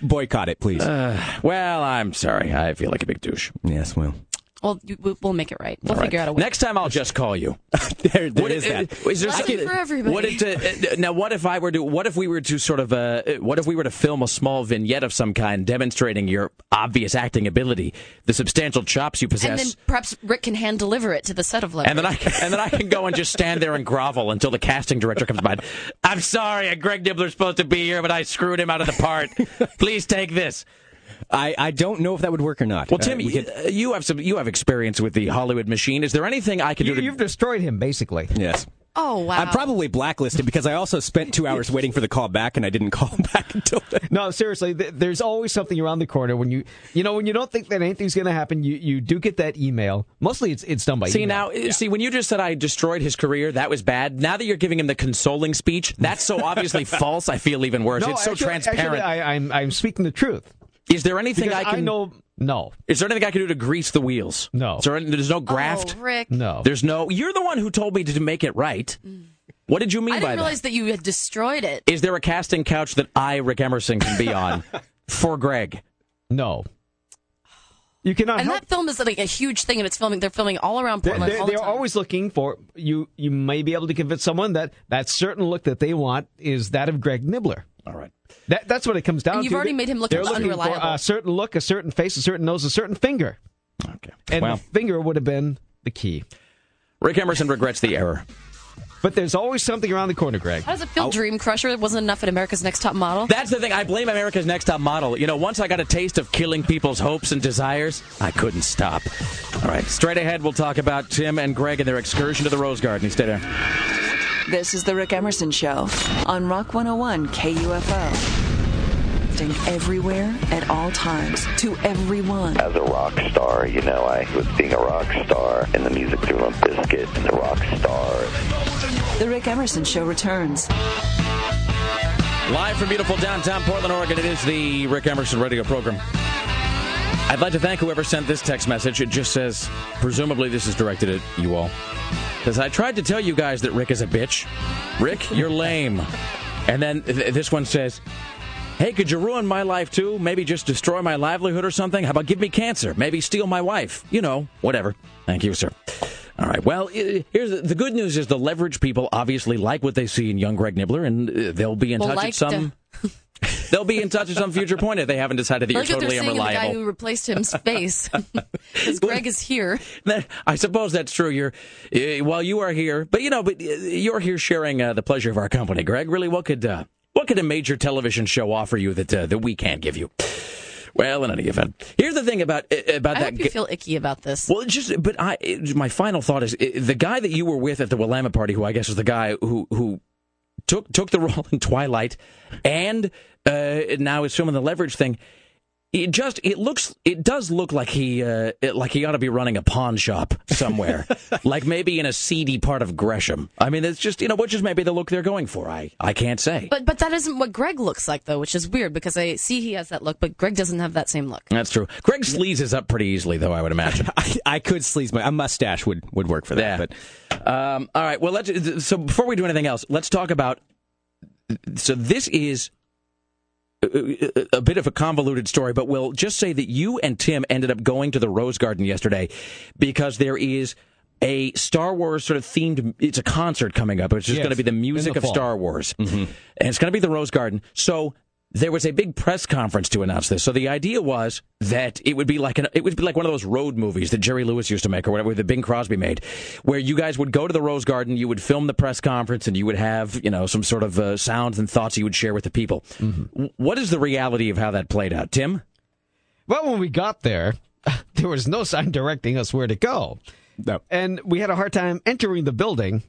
Speaker 17: Boycott it, please.
Speaker 2: Well, I'm sorry. I feel like a big douche.
Speaker 17: yes, well,
Speaker 4: Well, you, we- we'll make it right. We'll
Speaker 2: All right.
Speaker 4: figure out a way.
Speaker 2: Next time, I'll just call you.
Speaker 17: there, there
Speaker 2: What
Speaker 17: is
Speaker 2: it-
Speaker 17: that.
Speaker 2: uh, is there something-
Speaker 4: for everybody.
Speaker 2: What it, uh, uh, now, what if I were to? What if we were to sort of? Uh, what if we were to film a small vignette of some kind, demonstrating your obvious acting ability, the substantial chops you possess, and
Speaker 4: then perhaps Rick can hand deliver it to the set of leverage.
Speaker 2: and then I can, and then I can go and just stand there and grovel until the casting director comes by. I'm sorry, Greg Nibler's supposed to be here, but I screwed him out of the part. Please take this.
Speaker 17: I, I don't know if that would work or not.
Speaker 2: Well,
Speaker 17: Uh, we could-
Speaker 2: you have some you have experience with the Hollywood machine. Is there anything I can do
Speaker 3: You,
Speaker 2: to
Speaker 3: you've destroyed him, basically.
Speaker 17: yes.
Speaker 4: Oh wow!
Speaker 17: I'm probably blacklisted because I also spent two hours waiting for the call back and I didn't call back until then.
Speaker 3: No, seriously, th- there's always something around the corner when you, you know, when you don't think that anything's going to happen, you, you do get that email. Mostly, it's it's done by
Speaker 2: See
Speaker 3: email.
Speaker 2: now, see when you just said I destroyed his career, that was bad. Now that you're giving him the consoling speech, that's so obviously false. I feel even worse.
Speaker 3: No,
Speaker 2: it's so
Speaker 3: actually-
Speaker 2: transparent.
Speaker 3: Actually, I, I'm I'm speaking the truth.
Speaker 2: Is there anything
Speaker 3: Because
Speaker 2: I can?
Speaker 3: know. No,
Speaker 2: Is there anything I can do to grease the wheels?
Speaker 3: No.
Speaker 2: Is there any- there's no oh, graft.
Speaker 4: Oh, Rick.
Speaker 3: no.
Speaker 2: There's no. You're the one who told me to make it right. What did you mean by that?
Speaker 4: I
Speaker 2: by
Speaker 4: didn't
Speaker 2: that?
Speaker 4: realize that you had destroyed it.
Speaker 2: Is there a casting couch that I, Rick Emerson, can be on for Greg?
Speaker 3: No. You cannot
Speaker 4: And
Speaker 3: help.
Speaker 4: that film is like a huge thing, and it's filming. They're filming all around
Speaker 3: They're,
Speaker 4: Portland
Speaker 3: they're,
Speaker 4: all the
Speaker 3: they're
Speaker 4: time.
Speaker 3: always looking for you. You may be able to convince someone that that certain look that they want is that of Greg Nibler.
Speaker 2: All right.
Speaker 3: That, that's what it comes down
Speaker 4: And you've
Speaker 3: to.
Speaker 4: already made him look
Speaker 3: They're looking
Speaker 4: unreliable.
Speaker 3: for a certain look, a certain face, a certain nose, a certain finger.
Speaker 2: Okay.
Speaker 3: And
Speaker 2: Well.
Speaker 3: the finger would have been the key.
Speaker 2: Rick Emerson regrets the error.
Speaker 3: But there's always something around the corner, Greg.
Speaker 4: How does it feel, oh. Dream Crusher? It wasn't enough at America's Next Top Model.
Speaker 2: That's the thing. I blame America's Next Top Model. You know, once I got a taste of killing people's hopes and desires, I couldn't stop. All right, straight ahead, we'll talk about Tim and Greg and their excursion to the Rose Garden. You stay there.
Speaker 1: This is The Rick Emerson Show on Rock 101 KUFO. Think everywhere at all times to everyone.
Speaker 18: As a rock star, you know, I was being a rock star in the music through Limp Bizkit and the rock star.
Speaker 1: The Rick Emerson Show returns.
Speaker 2: Live from beautiful downtown Portland, Oregon, it is the Rick Emerson radio program. I'd like to thank whoever sent this text message. It just says, presumably this is directed at you all. Because I tried to tell you guys that Rick is a bitch. Rick, you're lame. And then th- this one says, Hey, could you ruin my life too? Maybe just destroy my livelihood or something? How about give me cancer? Maybe steal my wife? You know, whatever. Thank you, sir. All right. Well, here's the, the good news: is the leverage people obviously like what they see in young Greg Nibler, and uh, they'll be in
Speaker 4: Well,
Speaker 2: touch
Speaker 4: like
Speaker 2: at some. they'll be in touch at some future point if they haven't decided that you're totally
Speaker 4: seeing the guy who replaced him's face. Because Greg is here.
Speaker 2: I suppose that's true. You're uh, while you are here, but you know, but uh, you're here sharing uh, the pleasure of our company, Greg. Really, what could uh, what could a major television show offer you that uh, that we can't give you? Well, in any event, here's the thing about uh, about
Speaker 4: I
Speaker 2: that.
Speaker 4: hope you feel icky about this.
Speaker 2: Well, just, but I, my final thought is uh, the guy that you were with at the Willamette party, who I guess was the guy who who took took the role in Twilight, and uh, now is filming the Leverage thing. It just it looks it does look like he uh, it- like he ought to be running a pawn shop somewhere, like maybe in a seedy part of Gresham. I mean, it's just you know, which is maybe the look they're going for. I I can't say.
Speaker 4: But but that isn't what Greg looks like though, which is weird because I see he has that look, but Greg doesn't have that same look.
Speaker 2: That's true. Greg sleazes up pretty easily, though. I would imagine.
Speaker 17: I, I could sleaze my a mustache would, would work for that. But
Speaker 2: Um, all right. Well, let's. So before we do anything else, let's talk about. So this is a, bit of a convoluted story, but we'll just say that you and Tim ended up going to the Rose Garden yesterday because there is a Star Wars sort of themed. It's a concert coming up. It's just
Speaker 3: Yes,
Speaker 2: going to be the music
Speaker 3: the
Speaker 2: of
Speaker 3: fall.
Speaker 2: Star Wars, mm-hmm. and it's going to be the Rose Garden. So there was a big press conference to announce this. So the idea was that it would be like an, it would be like one of those road movies that Jerry Lewis used to make or whatever that Bing Crosby made, where you guys would go to the Rose Garden, you would film the press conference, and you would have you know some sort of uh, sounds and thoughts you would share with the people. W- What is the reality of how that played out, Tim?
Speaker 3: Well, when we got there, there was no sign directing us where to go.
Speaker 17: No.
Speaker 3: And we had a hard time entering the building.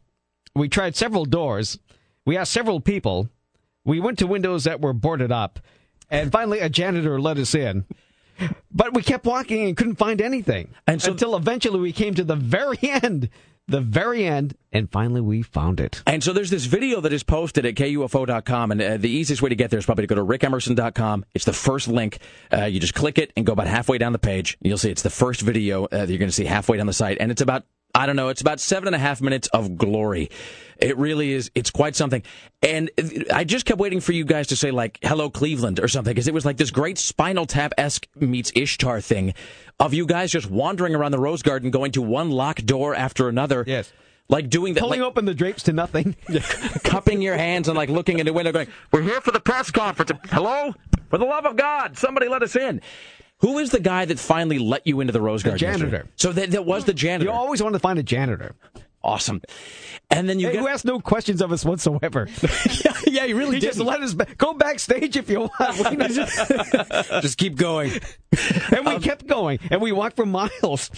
Speaker 3: We tried several doors. We asked several people. We went to windows that were boarded up. And finally, a janitor let us in. But we kept walking and couldn't find anything.
Speaker 2: And so-
Speaker 3: until eventually we came to the very end. The very end. And finally we found it.
Speaker 2: And so there's this video that is posted at KUFO.com, and uh, the easiest way to get there is probably to go to rickemerson.com. It's the first link. Uh, you just click it and go about halfway down the page. You'll see it's the first video uh, that you're going to see halfway down the site, and it's about I don't know, it's about seven and a half minutes of glory. It really is. It's quite something. And I just kept waiting for you guys to say like "Hello Cleveland" or something because it was like this great Spinal Tap esque meets Ishtar thing of you guys just wandering around the Rose Garden, going to one locked door after another.
Speaker 3: Yes.
Speaker 2: Like doing that,
Speaker 3: Pulling
Speaker 2: like,
Speaker 3: open the drapes to nothing.
Speaker 2: cupping your hands and like looking in the window going, We're here for the press conference. Hello? For the love of God, somebody let us in. Who is the guy that finally let you into the Rose Garden?
Speaker 3: The janitor.
Speaker 2: yesterday? So that, that was the janitor.
Speaker 3: You always wanted to find a janitor.
Speaker 2: awesome. And then you
Speaker 3: Hey,
Speaker 2: get
Speaker 3: who asked no questions of us whatsoever.
Speaker 17: yeah, yeah, you really
Speaker 3: He
Speaker 17: did.
Speaker 3: just let us go backstage if you want. Just-
Speaker 17: Just keep going.
Speaker 3: and we um, kept going, and we walked for miles.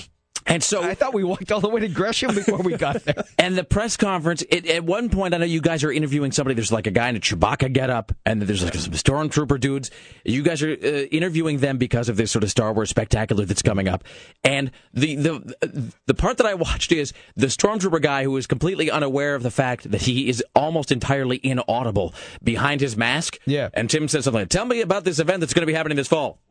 Speaker 2: And so
Speaker 3: I thought we walked all the way to Gresham before we got there.
Speaker 2: And the press conference, it, at one point, I know you guys are interviewing somebody. There's like a guy in a Chewbacca getup, and there's like some stormtrooper dudes. You guys are uh, interviewing them because of this sort of Star Wars spectacular that's coming up. And the the the part that I watched is the stormtrooper guy who is completely unaware of the fact that he is almost entirely inaudible behind his mask.
Speaker 3: Yeah.
Speaker 2: And Tim says something. like, Tell me about this event that's going to be happening this fall.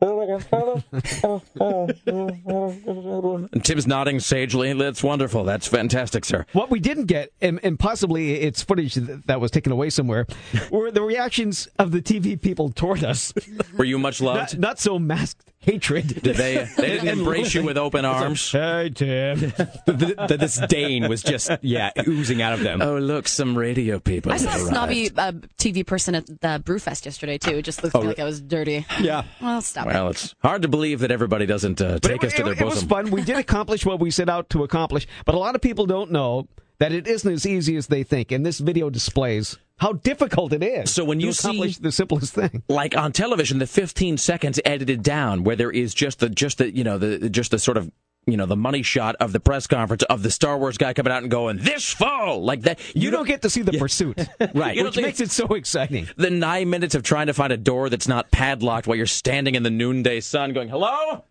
Speaker 2: And Tim's nodding sagely. That's wonderful. That's fantastic, sir.
Speaker 3: What we didn't get, and, and possibly it's footage that that was taken away somewhere, were the reactions of the TV people toward us.
Speaker 2: Were you much loved?
Speaker 3: Not, not so masked hatred.
Speaker 2: Did they? They didn't embrace you with open arms.
Speaker 3: Hey, Tim.
Speaker 17: the, the disdain was just yeah oozing out of them.
Speaker 2: Oh, look, some radio people.
Speaker 4: I saw a snobby uh, TV person at the Brewfest yesterday too. It just looked
Speaker 2: Oh,
Speaker 4: like I was dirty.
Speaker 17: Yeah.
Speaker 4: Well, stop
Speaker 2: Well, it's hard to believe that everybody doesn't uh, take
Speaker 3: it,
Speaker 2: us to
Speaker 3: it-
Speaker 2: their
Speaker 3: it was fun. We did accomplish what we set out to accomplish, but a lot of people don't know that it isn't as easy as they think, and this video displays how difficult it is.
Speaker 2: So when you
Speaker 3: accomplish
Speaker 2: see-
Speaker 3: the simplest thing,
Speaker 2: like on television, the 15 seconds edited down, where there is just the just the you know the just the sort of you know the money shot of the press conference of the Star Wars guy coming out and going this fall like that.
Speaker 3: you, don't get to see the pursuit,
Speaker 2: Right.
Speaker 3: Which makes it so exciting.
Speaker 2: the nine minutes of trying to find a door that's not padlocked while you're standing in the noonday sun going, hello?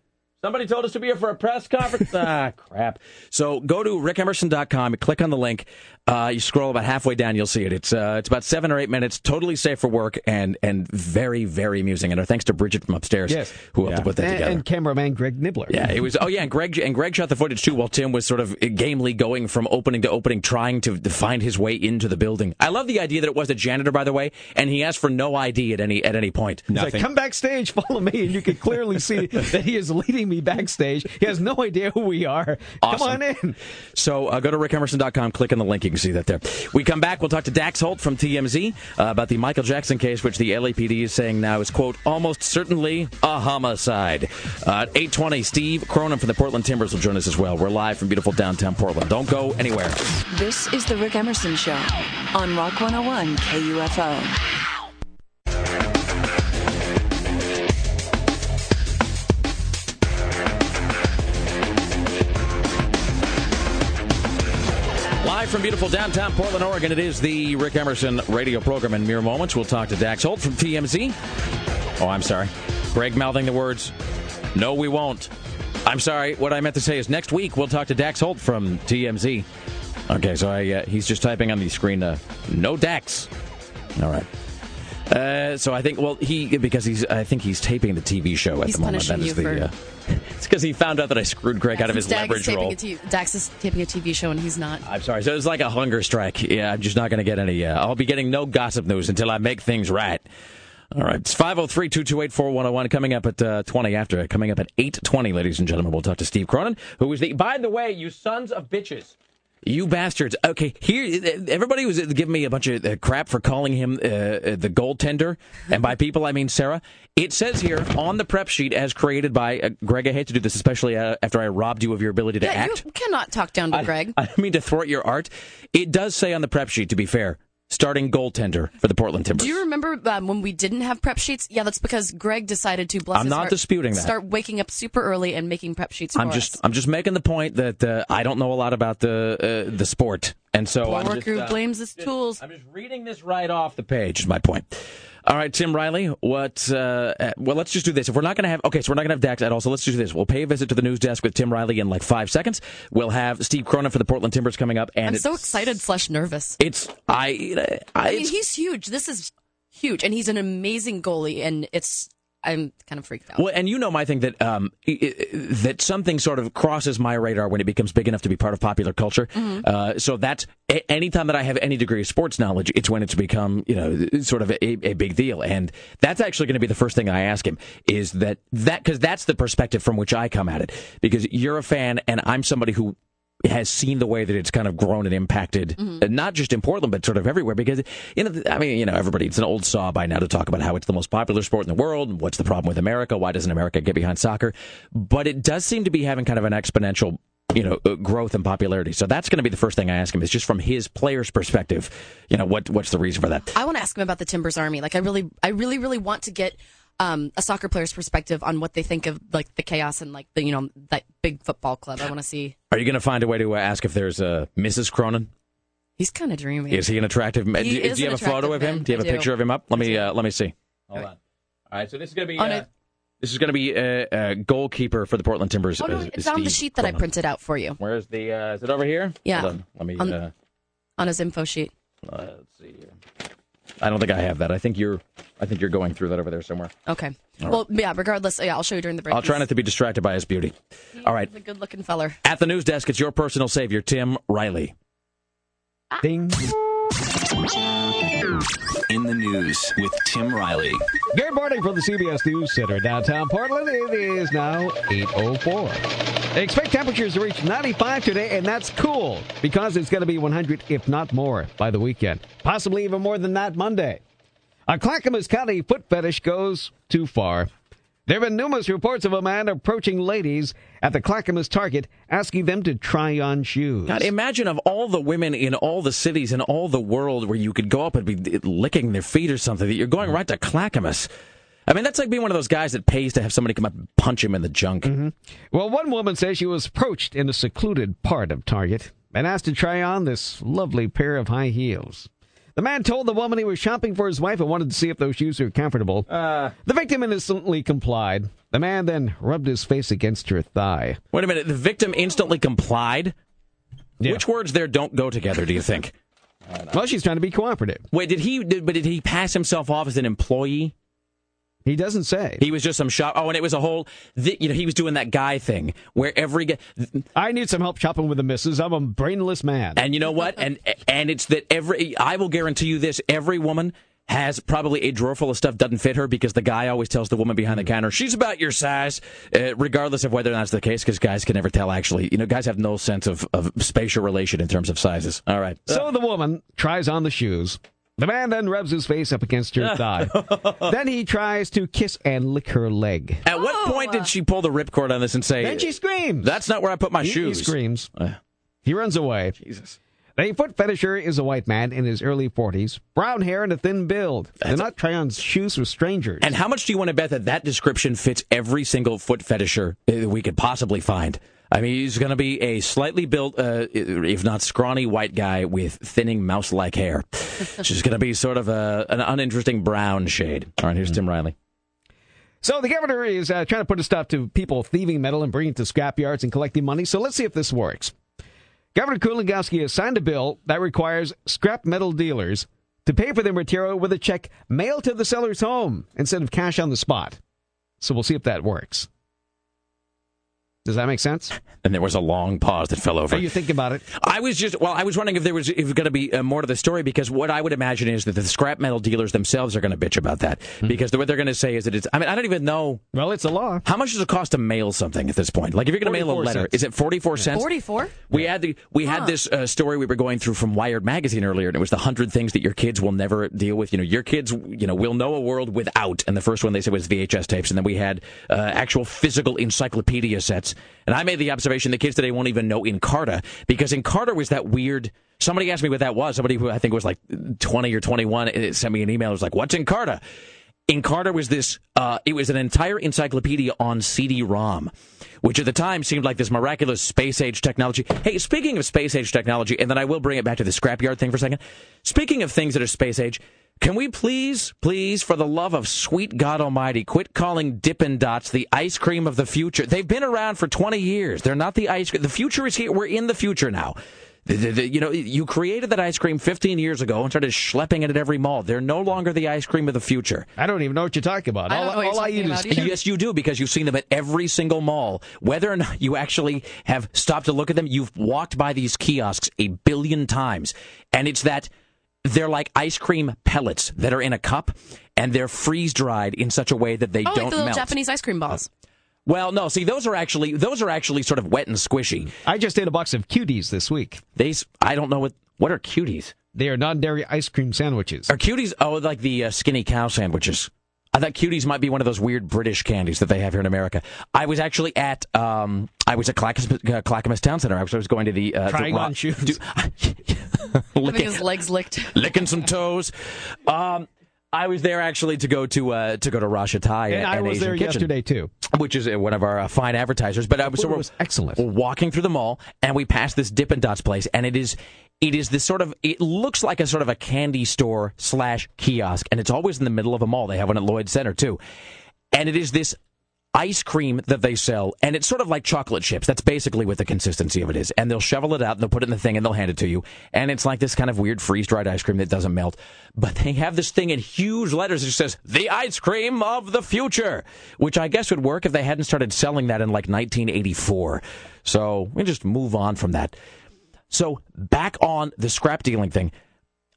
Speaker 2: Somebody told us to be here for a press conference. ah, crap. So go to rickemerson.com, click on the link. Uh, you scroll about halfway down, you'll see it. It's uh, it's about seven or eight minutes, totally safe for work, and and very very amusing. And our thanks to Bridget from upstairs,
Speaker 3: Yes.
Speaker 2: who helped to put that
Speaker 3: and,
Speaker 2: together.
Speaker 3: and cameraman Greg Nibler.
Speaker 2: Yeah, it was. Oh, yeah, and Greg and Greg shot the footage too, while Tim was sort of gamely going from opening to opening, trying to find his way into the building. I love the idea that it was a janitor, by the way, and he asked for no ID at any at any point.
Speaker 3: He's like, come backstage, follow me, and you can clearly see that he is leading me backstage. He has no idea who we are. Come on in.
Speaker 2: So uh, go to rickemerson.com, click on the link, you can see that there. We come back, we'll talk to Dax Holt from TMZ uh, about the Michael Jackson case, which the LAPD is saying now is, quote, almost certainly a homicide. Uh, at 820, Steve Cronin from the Portland Timbers will join us as well. We're live from beautiful downtown Portland. Don't go anywhere.
Speaker 1: This is the Rick Emerson Show on Rock 101 KUFO.
Speaker 2: Live from beautiful downtown Portland, Oregon, it is the Rick Emerson radio program. In mere moments, we'll talk to Dax Holt from TMZ. Oh, I'm sorry. Greg mouthing the words, no, we won't. I'm sorry. What I meant to say is next week we'll talk to Dax Holt from TMZ. Okay, so I, uh, he's just typing on the screen, uh, no Dax. All right. Uh, so I think, well, he because he's, I think he's taping the TV show at
Speaker 4: He's
Speaker 2: the moment.
Speaker 4: That is
Speaker 2: the. Uh, it's because he found out that I screwed Greg out of his
Speaker 4: Dax
Speaker 2: leverage role.
Speaker 4: t- Dax is taping a TV show and he's not.
Speaker 2: I'm sorry. So it's like a hunger strike. Yeah, I'm just not going to get any. Uh, I'll be getting no gossip news until I make things right. All right. It's 503 228 4101 coming up at uh, 20 after. Coming up at 820, ladies and gentlemen. We'll talk to Steve Cronin, who is the. By the way, you sons of bitches. You bastards. Okay, here, everybody was giving me a bunch of uh, crap for calling him uh, uh, the goaltender. And by people, I mean Sarah. It says here on the prep sheet, as created by uh, Greg, I hate to do this, especially uh, after I robbed you of your ability to
Speaker 4: Yeah,
Speaker 2: act.
Speaker 4: you cannot talk down to Greg.
Speaker 2: I mean to thwart your art. It does say on the prep sheet, to be fair, starting goaltender for the Portland Timbers.
Speaker 4: Do you remember um, when we didn't have prep sheets? Yeah, that's because Greg decided to bless
Speaker 2: I'm
Speaker 4: his
Speaker 2: not
Speaker 4: heart,
Speaker 2: disputing that.
Speaker 4: Start waking up super early and making prep sheets for
Speaker 2: I'm
Speaker 4: us.
Speaker 2: just I'm just making the point that uh, I don't know a lot about the uh, the sport, and so I'm just,
Speaker 4: who
Speaker 2: uh,
Speaker 4: blames his tools.
Speaker 2: I'm just reading this right off the page. Is my point. All right, Tim Riley. What? Uh, uh, well, let's just do this. If we're not going to have, okay, so we're not going to have Dax at all. So let's just do this. We'll pay a visit to the news desk with Tim Riley in like five seconds. We'll have Steve Cronin for the Portland Timbers coming up, and
Speaker 4: I'm so excited slash nervous.
Speaker 2: it's I, I,
Speaker 4: I mean,
Speaker 2: it's-
Speaker 4: he's huge. This is huge, and he's an amazing goalie. And it's I'm kind of freaked out.
Speaker 2: Well, and you know my thing that um, i- i- that something sort of crosses my radar when it becomes big enough to be part of popular culture.
Speaker 4: Mm-hmm.
Speaker 2: Uh, so that's a- anytime that I have any degree of sports knowledge, it's when it's become you know sort of a, a big deal, and that's actually going to be the first thing I ask him is that that because that's the perspective from which I come at it because you're a fan and I'm somebody who has seen the way that it's kind of grown and impacted, uh, not just in Portland, but sort of everywhere. Because, you know, I mean, you know, everybody, it's an old saw by now to talk about how it's the most popular sport in the world and what's the problem with America. Why doesn't America get behind soccer? But it does seem to be having kind of an exponential, you know, uh, growth and popularity. So that's going to be the first thing I ask him is just from his player's perspective, you know, what what's the reason for that?
Speaker 4: I want to ask him about the Timbers Army. Like, I really, I really, really want to get um, a soccer player's perspective on what they think of like the chaos and like the you know that big football club. I want to see.
Speaker 2: Are you going to find a way to uh, ask if there's a Mrs. Cronin?
Speaker 4: He's kind of dreamy.
Speaker 2: Is he an attractive man? Do, do you have a photo of him?
Speaker 4: man.
Speaker 2: Do you have
Speaker 4: I
Speaker 2: a
Speaker 4: do.
Speaker 2: picture of him up? Let me uh, let me see. Hold on. All right, so this is going to be uh,
Speaker 4: no.
Speaker 2: this is going to be a, a goalkeeper for the Portland Timbers.
Speaker 4: Oh no,
Speaker 2: uh,
Speaker 4: it's on the sheet that I printed out for you.
Speaker 2: Where's the? Uh, is it over here?
Speaker 4: Yeah.
Speaker 2: Let me.
Speaker 4: On-
Speaker 2: uh,
Speaker 4: on his info sheet.
Speaker 2: uh, let's see here. I don't think I have that. I think you're. I think you're going through that over there somewhere.
Speaker 4: Okay.
Speaker 2: All
Speaker 4: well, yeah. Regardless, yeah, I'll show you during the break.
Speaker 2: I'll try not to be distracted by his beauty. All right.
Speaker 4: He's a good-looking feller.
Speaker 2: At the news desk, it's your personal savior, Tim Riley. Ah.
Speaker 3: Ding.
Speaker 5: In the news with Tim Riley.
Speaker 3: Good morning from the CBS News Center downtown Portland. It is now 8.04. Expect temperatures to reach 95 today, and that's cool because it's going to be 100, if not more, by the weekend. Possibly even more than that Monday. A Clackamas County foot fetish goes too far. There have been numerous reports of a man approaching ladies at the Clackamas Target asking them to try on shoes.
Speaker 2: God, imagine of all the women in all the cities in all the world where you could go up and be licking their feet or something, that you're going right to Clackamas. I mean, that's like being one of those guys that pays to have somebody come up and punch him in the junk. Mm-hmm.
Speaker 3: Well, one woman says she was approached in a secluded part of Target and asked to try on this lovely pair of high heels. The man told the woman he was shopping for his wife and wanted to see if those shoes were comfortable. Uh. the victim innocently complied. The man then rubbed his face against her thigh.
Speaker 2: Wait a minute. The victim instantly complied? Which words there don't go together, do you think?
Speaker 3: Well, she's trying to be cooperative.
Speaker 2: Wait, did he? Did, but did he pass himself off as an employee?
Speaker 3: He doesn't say.
Speaker 2: He was just some shop. Oh, and it was a whole. The, you know, he was doing that guy thing where every guy.
Speaker 3: I need some help shopping with the missus. I'm a brainless man.
Speaker 2: And you know what? And and it's that every. I will guarantee you this: every woman has probably a drawer full of stuff doesn't fit her because the guy always tells the woman behind the counter she's about your size, uh, regardless of whether or not that's the case. Because guys can never tell. Actually, you know, guys have no sense of of spatial relation in terms of sizes. All right.
Speaker 3: So the woman tries on the shoes. The man then rubs his face up against her thigh. then he tries to kiss and lick her leg.
Speaker 2: At what point did she pull the ripcord on this and say?
Speaker 3: Then she screams.
Speaker 2: That's not where I put my
Speaker 3: He-
Speaker 2: shoes.
Speaker 3: He screams. He runs away.
Speaker 2: Jesus.
Speaker 3: The foot fetisher is a white man in his early 40s, brown hair and a thin build. They're not trying on shoes for strangers.
Speaker 2: And how much do you want to bet that that description fits every single foot fetisher uh, we could possibly find? I mean, he's going to be a slightly built, uh, if not scrawny, white guy with thinning mouse-like hair. She's going to be sort of a, an uninteresting brown shade. All right, here's Tim Riley.
Speaker 3: So the governor is uh, trying to put a stop to people thieving metal and bringing it to scrapyards and collecting money. So let's see if this works. Governor Kulongoski has signed a bill that requires scrap metal dealers to pay for their material with a check mailed to the seller's home instead of cash on the spot. So we'll see if that works. Does that make sense?
Speaker 2: And there was a long pause that fell over.
Speaker 3: Are you thinking about it?
Speaker 2: I was just well, I was wondering if there was if going to be uh, more to the story because what I would imagine is that the scrap metal dealers themselves are going to bitch about that because the, what they're going to say is that it's. I mean, I don't even know.
Speaker 3: Well, it's a law.
Speaker 2: How much does it cost to mail something at this point? Like if you're going to mail a letter,
Speaker 3: cents.
Speaker 2: is it forty four cents?
Speaker 4: Forty-four.
Speaker 2: We had the we had this uh, story we were going through from Wired magazine earlier, and it was the hundred things that your kids will never deal with. You know, your kids, you know, will know a world without. And the first one they said was VHS tapes, and then we had uh, actual physical encyclopedia sets. And I made the observation the kids today won't even know Encarta because Encarta was that weird. Somebody asked me what that was. Somebody who I think was like twenty or twenty one sent me an email. It was like, "What's Encarta?" Encarta was this. Uh, it was an entire encyclopedia on CD-ROM, which at the time seemed like this miraculous space age technology. Hey, speaking of space age technology, and then I will bring it back to the scrapyard thing for a second. Speaking of things that are space age, can we please, please, for the love of sweet God Almighty, quit calling Dippin' Dots the ice cream of the future? They've been around for 20 years. They're not the ice cream. The future is here. We're in the future now. The- the- the- you know, you created that ice cream 15 years ago and started schlepping it at every mall. They're no longer the ice cream of the future.
Speaker 3: I don't even know what you're talking about.
Speaker 4: All I don't know what you're talking
Speaker 3: eat
Speaker 4: about
Speaker 3: is.
Speaker 2: Yes, you do because you've seen them at every single mall. Whether or not you actually have stopped to look at them, you've walked by these kiosks a billion times, and it's that they're like ice cream pellets that are in a cup, and they're freeze dried in such a way that they
Speaker 4: Oh,
Speaker 2: don't
Speaker 4: like the little
Speaker 2: melt.
Speaker 4: Japanese ice cream balls.
Speaker 2: Well, no, see, those are actually those are actually sort of wet and squishy.
Speaker 3: I just ate a box of cuties this week.
Speaker 2: These I don't know what what are cuties.
Speaker 3: They are non-dairy ice cream sandwiches.
Speaker 2: Are cuties? Oh, like the uh, skinny cow sandwiches. I thought cuties might be one of those weird British candies that they have here in America. I was actually at um, I was at Clackamas, uh, Clackamas Town Center. I was, I was going to the uh,
Speaker 3: Trying
Speaker 2: the,
Speaker 3: on shoes.
Speaker 2: do-
Speaker 4: Having
Speaker 2: licking,
Speaker 4: his legs licked.
Speaker 2: licking some toes. Um, I was there actually to go to uh, to go to Rashatai
Speaker 3: And I
Speaker 2: and
Speaker 3: was
Speaker 2: Asian
Speaker 3: there
Speaker 2: Kitchen,
Speaker 3: yesterday too.
Speaker 2: which is uh, one of our uh, fine advertisers. But I was, so
Speaker 3: was excellent.
Speaker 2: we're walking through the mall, and we passed this Dippin' Dots place, and it is it is this sort of it looks like a sort of a candy store slash kiosk, and it's always in the middle of a mall. They have one at Lloyd Center too, and it is this ice cream that they sell, and it's sort of like chocolate chips. That's basically what the consistency of it is. And they'll shovel it out, and they'll put it in the thing, and they'll hand it to you. And it's like this kind of weird freeze dried ice cream that doesn't melt. But they have this thing in huge letters that says, the ice cream of the future, which I guess would work if they hadn't started selling that in like 1984. So we just move on from that. So back on the scrap dealing thing.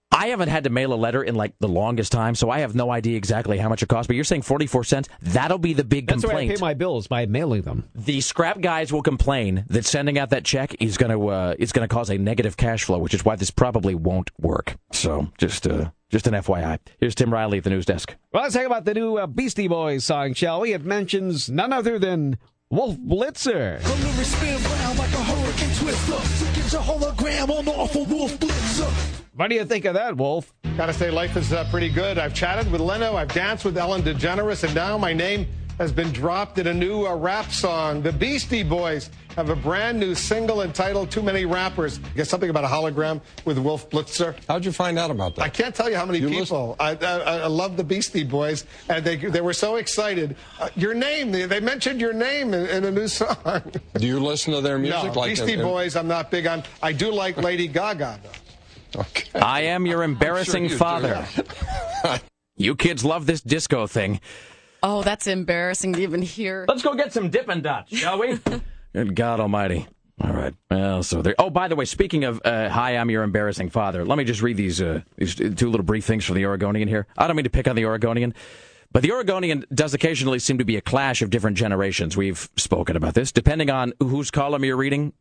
Speaker 2: I haven't had to mail a letter in like the longest time, so I have no idea exactly how much it costs. But you're saying 44 cents? That'll be the big
Speaker 3: That's
Speaker 2: complaint
Speaker 3: why I pay my bills by mailing them.
Speaker 2: the scrap guys will complain that sending out that check is going to uh, is going to cause a negative cash flow, which is why this probably won't work. So just uh, just an FYI. Here's Tim Riley at the news desk.
Speaker 3: Well, let's talk about the new uh, Beastie Boys song, shall we? It mentions none other than Wolf Blitzer.
Speaker 19: The lyrics spin round like a hurricane twister. To get your hologram on the awful wolf blitzer.
Speaker 3: What do you think of that, Wolf?
Speaker 20: Gotta say, life is uh, pretty good. I've chatted with Leno, I've danced with Ellen DeGeneres, and now my name has been dropped in a new uh, rap song. The Beastie Boys have a brand new single entitled Too Many Rappers. I guess something about a hologram with Wolf Blitzer.
Speaker 21: How'd you find out about that?
Speaker 20: I can't tell you how many
Speaker 21: You
Speaker 20: people. I, I, I love the Beastie Boys, and they they were so excited. Uh, your name, they, they mentioned your name in, in a new song.
Speaker 21: Do you listen to their music?
Speaker 20: no,
Speaker 21: like
Speaker 20: Beastie
Speaker 21: uh,
Speaker 20: Boys, I'm not big on. I do like Lady Gaga, though.
Speaker 21: Okay.
Speaker 2: I am your embarrassing
Speaker 21: you
Speaker 2: father. you kids love this disco thing.
Speaker 4: Oh, that's embarrassing to even hear.
Speaker 2: Let's go get some Dippin' Dots, shall we? Good God Almighty. All right. Well, so there. Oh, by the way, speaking of, uh, hi, I'm your embarrassing father. Let me just read these uh, these two little brief things from the Oregonian here. I don't mean to pick on the Oregonian, but the Oregonian does occasionally seem to be a clash of different generations. We've spoken about this, depending on whose column you're reading.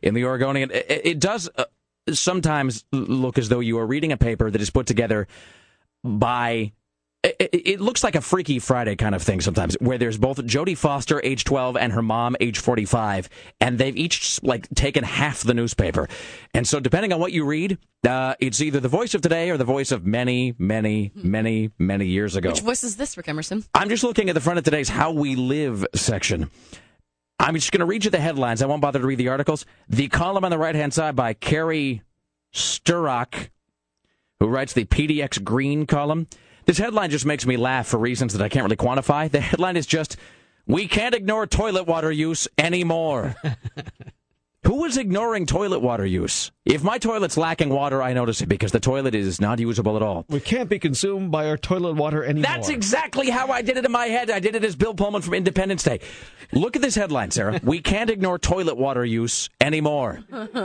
Speaker 2: In the Oregonian, it, it does uh, sometimes look as though you are reading a paper that is put together by it, it- looks like a Freaky Friday kind of thing sometimes, where there's both Jodie Foster, age 12, and her mom, age 45, and they've each like taken half the newspaper. And so, depending on what you read, uh, it's either the voice of today or the voice of many, many, many, many years ago.
Speaker 4: Which voice is this, Rick Emerson?
Speaker 2: I'm just looking at the front of today's How We Live section. I'm just going to read you the headlines. I won't bother to read the articles. The column on the right hand side by Carrie Sturrock, who writes the PDX Green column. This headline just makes me laugh for reasons that I can't really quantify. The headline is just, We can't ignore toilet water use anymore. Who is ignoring toilet water use? If my toilet's lacking water, I notice it because the toilet is not usable at all.
Speaker 3: We can't be consumed by our toilet water anymore.
Speaker 2: That's exactly how I did it in my head. I did it as Bill Pullman from Independence Day. Look at this headline, Sarah. We can't ignore toilet water use anymore.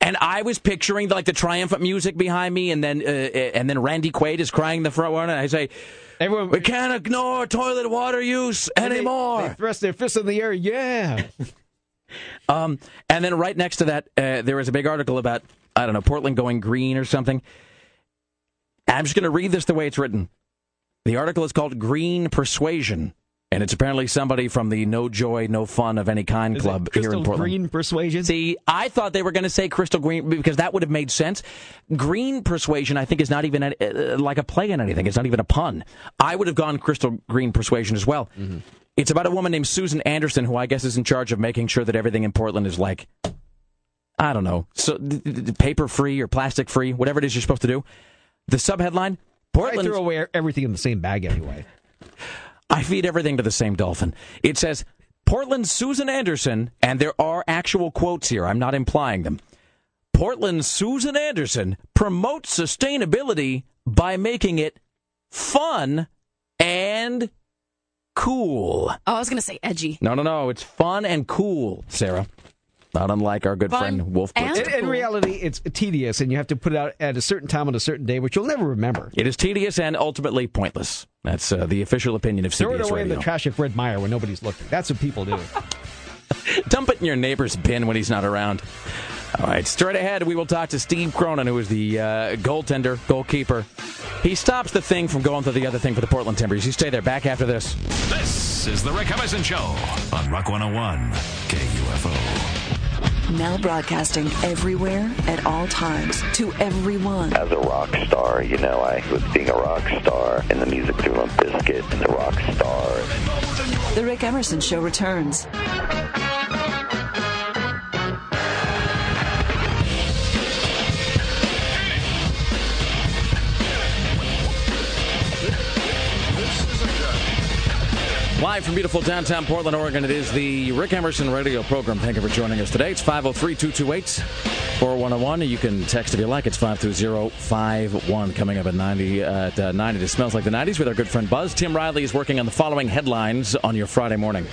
Speaker 2: And I was picturing like the triumphant music behind me, and then uh, and then Randy Quaid is crying in the front one, and I say,
Speaker 3: Everyone,
Speaker 2: "We can't ignore toilet water use
Speaker 3: And they-
Speaker 2: anymore."
Speaker 3: They, thrust their fists in the air. Yeah.
Speaker 2: Um, and then right next to that, uh, there was a big article about I don't know Portland going green or something. I'm just going to read this the way it's written. The article is called "Green Persuasion," and it's apparently somebody from the No Joy, No Fun of Any Kind
Speaker 3: Is
Speaker 2: club here in Portland.
Speaker 3: green persuasion?
Speaker 2: See, I thought they were going to say crystal green because that would have made sense. Green persuasion, I think, is not even a, uh, like a play on anything. It's not even a pun. I would have gone crystal green persuasion as well. It's about a woman named Susan Anderson, who I guess is in charge of making sure that everything in Portland is like, I don't know, so paper free or plastic free, whatever it is you're supposed to do. The subheadline:
Speaker 3: I
Speaker 2: Portland.
Speaker 3: throw away everything in the same bag anyway.
Speaker 2: I feed everything to the same dolphin. It says Portland's Susan Anderson, and there are actual quotes here. I'm not implying them. Portland's Susan Anderson promotes sustainability by making it fun and cool.
Speaker 4: Oh, I was going to say edgy.
Speaker 2: No, no, no. It's fun and cool, Sarah. Not unlike our good
Speaker 4: Fun
Speaker 2: friend Wolf
Speaker 4: and
Speaker 3: In, in reality, it's tedious, and you have to put it out at a certain time on a certain day, which you'll never remember.
Speaker 2: It is tedious and ultimately pointless. That's uh, the official opinion of CBS
Speaker 3: Throw it
Speaker 2: CBS
Speaker 3: away in the trash at Fred Meyer when nobody's looking. That's what people do.
Speaker 2: Dump it in your neighbor's bin when he's not around. All right, straight ahead, we will talk to Steve Cronin, who is the uh, goaltender, goalkeeper. He stops the thing from going to the other thing for the Portland Timbers. You stay there. Back after this.
Speaker 5: This is the Rick Emerson Show on Rock 101 KUFO.
Speaker 1: Now broadcasting everywhere at all times to everyone.
Speaker 18: As a rock star, you know, I was being a rock star in the music through Limp Bizkit and the rock star.
Speaker 1: The Rick Emerson Show returns.
Speaker 2: Live from beautiful downtown Portland, Oregon, it is the Rick Emerson radio program. Thank you for joining us today. It's 503 228 4101. You can text if you like. It's 52051. Coming up at 90 at uh, 90. It smells like the 90s with our good friend Buzz. Tim Riley is working on the following headlines on your Friday morning.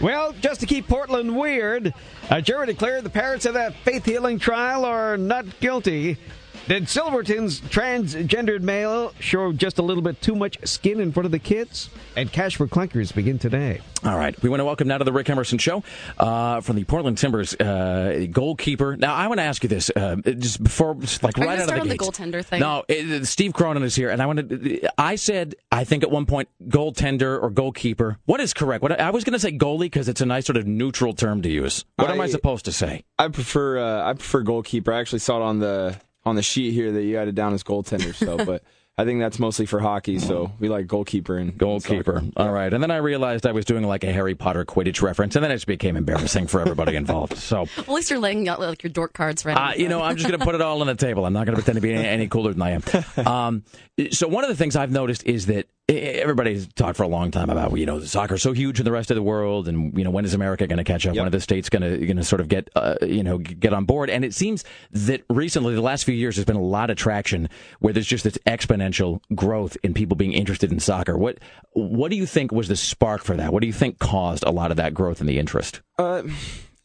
Speaker 3: Well, just to keep Portland weird, a jury declared the parents of that faith healing trial are not guilty. Did Silverton's transgendered male show just a little bit too much skin in front of the kids? And cash for clunkers begin today.
Speaker 2: All right. We want to welcome now to the Rick Emerson Show uh, from the Portland Timbers uh, goalkeeper. Now, I want to ask you this uh, just before, just like right out of
Speaker 4: start
Speaker 2: the
Speaker 4: on the goaltender thing?
Speaker 2: No, it, Steve Cronin is here, and I want to. I said I think at one point goaltender or goalkeeper. What is correct? What I was going to say goalie because it's a nice sort of neutral term to use. What am I
Speaker 22: I-
Speaker 2: supposed to say?
Speaker 22: I prefer uh, I prefer goalkeeper. I actually saw it on the on the sheet here that you had it down as goaltender. So, but I think that's mostly for hockey. So we like goalkeeper and
Speaker 2: Goalkeeper. All right. And then I realized I was doing like a Harry Potter Quidditch reference, and then it just became embarrassing for everybody involved. So.
Speaker 4: At least you're laying out like your dork cards ready.
Speaker 2: Uh, you know, I'm just going to put it all on the table. I'm not going to pretend to be any, any cooler than I am. Um, so one of the things I've noticed is that everybody's talked for a long time about you know soccer's so huge in the rest of the world, and you know when is America going to catch up? When are the states going to going to sort of get uh, you know get on board? And it seems that recently, the last few years, there's been a lot of traction where there's just this exponential growth in people being interested in soccer. What what do you think was the spark for that? What do you think caused a lot of that growth in the interest?
Speaker 22: Uh,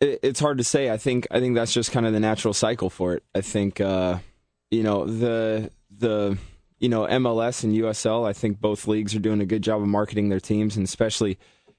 Speaker 22: it, it's hard to say. I think I think that's just kind of the natural cycle for it. I think uh, you know the the you know MLS and USL. I think both leagues are doing a good job of marketing their teams, and especially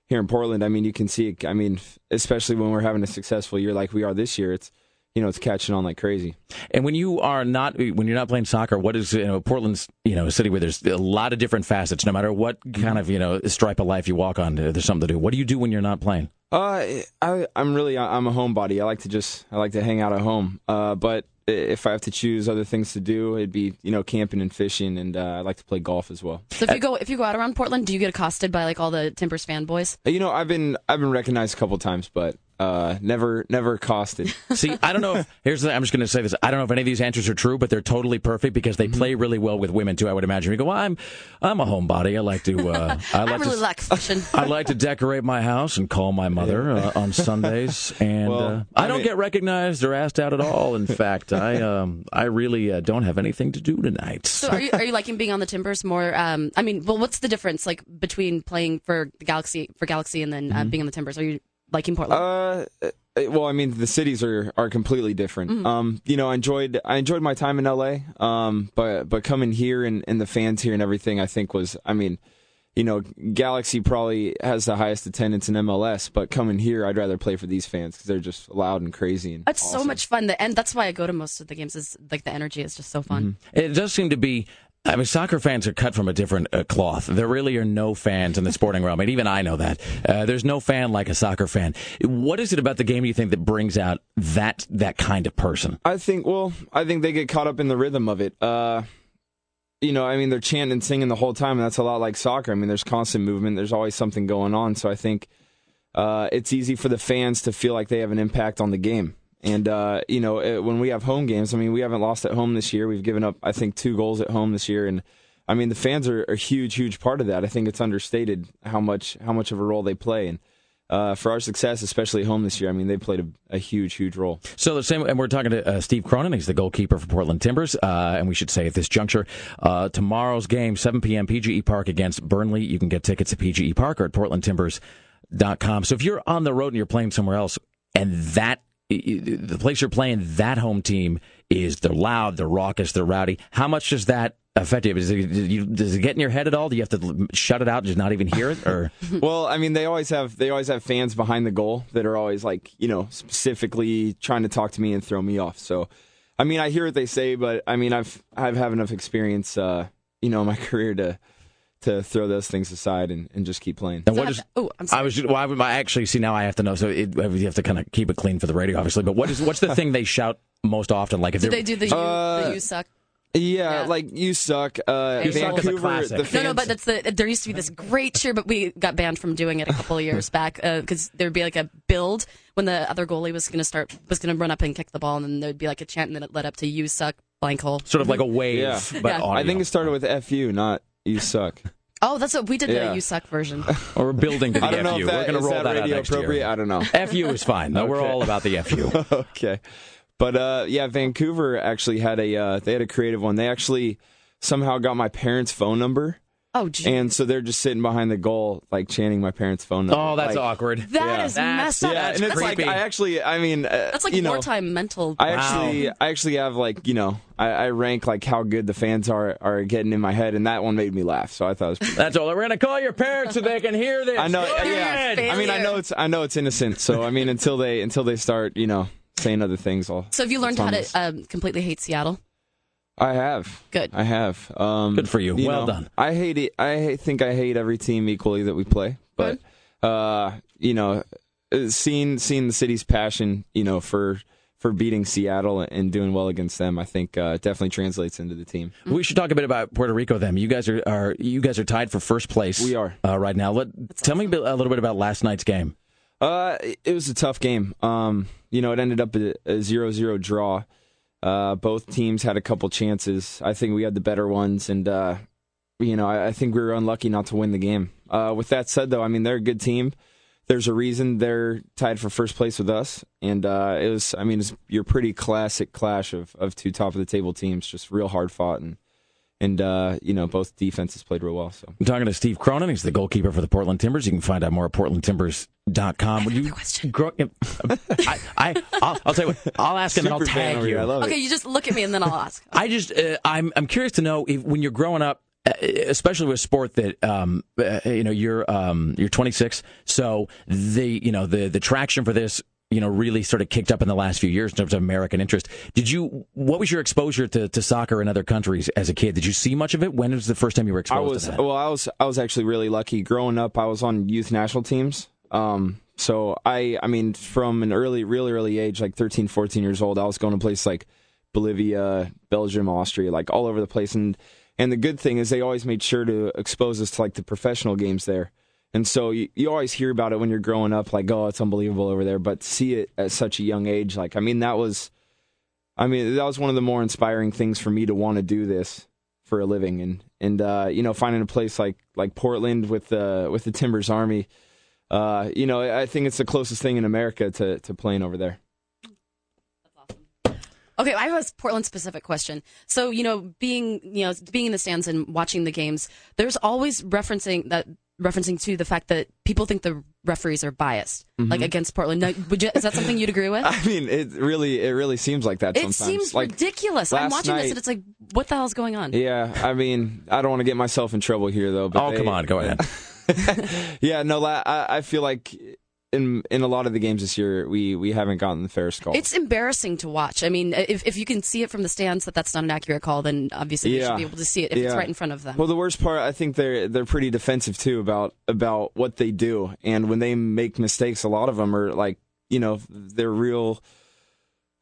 Speaker 22: here in Portland. I mean, you can see. it. I mean, especially when we're having a successful year like we are this year, it's you know it's catching on like crazy.
Speaker 2: And when you are not when you're not playing soccer, what is you know Portland's you know a city where there's a lot of different facets. No matter what kind of you know stripe of life you walk on, there's something to do. What do you do when you're not playing?
Speaker 22: Uh, I I'm really I'm a homebody. I like to just I like to hang out at home. Uh, but if I have to choose other things to do, it'd be you know camping and fishing, and uh, I like to play golf as well.
Speaker 4: So if you go if you go out around Portland, do you get accosted by like all the Timbers fanboys?
Speaker 22: You know, I've been I've been recognized a couple times, but uh, never never accosted.
Speaker 2: See, I don't know. If, here's the, I'm just going to say this. I don't know if any of these answers are true, but they're totally perfect because they play really well with women too. I would imagine. You go, well, I'm I'm a homebody. I like to. Uh, I like
Speaker 4: I really
Speaker 2: to,
Speaker 4: like fishing.
Speaker 2: I like to decorate my house and call my mother uh, on Sundays, and
Speaker 22: Well,
Speaker 2: uh, I
Speaker 22: I
Speaker 2: don't
Speaker 22: mean-
Speaker 2: get recognized or asked out at all. In fact, I um, I really uh, don't have anything to do tonight.
Speaker 4: So are you are you liking being on the Timbers more? Um, I mean, well, what's the difference like between playing for the Galaxy for Galaxy and then uh,
Speaker 22: Mm-hmm.
Speaker 4: being on the Timbers? Are you liking Portland?
Speaker 22: Uh, uh, well, I mean, the cities are, are completely different.
Speaker 4: Mhm.
Speaker 22: Um, you know, I enjoyed I enjoyed my time in LA. Um, but but coming here and, and the fans here and everything, I think was, I mean, you know, Galaxy probably has the highest attendance in MLS, but coming here, I'd rather play for these fans because they're just loud and crazy. And
Speaker 4: It's so much fun, The- and that's why I go to most of the games. Is like the energy is just so fun.
Speaker 2: It does seem to be. I mean, soccer fans are cut from a different uh, cloth. There really are no fans in the sporting realm, and even I know that. Uh, there's no fan like a soccer fan. What is it about the game you think that brings out that that kind of person?
Speaker 22: I think, well, I think they get caught up in the rhythm of it. Uh, you know, I mean, they're chanting and singing the whole time, and that's a lot like soccer. I mean, there's constant movement, there's always something going on. So I think uh, it's easy for the fans to feel like they have an impact on the game. And, uh, you know, it, when we have home games, I mean, we haven't lost at home this year. We've given up, I think, two goals at home this year. And, I mean, the fans are a huge, huge part of that. I think it's understated how much how much of a role they play. And uh, for our success, especially at home this year, I mean, they played a, a huge, huge role.
Speaker 2: So the same, and we're talking to uh, Steve Cronin. He's the goalkeeper for Portland Timbers, uh, and we should say at this juncture, uh, tomorrow's game, 7 p.m. PGE Park against Burnley. You can get tickets at PGE Park or at PortlandTimbers.com. So if you're on the road and you're playing somewhere else, and that the place you're playing, that home team is they're loud, they're raucous, they're rowdy. How much does that affect you? Does it, you- does it get in your head at all? Do you have to shut it out and just not even hear it, or?
Speaker 22: well, I mean, they always have they always have fans behind the goal that are always like you know specifically trying to talk to me and throw me off. So, I mean, I hear what they say, but I mean, I've I've had enough experience, uh, you know, in my career to to throw those things aside and, and just keep playing.
Speaker 2: And what is?
Speaker 4: Oh, I'm sorry.
Speaker 2: I was. Just, well, I, would- I actually see now. I have to know. So it, you have to kind of keep it clean for the radio, obviously. But what is? What's the thing they shout most often? Like if
Speaker 4: Did
Speaker 2: they're-
Speaker 4: do the you,
Speaker 22: Uh,
Speaker 4: the you suck?
Speaker 22: Yeah, like you suck. Uh,
Speaker 4: You suck is a
Speaker 22: Vancouver,
Speaker 2: classic.
Speaker 22: the
Speaker 4: No,
Speaker 22: fans,
Speaker 4: no, but that's the. There used to be this great cheer, but we got banned from doing it a couple of years back because there'd be like a build when the other goalie was going to start was going to run up and kick the ball, and then there'd be like a chant, and then it led up to "You suck, blank hole."
Speaker 2: sort of like a wave,
Speaker 22: yeah.
Speaker 2: but
Speaker 4: Yeah.
Speaker 2: audio.
Speaker 22: I think it started with "fu," not "you suck."
Speaker 4: Oh, that's what we did
Speaker 22: Yeah.
Speaker 4: the "You suck" version.
Speaker 2: or we're building to the
Speaker 22: I don't know
Speaker 2: FU.
Speaker 22: if that,
Speaker 2: we're going
Speaker 22: is
Speaker 2: to roll
Speaker 22: that
Speaker 2: that, out
Speaker 22: radio
Speaker 2: next
Speaker 22: appropriate.
Speaker 2: year.
Speaker 22: I don't know.
Speaker 2: FU is fine. No, we're
Speaker 22: Okay.
Speaker 2: all about the FU.
Speaker 22: okay, but uh, yeah, Vancouver actually had a uh, they had a creative one. They actually somehow got my parents' phone number.
Speaker 4: Oh, gee.
Speaker 22: And so they're just sitting behind the goal, like chanting my parents' phone number.
Speaker 2: Oh, that's
Speaker 22: Like,
Speaker 2: awkward.
Speaker 4: That is messed up.
Speaker 22: Yeah,
Speaker 4: That's
Speaker 22: and it's
Speaker 4: creepy.
Speaker 22: like I actually, I mean, uh,
Speaker 4: That's like
Speaker 22: you know,
Speaker 4: wartime mental.
Speaker 22: I actually, I actually have like you know, I, I rank like how good the fans are are getting in my head, and that one made me laugh. So I thought it was. Pretty
Speaker 2: That's all. We're going to call your parents so they can hear this.
Speaker 22: I know,
Speaker 2: Go
Speaker 22: yeah.
Speaker 2: ahead.
Speaker 22: I mean, I know it's, I know it's innocent. So I mean, until they, until they start, you know, saying other things, I'll.
Speaker 4: So have you learned how to um, completely hate Seattle?
Speaker 22: I have.
Speaker 4: Good.
Speaker 22: I have. Um,
Speaker 2: Good for you. Well
Speaker 22: know,
Speaker 2: done.
Speaker 22: I hate it. I think I hate every team equally that we play, but uh, you know, uh, seeing seeing the city's passion, you know, for for beating Seattle and doing well against them, I think uh, definitely translates into the team.
Speaker 2: We should talk a bit about Puerto Rico. Then you guys are, are you guys are tied for first place.
Speaker 22: We are
Speaker 2: uh, right now. Let tell me a, bit, a little bit about last night's game.
Speaker 22: Uh, it was a tough game. Um, you know, it ended up a, a zero-zero draw. Uh, both teams had a couple chances. I think we had the better ones, and uh, you know, I, I think we were unlucky not to win the game. Uh, with that said, though, I mean they're a good team. There's a reason they're tied for first place with us, and uh, it was. I mean, it's your pretty classic clash of, of two top of the table teams, just real hard fought, and and uh, you know both defenses played real well. So
Speaker 2: I'm talking to Steve Cronin. He's the goalkeeper for the Portland Timbers. You can find out more at portlandtimbers.com. Would you grow, I, I, I'll, I'll tell you what. I'll ask and then I'll tag you.
Speaker 22: I love
Speaker 4: Okay, you just look at me and then I'll ask.
Speaker 2: I just, uh, I'm, I'm curious to know if, when you're growing up, uh, especially with a sport that, um, uh, you know, you're, um, you're 26, so the, you know, the, the traction for this, you know, really sort of kicked up in the last few years in terms of American interest. Did you, what was your exposure to, to soccer in other countries as a kid? Did you see much of it? When was the first time you were
Speaker 22: I
Speaker 2: exposed
Speaker 22: was
Speaker 2: to that?
Speaker 22: well. I was I was actually really lucky. Growing up, I was on youth national teams. Um, so I I mean, from an early, really early age, like 13, 14 years old, I was going to places like Bolivia, Belgium, Austria, like all over the place. And and the good thing is they always made sure to expose us to like the professional games there. And so you, you always hear about it when you're growing up, like, oh, it's unbelievable over there. But see it at such a young age, like, I mean, that was, I mean, that was one of the more inspiring things for me to want to do this for a living. And and uh, you know, finding a place like like Portland with the with the Timbers Army, uh, you know, I think it's the closest thing in America to to playing over there.
Speaker 4: Okay, I have a Portland specific question. So, you know, being you know being in the stands and watching the games, there's always referencing that referencing to the fact that people think the referees are biased, like
Speaker 22: Mhm.
Speaker 4: against Portland. Now, would you, is that something you'd agree with?
Speaker 22: I mean, it really it really seems like that
Speaker 4: It
Speaker 22: sometimes.
Speaker 4: seems
Speaker 22: like,
Speaker 4: ridiculous. I'm
Speaker 22: last
Speaker 4: watching this and it's like, what the hell's going on?
Speaker 22: Yeah, I mean, I don't want to get myself in trouble here though. But
Speaker 2: Oh,
Speaker 22: they-
Speaker 2: come on, go ahead.
Speaker 22: yeah, no, I, I feel like in in a lot of the games this year, we we haven't gotten the fair call.
Speaker 4: It's embarrassing to watch. I mean, if if you can see it from the stands that that's not an accurate call, then obviously you should be able to see it if it's right in front of them.
Speaker 22: Well, the worst part, I think they're they're pretty defensive too about about what they do, and when they make mistakes, a lot of them are like you know they're real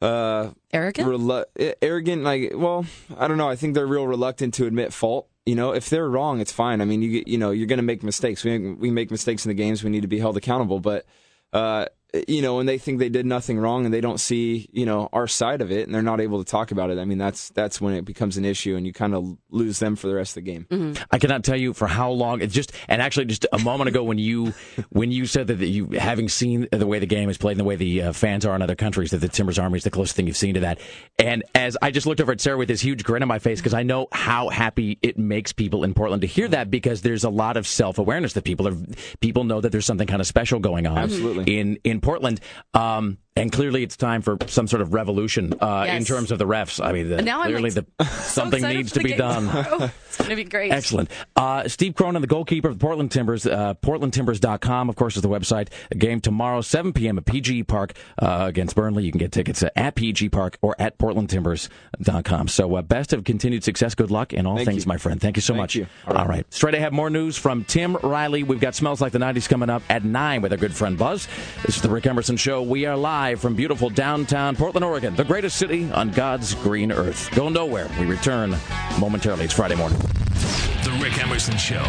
Speaker 22: uh
Speaker 4: arrogant,
Speaker 22: relu- arrogant. Like, well, I don't know. I think they're real reluctant to admit fault. You know, if they're wrong, it's fine. I mean, you you know, you're going to make mistakes. We we make mistakes in the games. We need to be held accountable. But uh, you know, and they think they did nothing wrong and they don't see you know our side of it, and they're not able to talk about it. I mean, that's that's when it becomes an issue, and you kind of lose them for the rest of the game.
Speaker 2: I cannot tell you for how long. It's just and actually just a moment ago when you when you said that you having seen the way the game is played and the way the uh, fans are in other countries that the Timbers Army is the closest thing you've seen to that. And as I just looked over at Sarah with this huge grin on my face because I know how happy it makes people in Portland to hear that because there's a lot of self awareness that people are people know that there's something kind of special going on
Speaker 22: Absolutely.
Speaker 2: in in Portland. Um, And clearly, it's time for some sort of revolution uh, in terms of the refs. I mean, the,
Speaker 4: now
Speaker 2: clearly,
Speaker 4: like,
Speaker 2: the, something
Speaker 4: excited
Speaker 2: needs to be done.
Speaker 4: tomorrow. It's going to be great.
Speaker 2: Excellent. Uh, Steve Cronin, the goalkeeper of the Portland Timbers. Uh, PortlandTimbers.com, of course, is the website. A game tomorrow, 7 p.m. at PG Park uh, against Burnley. You can get tickets at PG Park or at PortlandTimbers.com. So, uh, best of continued success. Good luck in all
Speaker 22: Thank
Speaker 2: things,
Speaker 22: you.
Speaker 2: my friend. Thank you so
Speaker 22: Thank
Speaker 2: much.
Speaker 22: you.
Speaker 2: All right. Straight ahead, more news from Tim Riley. We've got Smells Like the 90s coming up at 9 with our good friend Buzz. This is the Rick Emerson Show. We are live from beautiful downtown Portland, Oregon, the greatest city on God's green earth. Go nowhere. We return momentarily. It's Friday morning.
Speaker 5: The Rick Emerson Show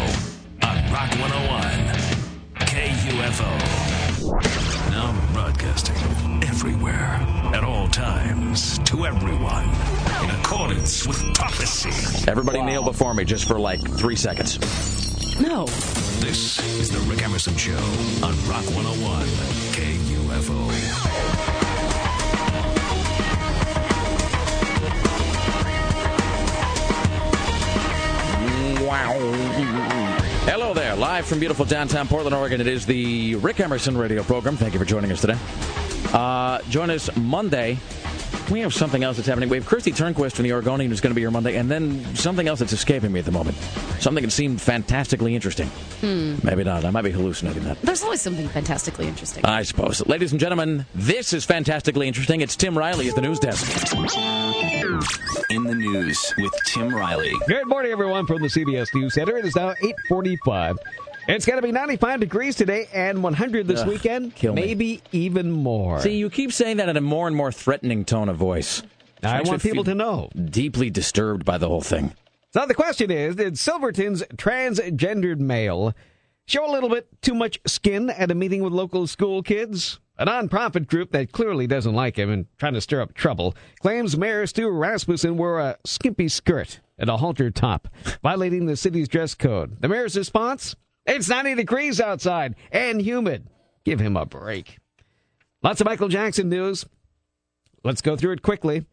Speaker 5: on Rock 101 KUFO. Now broadcasting everywhere at all times to everyone in accordance with prophecy.
Speaker 2: Everybody kneel before me just for like three seconds.
Speaker 4: No.
Speaker 5: This is the Rick Emerson Show on Rock 101 KUFO.
Speaker 2: Wow. Hello there, live from beautiful downtown Portland, Oregon. It is the Rick Emerson radio program. Thank you for joining us today. Uh, join us Monday. We have something else that's happening. We have Kristi Turnquist from the Oregonian who's going to be here Monday, and then something else that's escaping me at the moment. Something that seemed fantastically interesting.
Speaker 4: Hmm.
Speaker 2: Maybe not. I might be hallucinating that.
Speaker 4: There's always something fantastically interesting.
Speaker 2: I suppose. Ladies and gentlemen, this is fantastically interesting. It's Tim Riley at the news desk.
Speaker 13: In the news with Tim Riley.
Speaker 3: Good morning, everyone, from the CBS News Center. It is now 845. It's going to be 95 degrees today and 100 this
Speaker 2: Ugh,
Speaker 3: weekend. maybe even more.
Speaker 2: See, you keep saying that in a more and more threatening tone of voice.
Speaker 3: I
Speaker 2: Makes
Speaker 3: want people to know.
Speaker 2: Deeply disturbed by the whole thing.
Speaker 3: So the question is, did Silverton's transgendered male show a little bit too much skin at a meeting with local school kids? A nonprofit group that clearly doesn't like him and trying to stir up trouble claims Mayor Stu Rasmussen wore a skimpy skirt and a halter top, violating the city's dress code. The mayor's response? It's 90 degrees outside and humid. Give him a break. Lots of Michael Jackson news. Let's go through it quickly.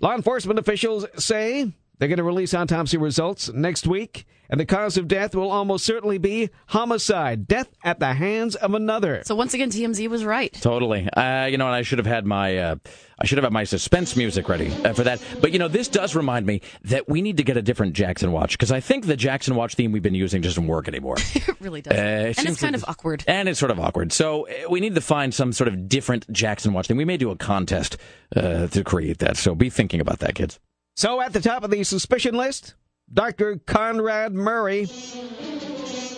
Speaker 3: Law enforcement officials say they're going to release autopsy results next week, and the cause of death will almost certainly be homicide, death at the hands of another.
Speaker 4: So once again, TMZ was right.
Speaker 2: Totally. Uh, you know, and I should have had my uh, I should have had my suspense music ready uh, for that. But you know, this does remind me that we need to get a different Jackson watch because I think the Jackson watch theme we've been using doesn't work anymore.
Speaker 4: It really does.
Speaker 2: Uh, it
Speaker 4: and it's kind
Speaker 2: like-
Speaker 4: of awkward.
Speaker 2: And it's sort of awkward. So uh, we need to find some sort of different Jackson watch theme. We may do a contest uh, to create that. So be thinking about that, kids.
Speaker 3: So at the top of the suspicion list, Dr. Conrad Murray.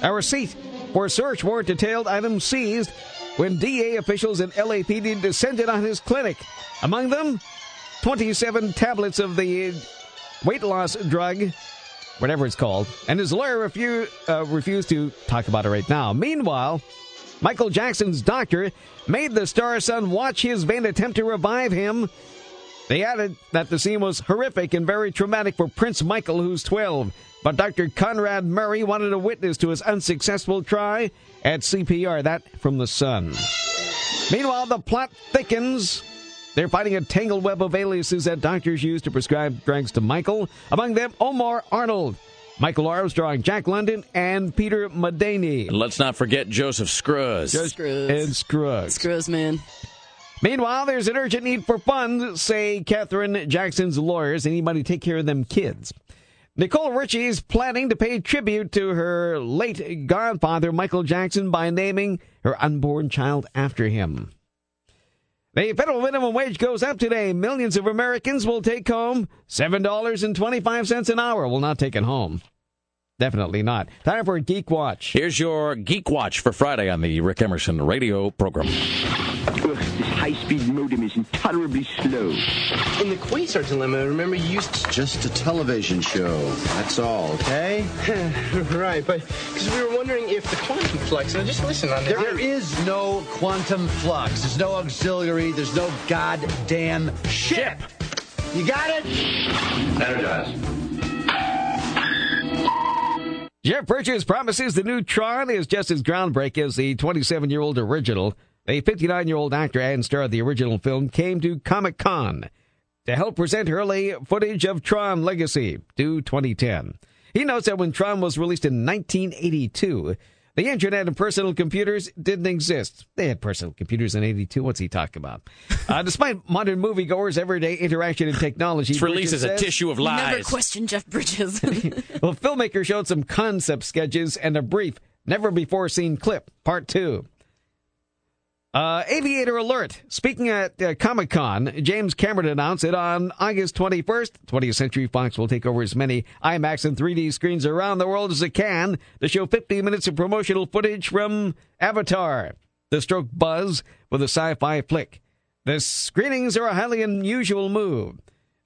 Speaker 3: A receipt for search warrant detailed items seized when DA officials and LAPD descended on his clinic. Among them, 27 tablets of the weight loss drug, whatever it's called, and his lawyer refu- uh, refused to talk about it right now. Meanwhile, Michael Jackson's doctor made the star son watch his vain attempt to revive him. They added that the scene was horrific and very traumatic for Prince Michael, who's 12. But Dr. Conrad Murray wanted a witness to his unsuccessful try at CPR. That from The Sun. Meanwhile, the plot thickens. They're fighting a tangled web of aliases that doctors use to prescribe drugs to Michael. Among them, Omar Arnold, Michael Armstrong, Jack London, and Peter Madani.
Speaker 2: And let's not forget Joseph Scruggs.
Speaker 4: Screws.
Speaker 3: And Scruggs.
Speaker 4: Screws, man.
Speaker 3: Meanwhile, there's an urgent need for funds, say Catherine Jackson's lawyers. Anybody take care of them kids. Nicole Richie is planning to pay tribute to her late godfather, Michael Jackson, by naming her unborn child after him. The federal minimum wage goes up today. Millions of Americans will take home $7.25 an hour. Will not take it home. Definitely not. Time for a Geek Watch.
Speaker 2: Here's your Geek Watch for Friday on the Rick Emerson radio program.
Speaker 23: Ugh, this high-speed modem is intolerably slow.
Speaker 24: In the Quasar Dilemma, remember you used to...
Speaker 25: Just a television show. That's all, okay?
Speaker 24: right, but because we were wondering if the quantum flux. Now, just listen on
Speaker 25: There, there is no quantum flux. There's no auxiliary. There's no goddamn ship. You got it?
Speaker 24: Energize.
Speaker 3: Jeff Bridges promises the new Tron is just as groundbreaking as the 27 year old original. The 59 year old actor and star of the original film came to Comic Con to help present early footage of Tron Legacy, due 2010. He notes that when Tron was released in 1982, The internet and personal computers didn't exist. They had personal computers in 82. What's he talking about? Uh, despite modern moviegoers' everyday interaction and technology,
Speaker 2: Its release
Speaker 3: Bridges
Speaker 2: is a tissue of lies.
Speaker 4: Never question Jeff Bridges.
Speaker 3: well, filmmaker showed some concept sketches and a brief, never before seen clip, part two. Uh, aviator alert. Speaking at uh, Comic Con, James Cameron announced that on August 21st, 20th Century Fox will take over as many IMAX and 3D screens around the world as it can to show 50 minutes of promotional footage from Avatar. The stroke buzz for the sci fi flick. The screenings are a highly unusual move.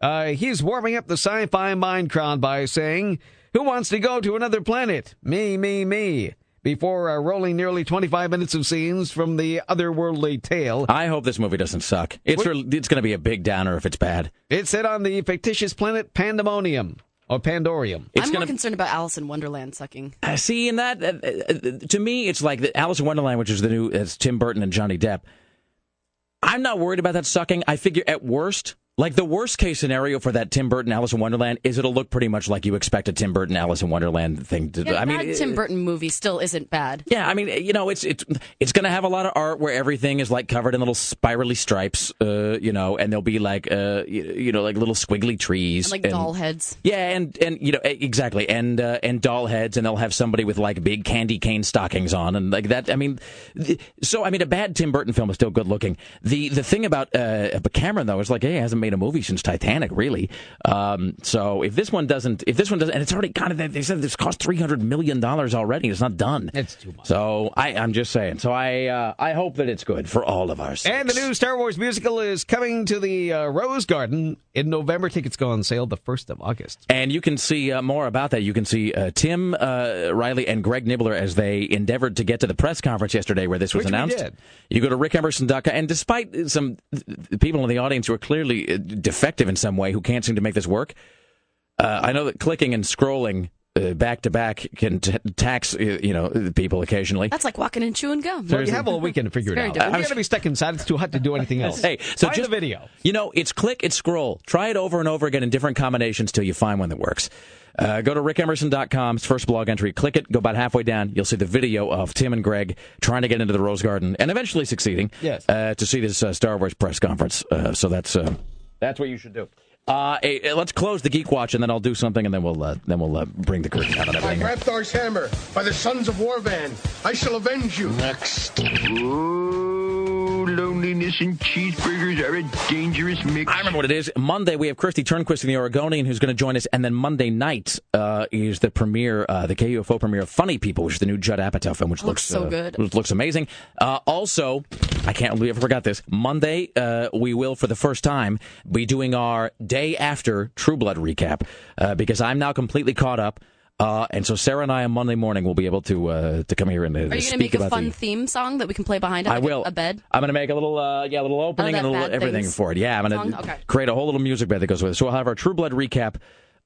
Speaker 3: Uh, he's warming up the sci fi mind crowd by saying, Who wants to go to another planet? Me, me, me. Before uh, rolling nearly 25 minutes of scenes from the otherworldly tale.
Speaker 2: I hope this movie doesn't suck. It's re- it's going to be a big downer if it's bad.
Speaker 3: It's set on the fictitious planet Pandemonium, or Pandorium.
Speaker 4: It's I'm more concerned about Alice in Wonderland sucking.
Speaker 2: Uh, see, in that, uh, uh, to me, it's like the Alice in Wonderland, which is the new, it's Tim Burton and Johnny Depp. I'm not worried about that sucking. I figure at worst, like the worst case scenario for that Tim Burton Alice in Wonderland is it'll look pretty much like you expect a Tim Burton Alice in Wonderland thing to.
Speaker 4: Yeah,
Speaker 2: I mean,
Speaker 4: that Tim Burton movie still isn't bad.
Speaker 2: Yeah, I mean, you know, it's it's it's going to have a lot of art where everything is like covered in little spirally stripes, uh, you know, and there'll be like, uh, you, you know, like little squiggly trees,
Speaker 4: And, like doll heads.
Speaker 2: Yeah, and and you know e- exactly, and uh, and doll heads, and they'll have somebody with like big candy cane stockings on, and like that. I mean, so I mean, a bad Tim Burton film is still good looking. The the thing about uh, Cameron though is like, hey, he hasn't made a movie since Titanic, really. Um, so if this one doesn't, if this one doesn't, and it's already kind of they said this cost three hundred million dollars already, it's not done.
Speaker 3: It's too much.
Speaker 2: So I, I'm just saying. So I uh, I hope that it's good for all of us.
Speaker 3: And the new Star Wars musical is coming to the uh, Rose Garden in November. Tickets go on sale the 1st of August.
Speaker 2: And you can see uh, more about that. You can see uh, Tim uh, Riley and Greg Nibler as they endeavored to get to the press conference yesterday where this was
Speaker 3: Which
Speaker 2: announced.
Speaker 3: did.
Speaker 2: You go to rickemerson.com. And despite some people in the audience who are clearly defective in some way who can't seem to make this work, uh, I know that clicking and scrolling uh, back to back can t- tax uh, you know people occasionally.
Speaker 4: That's like walking and chewing gum.
Speaker 3: Well, you have all weekend to figure it out.
Speaker 4: different.
Speaker 3: We're going to be stuck inside. It's too hot to do anything else.
Speaker 2: Hey, so
Speaker 3: Find
Speaker 2: just
Speaker 3: the video.
Speaker 2: You know, it's click, it's scroll. Try it over and over again in different combinations till you find one that works. Uh, go to rickemerson.com's first blog entry. Click it. Go about halfway down. You'll see the video of Tim and Greg trying to get into the Rose Garden and eventually succeeding.
Speaker 3: Yes.
Speaker 2: Uh, to see this uh, Star Wars press conference. Uh, so that's uh, that's what you should do. Uh, hey, let's close the Geek Watch and then I'll do something and then we'll uh, then we'll uh, bring the curtain down on
Speaker 24: By
Speaker 2: everything. here.
Speaker 24: Grabthar's hammer, by the sons of Worvan, I shall avenge you. Next.
Speaker 13: Oh, loneliness and cheeseburgers are a dangerous mix.
Speaker 2: I remember what it is. Monday we have Kristi Turnquist in the Oregonian who's going to join us, and then Monday night uh, is the premiere, uh, the KUFO premiere of Funny People, which is the new Judd Apatow film, which looks
Speaker 4: Looks so
Speaker 2: uh,
Speaker 4: good.
Speaker 2: Which looks amazing. Uh, also, I can't believe I forgot this. Monday uh, we will, for the first time, be doing our day after True Blood recap uh, because I'm now completely caught up. Uh, and so Sarah and I on Monday morning will be able to uh, to come here and uh,
Speaker 4: Are you going
Speaker 2: speak
Speaker 4: to make a fun
Speaker 2: the,
Speaker 4: theme song that we can play behind it?
Speaker 2: I
Speaker 4: like
Speaker 2: will.
Speaker 4: A bed?
Speaker 2: I'm going to make a little, uh, yeah, a little opening
Speaker 4: that
Speaker 2: and a little everything
Speaker 4: Things
Speaker 2: for it. Yeah, I'm going to
Speaker 4: Okay.
Speaker 2: create a whole little music bed that goes with it. So we'll have our True Blood recap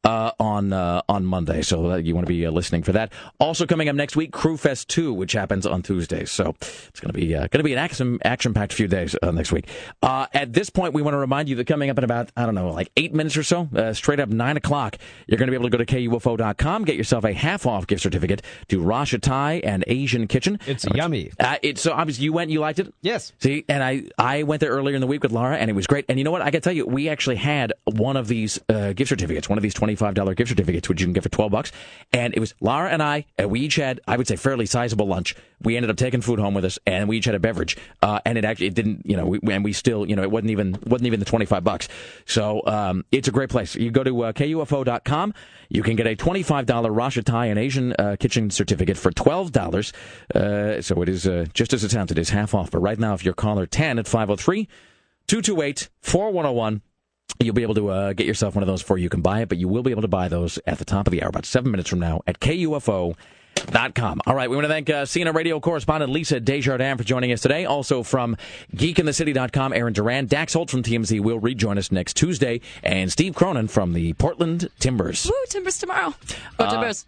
Speaker 2: uh, on uh, on Monday. So uh, you want to be uh, listening for that. Also coming up next week, Crüe Fest 2, which happens on Tuesday. So it's going to be uh, going to be an action action packed few days uh, next week. Uh, at this point, we want to remind you that coming up in about I don't know like eight minutes or so, uh, straight up nine o'clock, you're going to be able to go to KUFO.com, get yourself a half off gift certificate to Rasha Thai and Asian Kitchen.
Speaker 3: It's yummy.
Speaker 2: Uh, it, so obviously you went, you liked it.
Speaker 3: Yes.
Speaker 2: See, and I I went there earlier in the week with Laura, and it was great. And you know what? I got to tell you, we actually had one of these uh, gift certificates, one of these twenty five dollar gift certificates, which you can get for twelve bucks. And it was Laura and I. And we each had, I would say, fairly sizable lunch. We ended up taking food home with us, and we each had a beverage. Uh, and it actually it didn't, you know, we, and we still, you know, it wasn't even wasn't even the twenty five bucks. So um, it's a great place. You go to uh, KUFO.com. You can get a $25 Rasha Thai and Asian uh, kitchen certificate for $12. Uh, so it is uh, just as it sounds, it is half off. But right now, if you're caller 10 at 503 228 4101, You'll be able to uh, get yourself one of those before you can buy it, but you will be able to buy those at the top of the hour, about seven minutes from now, at KUFO.com. All right, we want to thank uh, CNN radio correspondent Lisa Desjardins for joining us today. Also from geekinthecity.com, Aaron Duran. Dax Holt from TMZ will rejoin us next Tuesday, and Steve Cronin from the Portland Timbers.
Speaker 4: Woo, Timbers tomorrow. Go
Speaker 2: Uh,
Speaker 4: Timbers.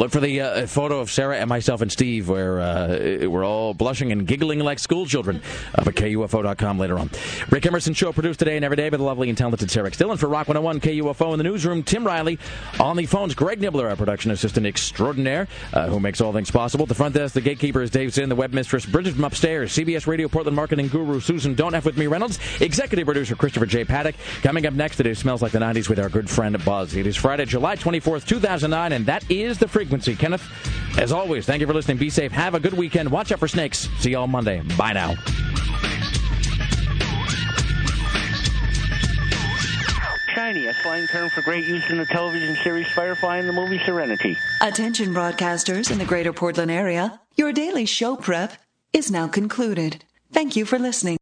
Speaker 2: Look for the uh, photo of Sarah and myself and Steve where uh, we're all blushing and giggling like school children up at KUFO.com later on. Rick Emerson Show produced today and every day by the lovely and talented Sarah Still. And for Rock 101 KUFO in the newsroom, Tim Riley. On the phones, Greg Nibler, our production assistant extraordinaire, uh, who makes all things possible. The front desk, the gatekeeper is Dave Zinn, the web mistress, Bridget from upstairs, CBS Radio Portland marketing guru Susan Don't F With Me Reynolds, executive producer Christopher J. Paddock. Coming up next, it smells like the 90s with our good friend Buzz. It is Friday, July 24th, 2009, and that is the frequency. Kenneth, as always, thank you for listening. Be safe. Have a good weekend. Watch out for snakes. See you all Monday. Bye now.
Speaker 26: Shiny, a slang term for great use in the television series Firefly and the movie Serenity.
Speaker 1: Attention broadcasters in the greater Portland area. Your daily show prep is now concluded. Thank you for listening.